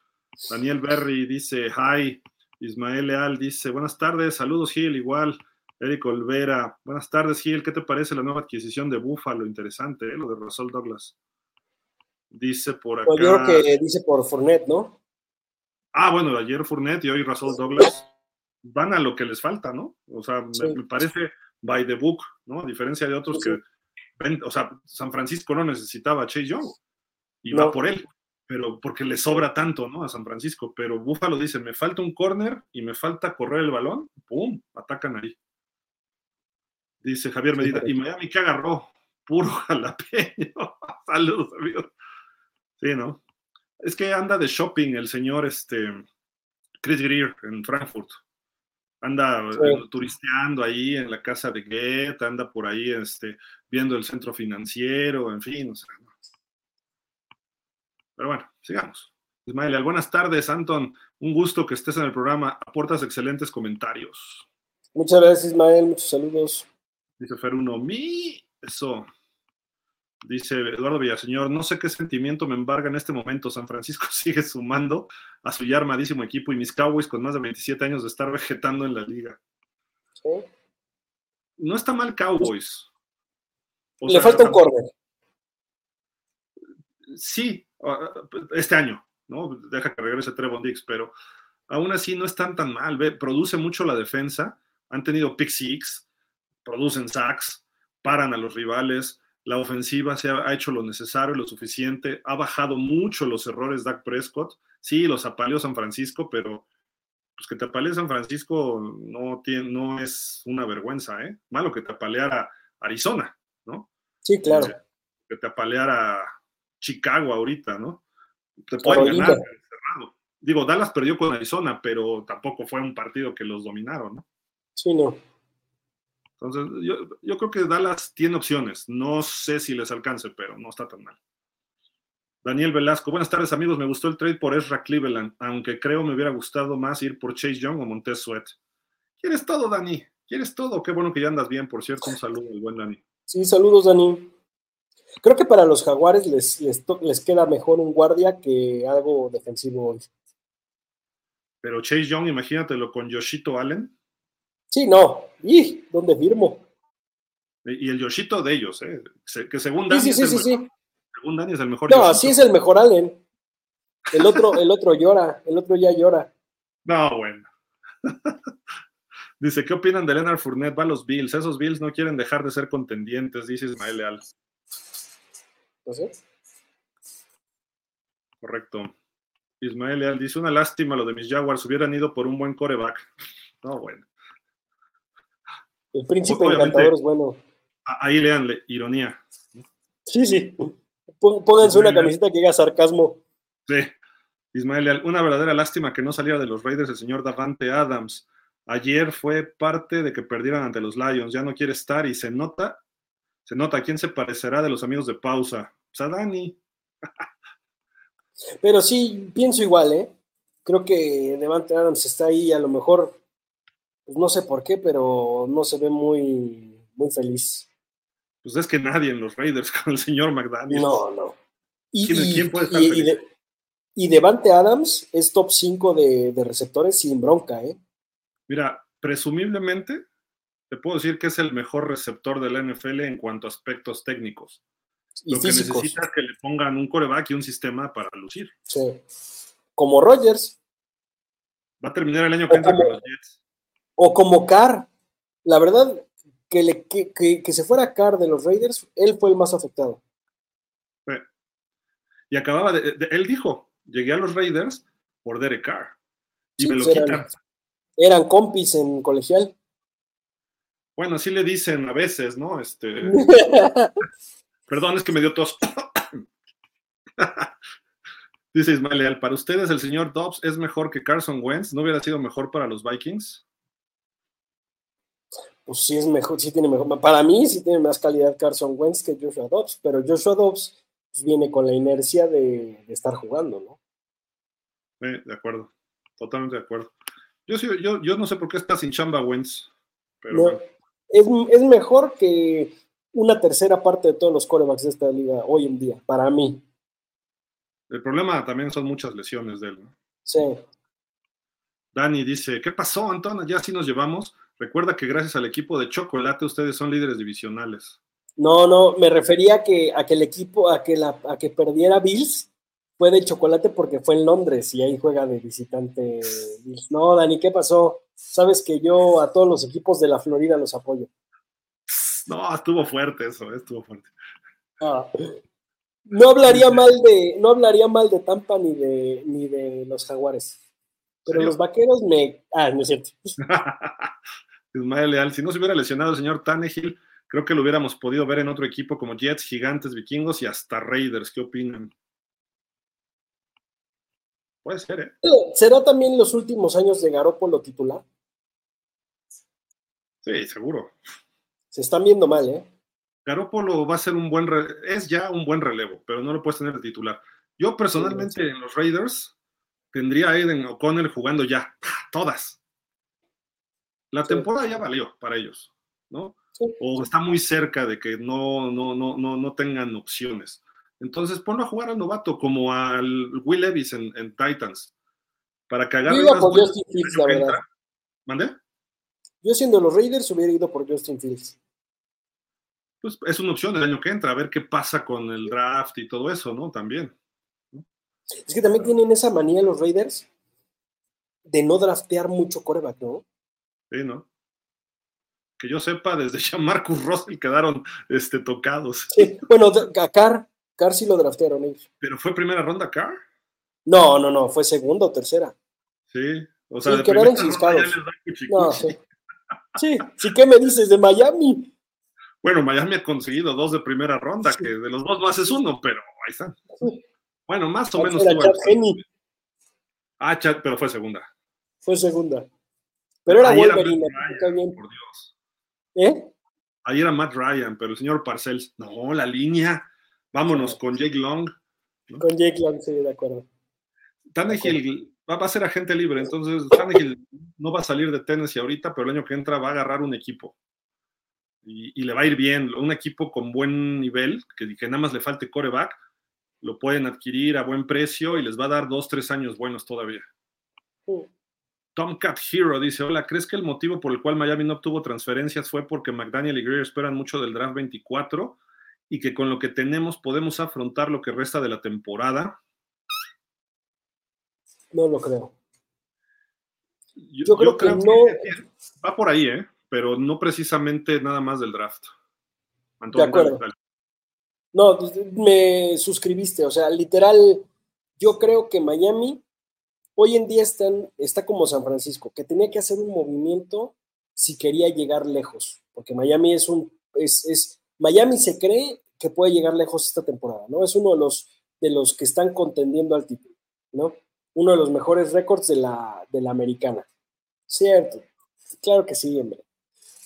Daniel Berry dice: Hi. Ismael Leal dice: Buenas tardes. Saludos, Gil. Igual. Eric Olvera. Buenas tardes, Gil. ¿Qué te parece la nueva adquisición de Buffalo? Interesante, ¿eh? Lo de Russell Douglas. Dice por acá. Pues yo creo que dice por Fournette, ¿no? Ah, bueno, ayer Fournette y hoy Russell Douglas van a lo que les falta, ¿no? O sea, me- Sí. me, parece by the book, ¿no? A diferencia de otros Sí, que, ven- o sea, San Francisco no necesitaba a Chase Young y No. va por él. pero porque le sobra tanto, ¿no? A San Francisco. Pero Buffalo dice, me falta un corner y me falta correr el balón, ¡pum! Atacan ahí. Dice Javier Medina, y Miami que agarró, puro jalapeño. Saludos, amigos. Sí, ¿no? Es que anda de shopping el señor este, Chris Greer en Frankfurt. Anda eh, turisteando ahí en la casa de Goethe, anda por ahí este, viendo el centro financiero, en fin. O sea, Pero bueno, sigamos. Ismael, buenas tardes, Anton. Un gusto que estés en el programa. Aportas excelentes comentarios. Muchas gracias, Ismael. Muchos saludos. Dice Fer uno, mi. Eso. Dice Eduardo Villaseñor, no sé qué sentimiento me embarga en este momento. San Francisco sigue sumando a su ya armadísimo equipo y mis Cowboys con más de 27 años de estar vegetando en la liga. No está mal Cowboys. Le falta un corner. Sí, ah, este año, ¿no? Deja que regrese Trevon Dix, pero aún así no están tan mal. Ve, produce mucho la defensa, han tenido pick six, producen sacks, paran a los rivales la ofensiva se ha, hecho lo necesario, lo suficiente, ha bajado mucho los errores Dak Prescott. Sí, los apaleó San Francisco, pero pues que te apalee San Francisco no, tiene, no es una vergüenza, ¿eh? Malo que te apaleara Arizona, ¿no? Sí, claro. Que, te apaleara Chicago ahorita, ¿no? Te pueden ganar cerrado. Digo, Dallas perdió con Arizona, pero tampoco fue un partido que los dominaron, ¿no? Sí, no. Entonces, yo, creo que Dallas tiene opciones. No sé si les alcance, pero no está tan mal. Daniel Velasco, buenas tardes amigos. Me gustó el trade por Ezra Cleveland, aunque creo me hubiera gustado más ir por Chase Young o Montez Sweat. ¿Quieres todo, Dani? ¿Quieres todo? Qué bueno que ya andas bien, por cierto. Un saludo, el buen Dani. Sí, saludos, Dani. Creo que para los Jaguares les, les, queda mejor un guardia que algo defensivo hoy. Pero Chase Young, imagínatelo con Yoshito Allen. Sí, no. ¿Y dónde firmo? Y el Yoshito de ellos, ¿eh? que según Dani, sí, sí, es, el mejor, según Dani es el mejor. No, así es el mejor Allen. El otro, el otro llora, el otro ya llora. No, bueno. Dice, ¿qué opinan de Leonard Fournette? Va a los Bills. Esos Bills no quieren dejar de ser contendientes, dice Ismael Leal. ¿No sé? Correcto. Ismael Leal dice, una lástima lo de mis Jaguars, hubieran ido por un buen coreback. No, bueno. El príncipe encantador es bueno. Ahí leanle, ironía. Sí, sí. Pónganse una camiseta que diga sarcasmo. Sí. Ismael, una verdadera lástima que no saliera de los Raiders el señor Davante Adams. Ayer fue parte de que perdieran ante los Lions. Ya no quiere estar y se nota, se nota quién se parecerá de los amigos de pausa. Sadani. Pero sí, pienso igual, ¿eh? Creo que Davante Adams está ahí a lo mejor pues no sé por qué, pero no se ve muy, muy feliz. Pues es que nadie en los Raiders con el señor McDaniel. No, no. Y, ¿Quién, puede estar y, Devante Adams es top 5 de, receptores sin bronca, ¿eh? Mira, presumiblemente te puedo decir que es el mejor receptor de la NFL en cuanto a aspectos técnicos. Y Lo que necesita es que le pongan un coreback y un sistema para lucir. Sí. Como Rogers. Va a terminar el año que entra con los Jets o como Carr. La verdad, que, le, que, se fuera Carr de los Raiders, él fue el más afectado. Y acababa de, él dijo, llegué a los Raiders por Derek Carr. Y me lo pues quitan. Eran, compis en colegial. Bueno, así le dicen a veces, ¿no? Este. Perdón, es que me dio tos. Dice Ismael para ustedes el señor Dobbs es mejor que Carson Wentz, ¿no hubiera sido mejor para los Vikings? Pues sí es mejor, sí tiene mejor, para mí sí tiene más calidad Carson Wentz que Joshua Dobbs, pero Joshua Dobbs pues, viene con la inercia de, estar jugando, ¿no? de acuerdo, totalmente de acuerdo. Yo, yo, yo no sé por qué está sin chamba Wentz, pero es, es, mejor que una tercera parte de todos los corebacks de esta liga hoy en día, para mí. El problema también son muchas lesiones de él, ¿no? Sí. Dani dice, ¿qué pasó, Antonio? Ya sí nos llevamos. Recuerda que gracias al equipo de chocolate ustedes son líderes divisionales. No, no, me refería a que, a que el equipo, a que, la, a que perdiera Bills fue de chocolate porque fue en Londres y ahí juega de visitante Bills. No, Dani, ¿qué pasó? Sabes que yo a todos los equipos de la Florida los apoyo. No, estuvo fuerte eso, estuvo fuerte. Ah. No hablaría mal de, no hablaría mal de Tampa ni de, ni de los Jaguares. Pero los vaqueros me. Ah, no es cierto. Ismael Leal, si no se hubiera lesionado el señor Tannehill, creo que lo hubiéramos podido ver en otro equipo como Jets, Gigantes, Vikingos y hasta Raiders. ¿Qué opinan? Puede ser, ¿eh? ¿Será también los últimos años de Garópolo titular? Sí, seguro. Se están viendo mal, ¿eh? Garópolo va a ser un buen, es ya un buen relevo, pero no lo puedes tener de titular. Yo personalmente en los Raiders tendría a Aiden O'Connell jugando ya, todas. La temporada ya valió para ellos, ¿no? O está muy cerca de que no, no, no, no, no tengan opciones. Entonces ponlo a jugar al novato como al Will Levis en, Titans. Para que agarre Yo por Justin Fields, la verdad. ¿Mande? Yo siendo los Raiders hubiera ido por Justin Fields. Pues es una opción el año que entra, a ver qué pasa con el draft y todo eso, ¿no? También. Es que también tienen esa manía los Raiders de no draftear mucho coreback, ¿no? Sí, ¿no? Que yo sepa, desde ya Marcus Russell quedaron este, tocados. Sí, bueno, a Carr, Carr sí lo draftearon ellos. ¿Pero fue primera ronda Carr? No, no, no, fue segunda o tercera. Sí, o sea, sí, quedaron. No, sí. sí, sí, ¿qué me dices de Miami? Bueno, Miami ha conseguido dos de primera ronda, que de los dos más es uno, pero ahí está. Bueno, más o menos. Ah, chat, pero fue segunda. Fue segunda. Pero era Wolverine. por Dios. ¿Eh? Ahí era Matt Ryan, pero el señor Parcells, no, la línea. Vámonos con Jake Long. Con Jake Long, sí, de acuerdo. Tannehill va, a ser agente libre, entonces Tannehill no va a salir de Tennessee ahorita, pero el año que entra va a agarrar un equipo y, le va a ir bien. Un equipo con buen nivel, que, nada más le falte coreback, lo pueden adquirir a buen precio y les va a dar dos, tres años buenos todavía. Tomcat Hero dice, hola, ¿crees que el motivo por el cual Miami no obtuvo transferencias fue porque McDaniel y Greer esperan mucho del draft 24 y que con lo que tenemos podemos afrontar lo que resta de la temporada? No lo creo. Yo, creo, que, no. va por ahí, ¿eh? pero no precisamente nada más del draft. de acuerdo. No, me suscribiste, o sea, literal, yo creo que Miami hoy en día está como San Francisco, que tenía que hacer un movimiento si quería llegar lejos, porque Miami es un, es, Miami se cree que puede llegar lejos esta temporada, ¿no? Es uno de los, de los que están contendiendo al título, ¿no? Uno de los mejores récords de la, de la americana. Cierto, claro que sí, hombre.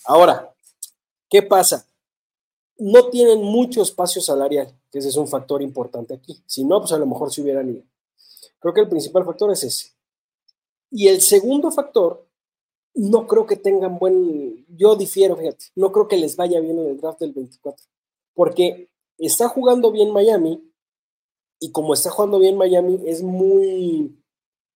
Ahora, ¿qué pasa? No tienen mucho espacio salarial, que ese es un factor importante aquí. Si no, pues a lo mejor se hubieran ido. Creo que el principal factor es ese. Y el segundo factor, no creo que tengan buen, yo difiero, fíjate, no creo que les vaya bien en el draft del 24, porque está jugando bien Miami y como está jugando bien Miami, es muy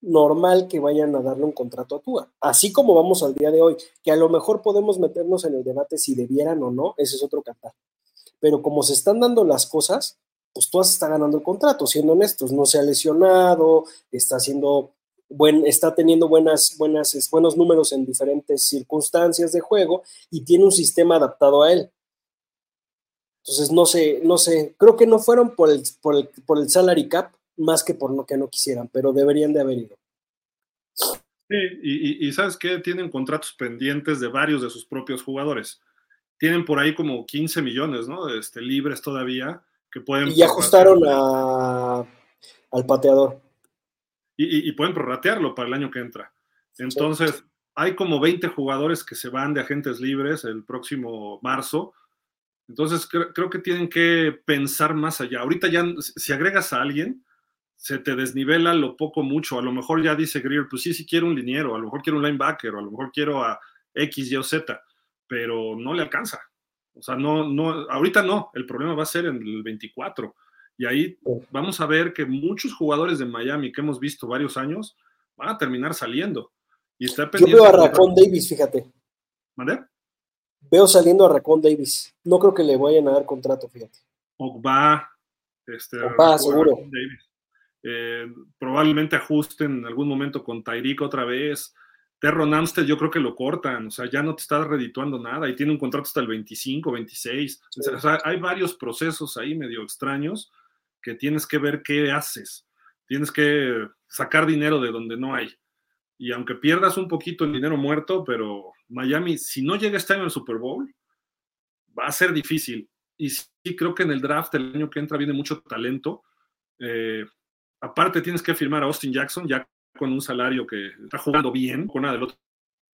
normal que vayan a darle un contrato a Tua. Así como vamos al día de hoy, que a lo mejor podemos meternos en el debate si debieran o no, ese es otro cantar. Pero como se están dando las cosas, pues Tua está ganando el contrato, siendo honestos, no se ha lesionado, está haciendo buen, está teniendo buenas, buenas, buenos números en diferentes circunstancias de juego y tiene un sistema adaptado a él. Entonces, no sé, no sé, creo que no fueron por el, por el, por el salary cap, más que por lo que no quisieran, pero deberían de haber ido. Sí, y, sabes que tienen contratos pendientes de varios de sus propios jugadores. Tienen por ahí como 15 millones, ¿no? Este, libres todavía que pueden. Y ya ajustaron a, al pateador. Y, pueden prorratearlo para el año que entra. Entonces, hay como 20 jugadores que se van de agentes libres el próximo marzo. Entonces, creo que tienen que pensar más allá. Ahorita ya, si agregas a alguien, se te desnivela lo poco mucho. A lo mejor ya dice Greer, pues sí, sí quiero un liniero, a lo mejor quiero un linebacker, o a lo mejor quiero a X, Y o Z, pero no le alcanza. O sea, no, no, ahorita no, el problema va a ser en el 24. Y ahí vamos a ver que muchos jugadores de Miami que hemos visto varios años van a terminar saliendo. Y está Yo veo a Racón Davis, fíjate. ¿Mande? Veo saliendo a Racón Davis. No creo que le vayan a dar contrato, fíjate. Ogba, este, Ogba, seguro. Eh, probablemente ajusten en algún momento con Tyreek otra vez. Terron Amstead yo creo que lo cortan, o sea, ya no te está redituando nada y tiene un contrato hasta el 25, 26. O sea, hay varios procesos ahí medio extraños que tienes que ver qué haces. Tienes que sacar dinero de donde no hay. Y aunque pierdas un poquito en dinero muerto, pero Miami, si no llega este año al Super Bowl, va a ser difícil. Y sí, creo que en el draft el año que entra viene mucho talento. Eh, aparte, tienes que firmar a Austin Jackson, ya con un salario que está jugando bien, con una del otro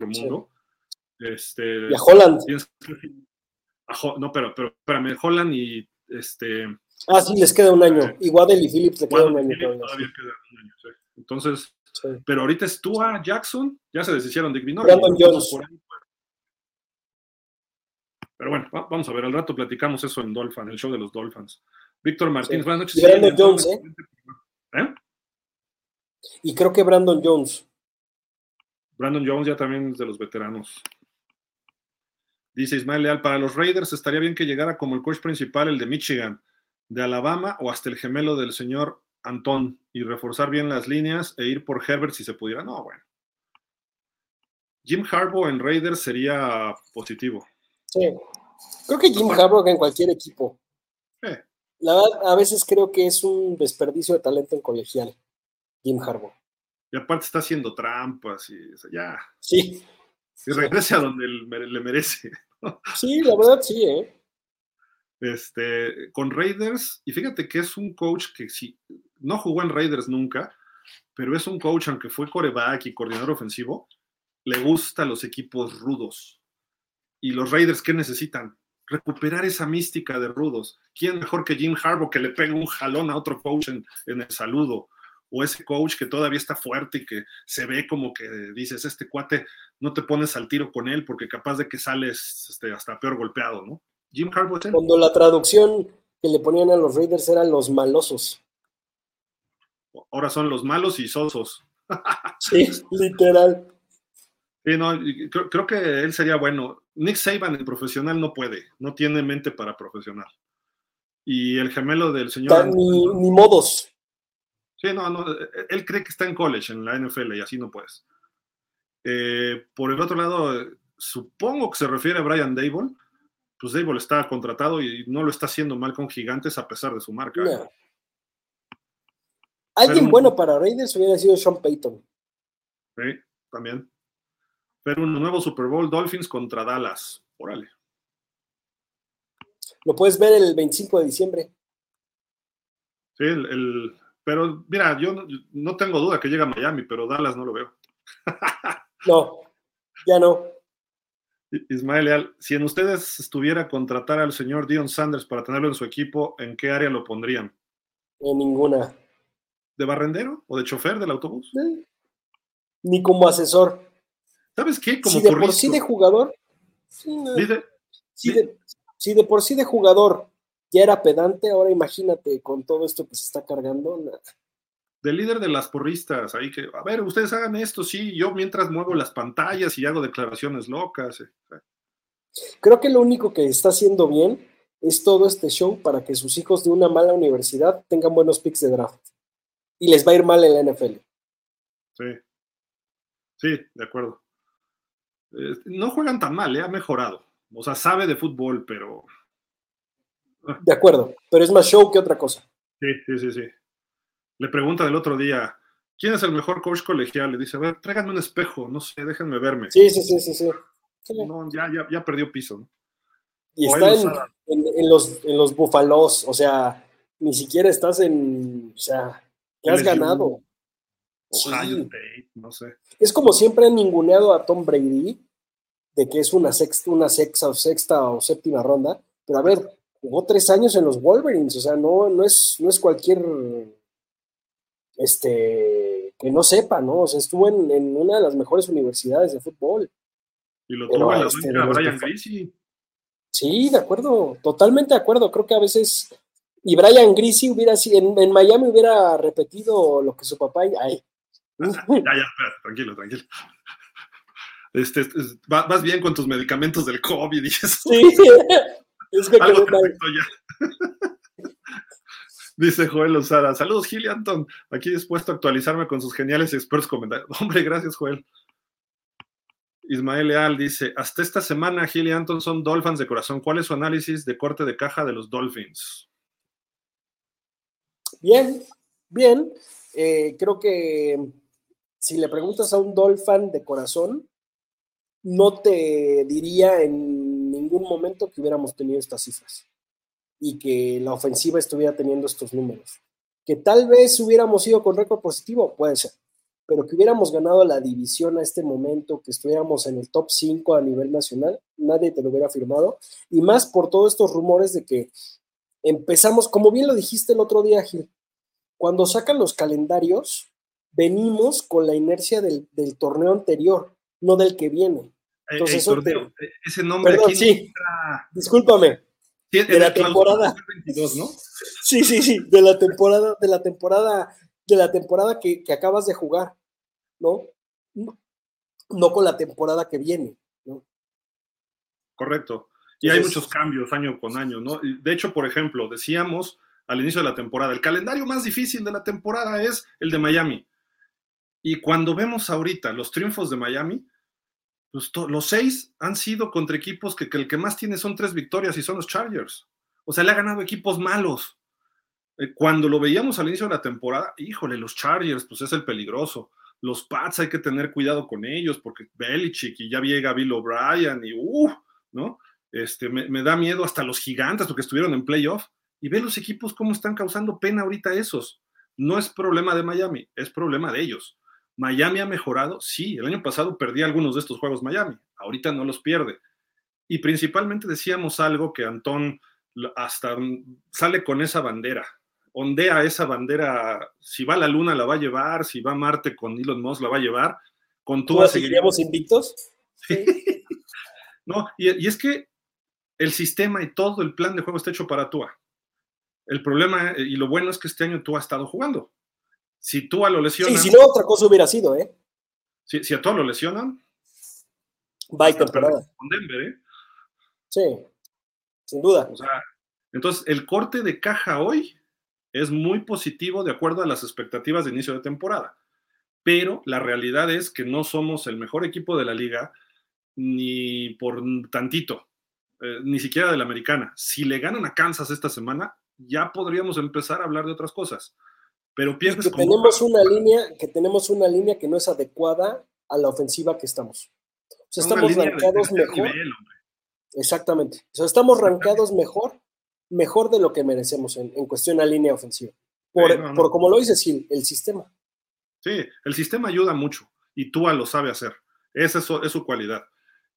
mundo. Este, y a Holland. no, pero, pero espérame, Holland y este. Ah, sí, les queda un año. Eh, Igual y Phillips le queda un año. Todavía, queda un año, Entonces, pero ahorita es Tua Jackson, ya se deshicieron de Green Brandon Jones. Pero bueno, vamos a ver, al rato platicamos eso en Dolphin, el show de los Dolphins. Víctor Martínez, buenas noches. Brandon Jones, ¿eh? ¿eh? Y creo que Brandon Jones. Brandon Jones ya también es de los veteranos. Dice Ismael Leal, para los Raiders estaría bien que llegara como el coach principal el de Michigan, de Alabama o hasta el gemelo del señor Antón y reforzar bien las líneas e ir por Herbert si se pudiera. No, bueno. Jim Harbaugh en Raiders sería positivo. Sí. Creo que Jim Harbaugh en cualquier equipo. La verdad, a veces creo que es un desperdicio de talento en colegial. Jim Harbaugh. Y aparte está haciendo trampas y ya. Sí. Y regrese a donde le merece. Sí, la verdad sí, ¿eh? Este, con Raiders, y fíjate que es un coach que sí, no jugó en Raiders nunca, pero es un coach, aunque fue coreback y coordinador ofensivo, le gusta los equipos rudos. Y los Raiders, ¿qué necesitan? Recuperar esa mística de rudos. ¿Quién mejor que Jim Harbaugh que le pegue un jalón a otro coach en, el saludo? O ese coach que todavía está fuerte y que se ve como que dices, este cuate, no te pones al tiro con él porque capaz de que sales este, hasta peor golpeado, ¿no? Jim Harbaugh. Cuando la traducción que le ponían a los Raiders eran los malosos. Ahora son los malos y sosos. sí, literal. Sí, no, creo, que él sería bueno. Nick Saban, el profesional, no puede, no tiene mente para profesional. Y el gemelo del señor. Ni, ni, modos. Sí, no, no, él cree que está en college, en la NFL, y así no puedes. Eh, por el otro lado, supongo que se refiere a Brian Dable, pues Dable está contratado y no lo está haciendo mal con Gigantes a pesar de su marca. ¿eh? Alguien bueno para Raiders hubiera sido Sean Payton. Sí, también. Pero un nuevo Super Bowl Dolphins contra Dallas. Órale. Lo puedes ver el 25 de diciembre. Sí, el, pero mira, yo no, tengo duda que llega a Miami, pero Dallas no lo veo. no, ya no. Ismael Leal, si en ustedes estuviera contratar al señor Dion Sanders para tenerlo en su equipo, ¿en qué área lo pondrían? En ninguna. ¿De barrendero o de chofer del autobús? Ni como asesor. ¿Sabes qué? Como si de por sí de jugador. si, de, por sí de jugador ya era pedante, ahora imagínate con todo esto que se está cargando. del líder de las porristas, ahí que, a ver, ustedes hagan esto, sí, yo mientras muevo las pantallas y hago declaraciones locas. Eh, eh. Creo que lo único que está haciendo bien es todo este show para que sus hijos de una mala universidad tengan buenos picks de draft. Y les va a ir mal en la NFL. Sí, sí, de acuerdo. Eh, no juegan tan mal, ¿eh? ha mejorado. O sea, sabe de fútbol, pero. De acuerdo, pero es más show que otra cosa. Sí, sí, sí, sí. Le pregunta del otro día, ¿quién es el mejor coach colegial? Le dice, a ver, tráiganme un espejo, no sé, déjenme verme. Sí, sí, sí, sí, sí. No, ya, ya, ya perdió piso. Y está en, los, en los búfalos, o sea, ni siquiera estás en, o sea, te has ganado. no sé. Es como siempre han ninguneado a Tom Brady, de que es una sexta, una sexta o sexta o séptima ronda, pero a ver, jugó tres años en los Wolverines, o sea, no, no es, no es cualquier este que no sepa, ¿no? O sea, estuvo en, una de las mejores universidades de fútbol. Y lo tuvo en la este, Brian Greasy. Sí, de acuerdo, totalmente de acuerdo. Creo que a veces, y Brian Greasy hubiera en, en Miami hubiera repetido lo que su papá. Ay. ya, ya, tranquilo, tranquilo. Este, vas bien con tus medicamentos del COVID y eso. Sí, es que Algo ya. Dice Joel Osara, saludos Gil Anton, aquí dispuesto a actualizarme con sus geniales y expertos comentarios. Hombre, gracias Joel. Ismael Leal dice, hasta esta semana Gil y Anton son Dolphins de corazón. ¿Cuál es su análisis de corte de caja de los Dolphins? Bien, bien. Eh, creo que si le preguntas a un Dolphin de corazón, no te diría en ningún momento que hubiéramos tenido estas cifras y que la ofensiva estuviera teniendo estos números. Que tal vez hubiéramos ido con récord positivo, puede ser, pero que hubiéramos ganado la división a este momento, que estuviéramos en el top 5 a nivel nacional, nadie te lo hubiera firmado. Y más por todos estos rumores de que empezamos, como bien lo dijiste el otro día, Gil, cuando sacan los calendarios, venimos con la inercia del, del torneo anterior, no del que viene. Entonces, eh, ese nombre Perdón, sí, discúlpame. de la temporada 22, ¿no? Sí, sí, sí, de la temporada, de la temporada, de la temporada que, que acabas de jugar, ¿no? ¿no? No con la temporada que viene, ¿no? Correcto. Y hay muchos cambios año con año, ¿no? De hecho, por ejemplo, decíamos al inicio de la temporada, el calendario más difícil de la temporada es el de Miami. Y cuando vemos ahorita los triunfos de Miami, pues los seis han sido contra equipos que, el que más tiene son tres victorias y son los Chargers. O sea, le ha ganado equipos malos. Eh, cuando lo veíamos al inicio de la temporada, híjole, los Chargers, pues es el peligroso. Los Pats hay que tener cuidado con ellos porque Belichick y ya llega Bill O'Brien y uh, ¿no? Este, me, me, da miedo hasta los gigantes porque estuvieron en playoff. Y ve los equipos cómo están causando pena ahorita esos. No es problema de Miami, es problema de ellos. Miami ha mejorado, sí, el año pasado perdí algunos de estos juegos Miami, ahorita no los pierde. Y principalmente decíamos algo que Antón hasta sale con esa bandera, ondea esa bandera, si va a la luna la va a llevar, si va a Marte con Elon Musk la va a llevar, con Tua seguiríamos invictos. Sí. no, y, y, es que el sistema y todo el plan de juego está hecho para Tua. El problema y lo bueno es que este año Tua ha estado jugando. Si tú a lo lesionan. Sí, si no, otra cosa hubiera sido, ¿eh? Si, si a tú lo lesionan. Va temporada. Con Denver, ¿eh? Sí, sin duda. O sea, entonces, el corte de caja hoy es muy positivo de acuerdo a las expectativas de inicio de temporada. Pero la realidad es que no somos el mejor equipo de la liga ni por tantito, eh, ni siquiera de la americana. Si le ganan a Kansas esta semana, ya podríamos empezar a hablar de otras cosas pero pierdes que tenemos una línea que tenemos una línea que no es adecuada a la ofensiva que estamos. O sea, estamos rankeados mejor. Nivel, Exactamente. O sea, estamos rankeados mejor, mejor de lo que merecemos en, en cuestión a línea ofensiva. Por, sí, no, no. por como lo dice Sil, el sistema. Sí, el sistema ayuda mucho y Tua lo sabe hacer. Esa es su, es su cualidad.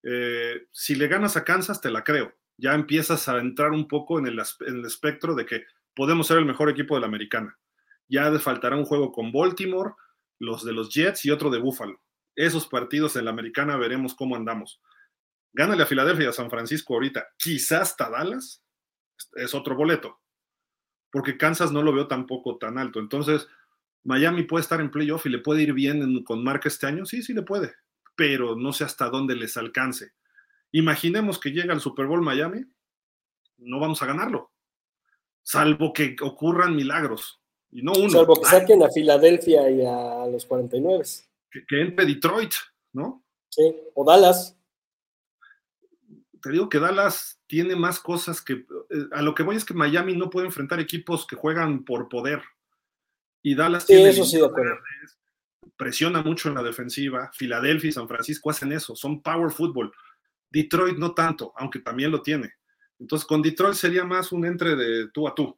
Eh, si le ganas a Kansas, te la creo. Ya empiezas a entrar un poco en el, en el espectro de que podemos ser el mejor equipo de la americana ya faltará un juego con Baltimore, los de los Jets y otro de Buffalo. Esos partidos en la americana veremos cómo andamos. Gánale a Filadelfia y a San Francisco ahorita, quizás hasta Dallas, es otro boleto, porque Kansas no lo veo tampoco tan alto. Entonces, Miami puede estar en playoff y le puede ir bien en, con marca este año, sí, sí le puede, pero no sé hasta dónde les alcance. Imaginemos que llega al Super Bowl Miami, no vamos a ganarlo, salvo que ocurran milagros. Y no uno. Salvo que saquen a Filadelfia y a los 49. Que, que entre Detroit, ¿no? Sí, o Dallas. Te digo que Dallas tiene más cosas que. A lo que voy es que Miami no puede enfrentar equipos que juegan por poder. Y Dallas sí, tiene eso sí, de presiona mucho en la defensiva. Filadelfia y San Francisco hacen eso, son power football. Detroit no tanto, aunque también lo tiene. Entonces, con Detroit sería más un entre de tú a tú.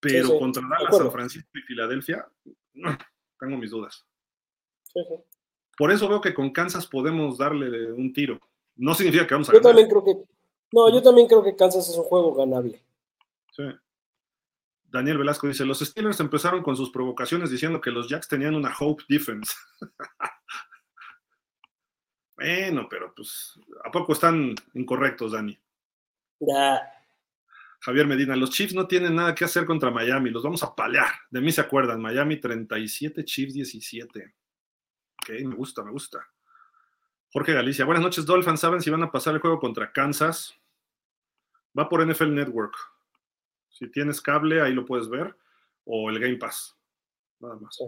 Pero sí, sí. contra Dallas, San Francisco y Filadelfia, no, tengo mis dudas. Sí, Por eso veo que con Kansas podemos darle un tiro. No significa que vamos a yo ganar. También creo que, no, yo también creo que Kansas es un juego ganable. Sí. Daniel Velasco dice, los Steelers empezaron con sus provocaciones diciendo que los Jacks tenían una Hope Defense. bueno, pero pues, ¿a poco están incorrectos, Dani? Ya. Javier Medina, los Chiefs no tienen nada que hacer contra Miami, los vamos a palear. De mí se acuerdan, Miami 37, Chiefs 17. Ok, me gusta, me gusta. Jorge Galicia, buenas noches, Dolphins. ¿Saben si van a pasar el juego contra Kansas? Va por NFL Network. Si tienes cable, ahí lo puedes ver. O el Game Pass. Nada más.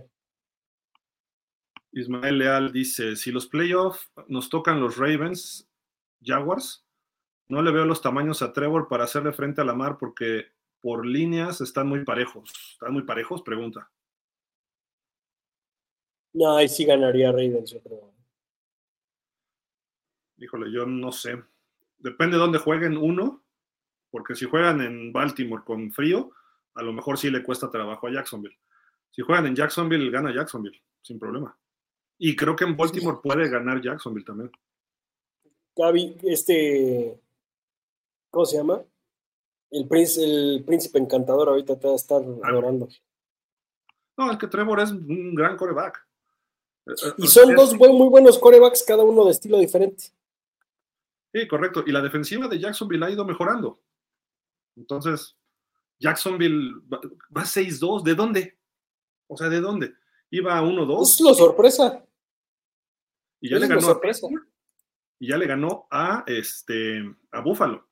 Ismael Leal dice: si los playoffs nos tocan los Ravens, Jaguars, no le veo los tamaños a Trevor para hacerle frente a la mar porque por líneas están muy parejos. ¿Están muy parejos? Pregunta. No, ahí sí ganaría Raiders, yo creo. Híjole, yo no sé. Depende de dónde jueguen uno, porque si juegan en Baltimore con frío, a lo mejor sí le cuesta trabajo a Jacksonville. Si juegan en Jacksonville, gana Jacksonville, sin problema. Y creo que en Baltimore puede ganar Jacksonville también. Gaby, este, ¿cómo se llama? El, príncipe, el príncipe encantador ahorita te va a estar adorando. No, es que Trevor es un gran coreback. Y son dos muy buenos corebacks, cada uno de estilo diferente. Sí, correcto. Y la defensiva de Jacksonville ha ido mejorando. Entonces, Jacksonville va, 6-2. ¿De dónde? O sea, ¿de dónde? Iba 1-2. Es la sorpresa. Y ya le ganó a y ya le ganó a este a Buffalo.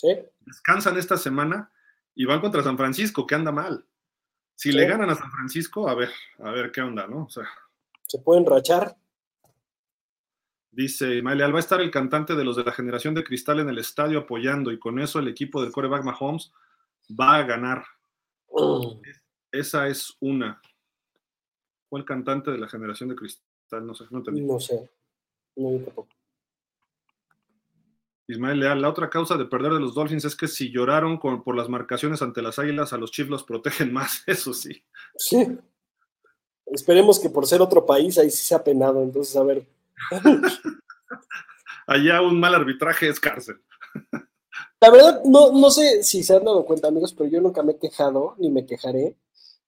Sí. Descansan esta semana y van contra San Francisco, que anda mal. Si le ganan a San Francisco, a ver, a ver qué onda, ¿no? O sea, se pueden rachar. Dice Ismael, va a estar el cantante de los de la generación de cristal en el estadio apoyando y con eso el equipo del coreback Mahomes va a ganar. Mm. Esa es una. ¿Fue el cantante de la generación de cristal? No sé, no entendí. No sé. No, tampoco. Ismael Leal, la otra causa de perder de los Dolphins es que si lloraron por las marcaciones ante las águilas, a los Chiefs los protegen más, eso sí. Sí. Esperemos que por ser otro país ahí sí se ha penado, entonces a ver. Allá un mal arbitraje es cárcel. La verdad, no, no sé si se han dado cuenta, amigos, pero yo nunca me he quejado, ni me quejaré,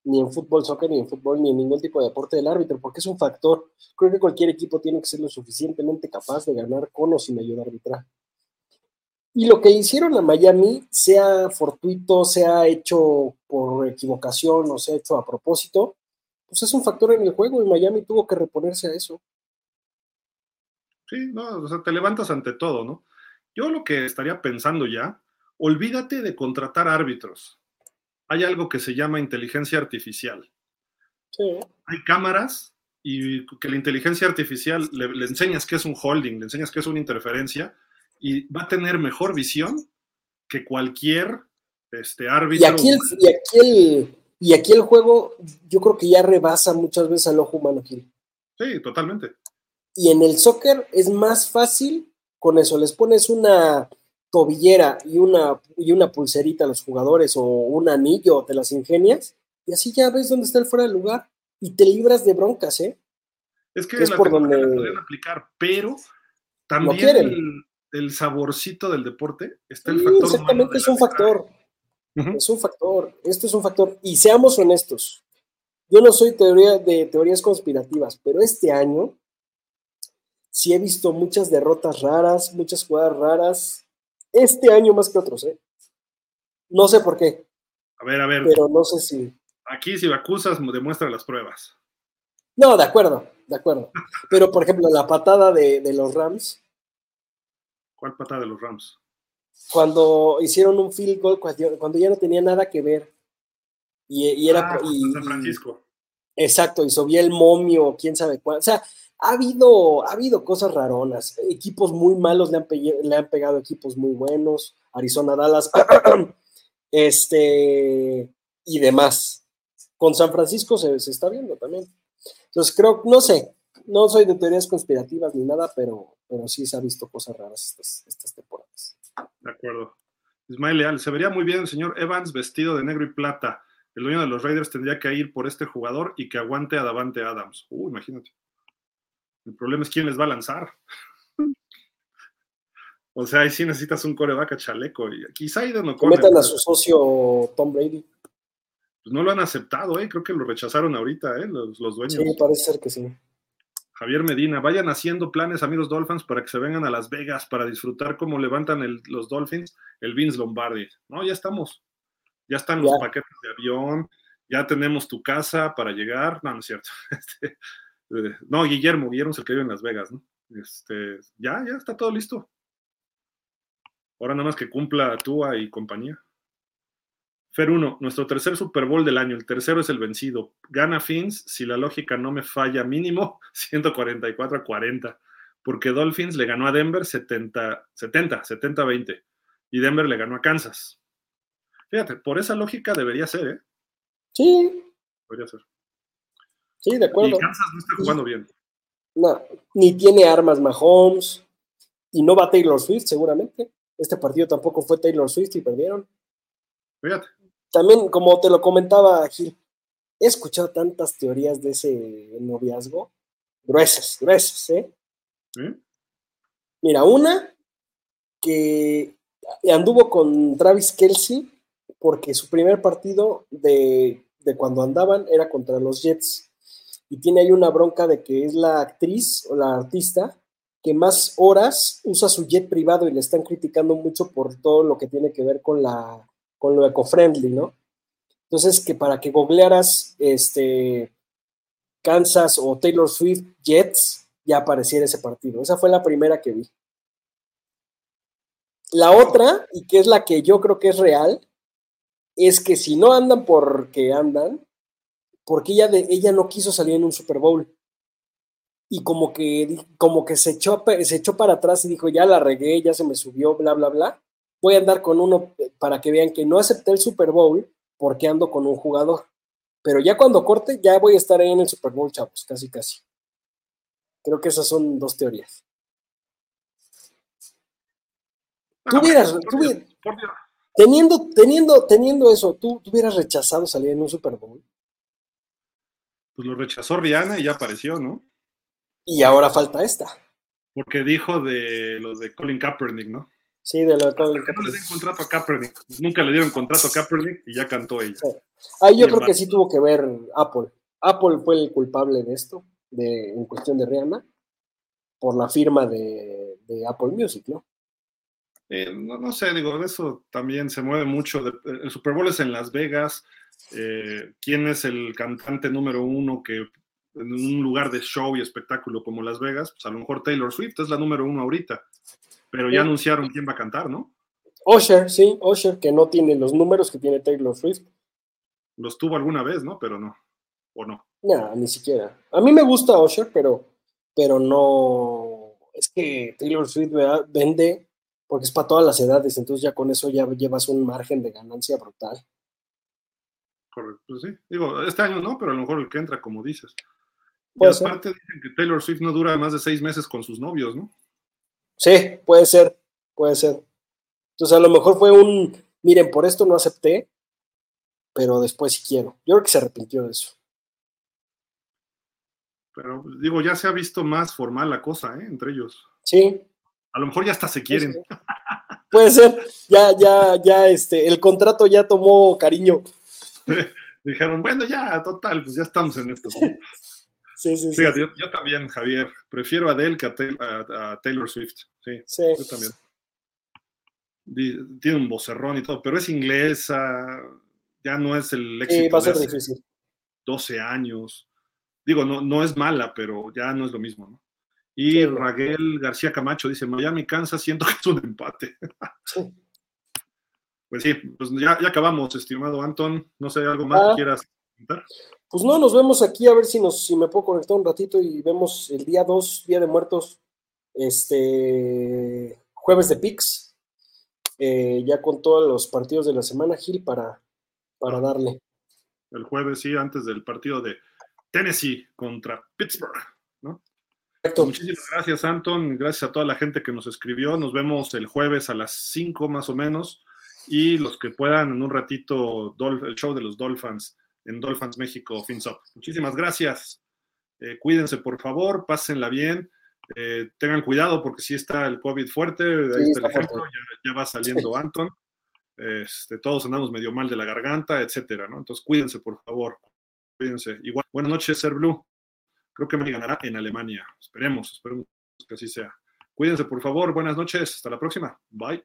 ni en fútbol, soccer, ni en fútbol, ni en ningún tipo de deporte del árbitro, porque es un factor. Creo que cualquier equipo tiene que ser lo suficientemente capaz de ganar con o sin ayuda arbitral. Y lo que hicieron a Miami, sea fortuito, sea hecho por equivocación o sea hecho a propósito, pues es un factor en el juego y Miami tuvo que reponerse a eso. Sí, no, o sea, te levantas ante todo, ¿no? Yo lo que estaría pensando ya, olvídate de contratar árbitros. Hay algo que se llama inteligencia artificial. Sí. Hay cámaras y que la inteligencia artificial le, le enseñas que es un holding, le enseñas que es una interferencia y va a tener mejor visión que cualquier este, árbitro. Y aquí, el, y, aquí el, y aquí el juego, yo creo que ya rebasa muchas veces al ojo humano, Gil. Sí, totalmente. Y en el soccer es más fácil con eso. Les pones una tobillera y una, y una pulserita a los jugadores o un anillo, te las ingenias, y así ya ves dónde está el fuera de lugar y te libras de broncas, ¿eh? Es que, es por donde aplicar, pero también el saborcito del deporte, está el factor. Exactamente, es un factor. Es un factor. Esto es un factor. Y seamos honestos. Yo no soy teoría de teorías conspirativas, pero este año sí he visto muchas derrotas raras, muchas jugadas raras. Este año más que otros, ¿eh? No sé por qué. A ver, a ver. Pero no sé si. Aquí, si acusas, demuestra las pruebas. No, de acuerdo, de acuerdo. Pero, por ejemplo, la patada de, de los Rams ¿Cuál patada de los Rams? Cuando hicieron un field goal, cuando, ya no tenía nada que ver. Y, era. Ah, y, San Francisco. exacto, y subía el momio, quién sabe cuál. O sea, ha habido, ha habido cosas raronas. Equipos muy malos le han, le han pegado equipos muy buenos. Arizona, Dallas, este, y demás. Con San Francisco se, se está viendo también. Entonces creo, no sé, no soy de teorías conspirativas ni nada, pero, pero sí se ha visto cosas raras estas, estas temporadas. De acuerdo. Ismael Leal, se vería muy bien el señor Evans vestido de negro y plata. El dueño de los Raiders tendría que ir por este jugador y que aguante a Davante Adams. Uh, imagínate. El problema es quién les va a lanzar. o sea, ahí sí necesitas un coreback a chaleco. Y quizá no Metan a su socio Tom Brady. Pues no lo han aceptado, ¿eh? Creo que lo rechazaron ahorita, ¿eh? Los, los dueños. Sí, parece ser que sí. Javier Medina, vayan haciendo planes, amigos Dolphins, para que se vengan a Las Vegas para disfrutar cómo levantan los Dolphins el Vince Lombardi. No, ya estamos. Ya están los paquetes de avión, ya tenemos tu casa para llegar. No, no es cierto. Este, eh, no, Guillermo, Guillermo se quedó en Las Vegas, ¿no? Este, ya, ya está todo listo. Ahora nada más que cumpla Tua y compañía. Fer 1, nuestro tercer Super Bowl del año, el tercero es el vencido. Gana Fins, si la lógica no me falla, mínimo 144 a 40, porque Dolphins le ganó a Denver 70, 70, 70 20 y Denver le ganó a Kansas. Fíjate, por esa lógica debería ser, ¿eh? Sí. Debería ser. Sí, de acuerdo. Y Kansas no está jugando bien. No, ni tiene armas Mahomes. Y no va Taylor Swift, seguramente. Este partido tampoco fue Taylor Swift y perdieron. Fíjate. También, como te lo comentaba Gil, he escuchado tantas teorías de ese noviazgo. Gruesas, gruesas, ¿eh? ¿Sí? Mira, una que anduvo con Travis Kelsey porque su primer partido de, de, cuando andaban era contra los Jets. Y tiene ahí una bronca de que es la actriz o la artista que más horas usa su jet privado y le están criticando mucho por todo lo que tiene que ver con, la, con lo eco-friendly, ¿no? Entonces, que para que googlearas este, Kansas o Taylor Swift Jets, ya apareciera ese partido. Esa fue la primera que vi. La otra, y que es la que yo creo que es real, es que si no andan porque andan, porque ella, de, ella no quiso salir en un Super Bowl y como que, como que se, echó, se echó para atrás y dijo, ya la regué, ya se me subió, bla, bla, bla. Voy a andar con uno para que vean que no acepté el Super Bowl porque ando con un jugador. Pero ya cuando corte, ya voy a estar ahí en el Super Bowl, chavos, casi, casi. Creo que esas son dos teorías. Tú hubieras, tú hubieras, teniendo, teniendo, teniendo eso, ¿tú, ¿tú hubieras rechazado salir en un Super Bowl? Pues lo rechazó Rihanna y ya apareció, ¿no? Y ahora falta esta. Porque dijo de los de Colin Kaepernick, ¿no? Sí, de lo de Kaepernick. No le dieron contrato a Kaepernick. Nunca le dieron contrato a Kaepernick y ya cantó ella. Sí. Ahí yo creo que sí tuvo que ver Apple. Apple fue el culpable de esto, de, en cuestión de Rihanna, por la firma de, de Apple Music, ¿no? Eh, no, no, sé, digo, eso también se mueve mucho. De, el Super Bowl es en Las Vegas. Eh, ¿Quién es el cantante número uno que en un lugar de show y espectáculo como Las Vegas, pues a lo mejor Taylor Swift es la número uno ahorita, pero ya anunciaron quién va a cantar, ¿no? Usher, sí, Usher, que no tiene los números que tiene Taylor Swift. Los tuvo alguna vez, ¿no? Pero no, o no. No, ni siquiera. A mí me gusta Usher, pero, pero no, es que Taylor Swift ¿verdad? vende porque es para todas las edades, entonces ya con eso ya llevas un margen de ganancia brutal. Correcto, pues sí. Digo, este año no, pero a lo mejor el que entra, como dices. Y Puede aparte dicen que Taylor Swift no dura más de seis meses con sus novios, ¿no? Sí, puede ser, puede ser. Entonces a lo mejor fue un, miren, por esto no acepté, pero después sí quiero. Yo creo que se arrepintió de eso. Pero digo, ya se ha visto más formal la cosa, ¿eh? Entre ellos. Sí. A lo mejor ya hasta se quieren. Puede ser, ya, ya, ya, este, el contrato ya tomó cariño. Dijeron, bueno, ya, total, pues ya estamos en esto. Sí, sí, Fíjate, sí. yo, yo, también, Javier, prefiero a Adele que a, a, a Taylor Swift. Sí, sí, yo también. Tiene un vocerrón y todo, pero es inglesa, ya no es el éxito sí, va a ser de hace difícil. 12 años. Digo, no, no es mala, pero ya no es lo mismo, ¿no? Y Sí. Raquel García Camacho dice, Miami, Kansas, siento que es un empate. Sí. Pues sí, pues ya, ya acabamos, estimado Anton. No sé, ¿algo más Ah. que quieras comentar? Pues no, nos vemos aquí a ver si, nos, si me puedo conectar un ratito y vemos el día 2, Día de Muertos, este jueves de Pix, eh, ya con todos los partidos de la semana, Gil, para, para darle. El jueves, sí, antes del partido de Tennessee contra Pittsburgh, ¿no? Perfecto. Muchísimas gracias, Anton. Gracias a toda la gente que nos escribió. Nos vemos el jueves a las 5 más o menos. Y los que puedan en un ratito, el show de los Dolphins en Dolphins México FinSop. Muchísimas gracias. Eh, cuídense, por favor, pásenla bien. Eh, tengan cuidado porque sí está el COVID fuerte. Ahí Sí, está el ejemplo. ya va saliendo Anton. Este, todos andamos medio mal de la garganta, etcétera, ¿no? Entonces, cuídense, por favor. Cuídense. Igual, buenas noches, Ser Blue. Creo que me ganará en Alemania. Esperemos, esperemos que así sea. Cuídense, por favor. Buenas noches. Hasta la próxima. Bye.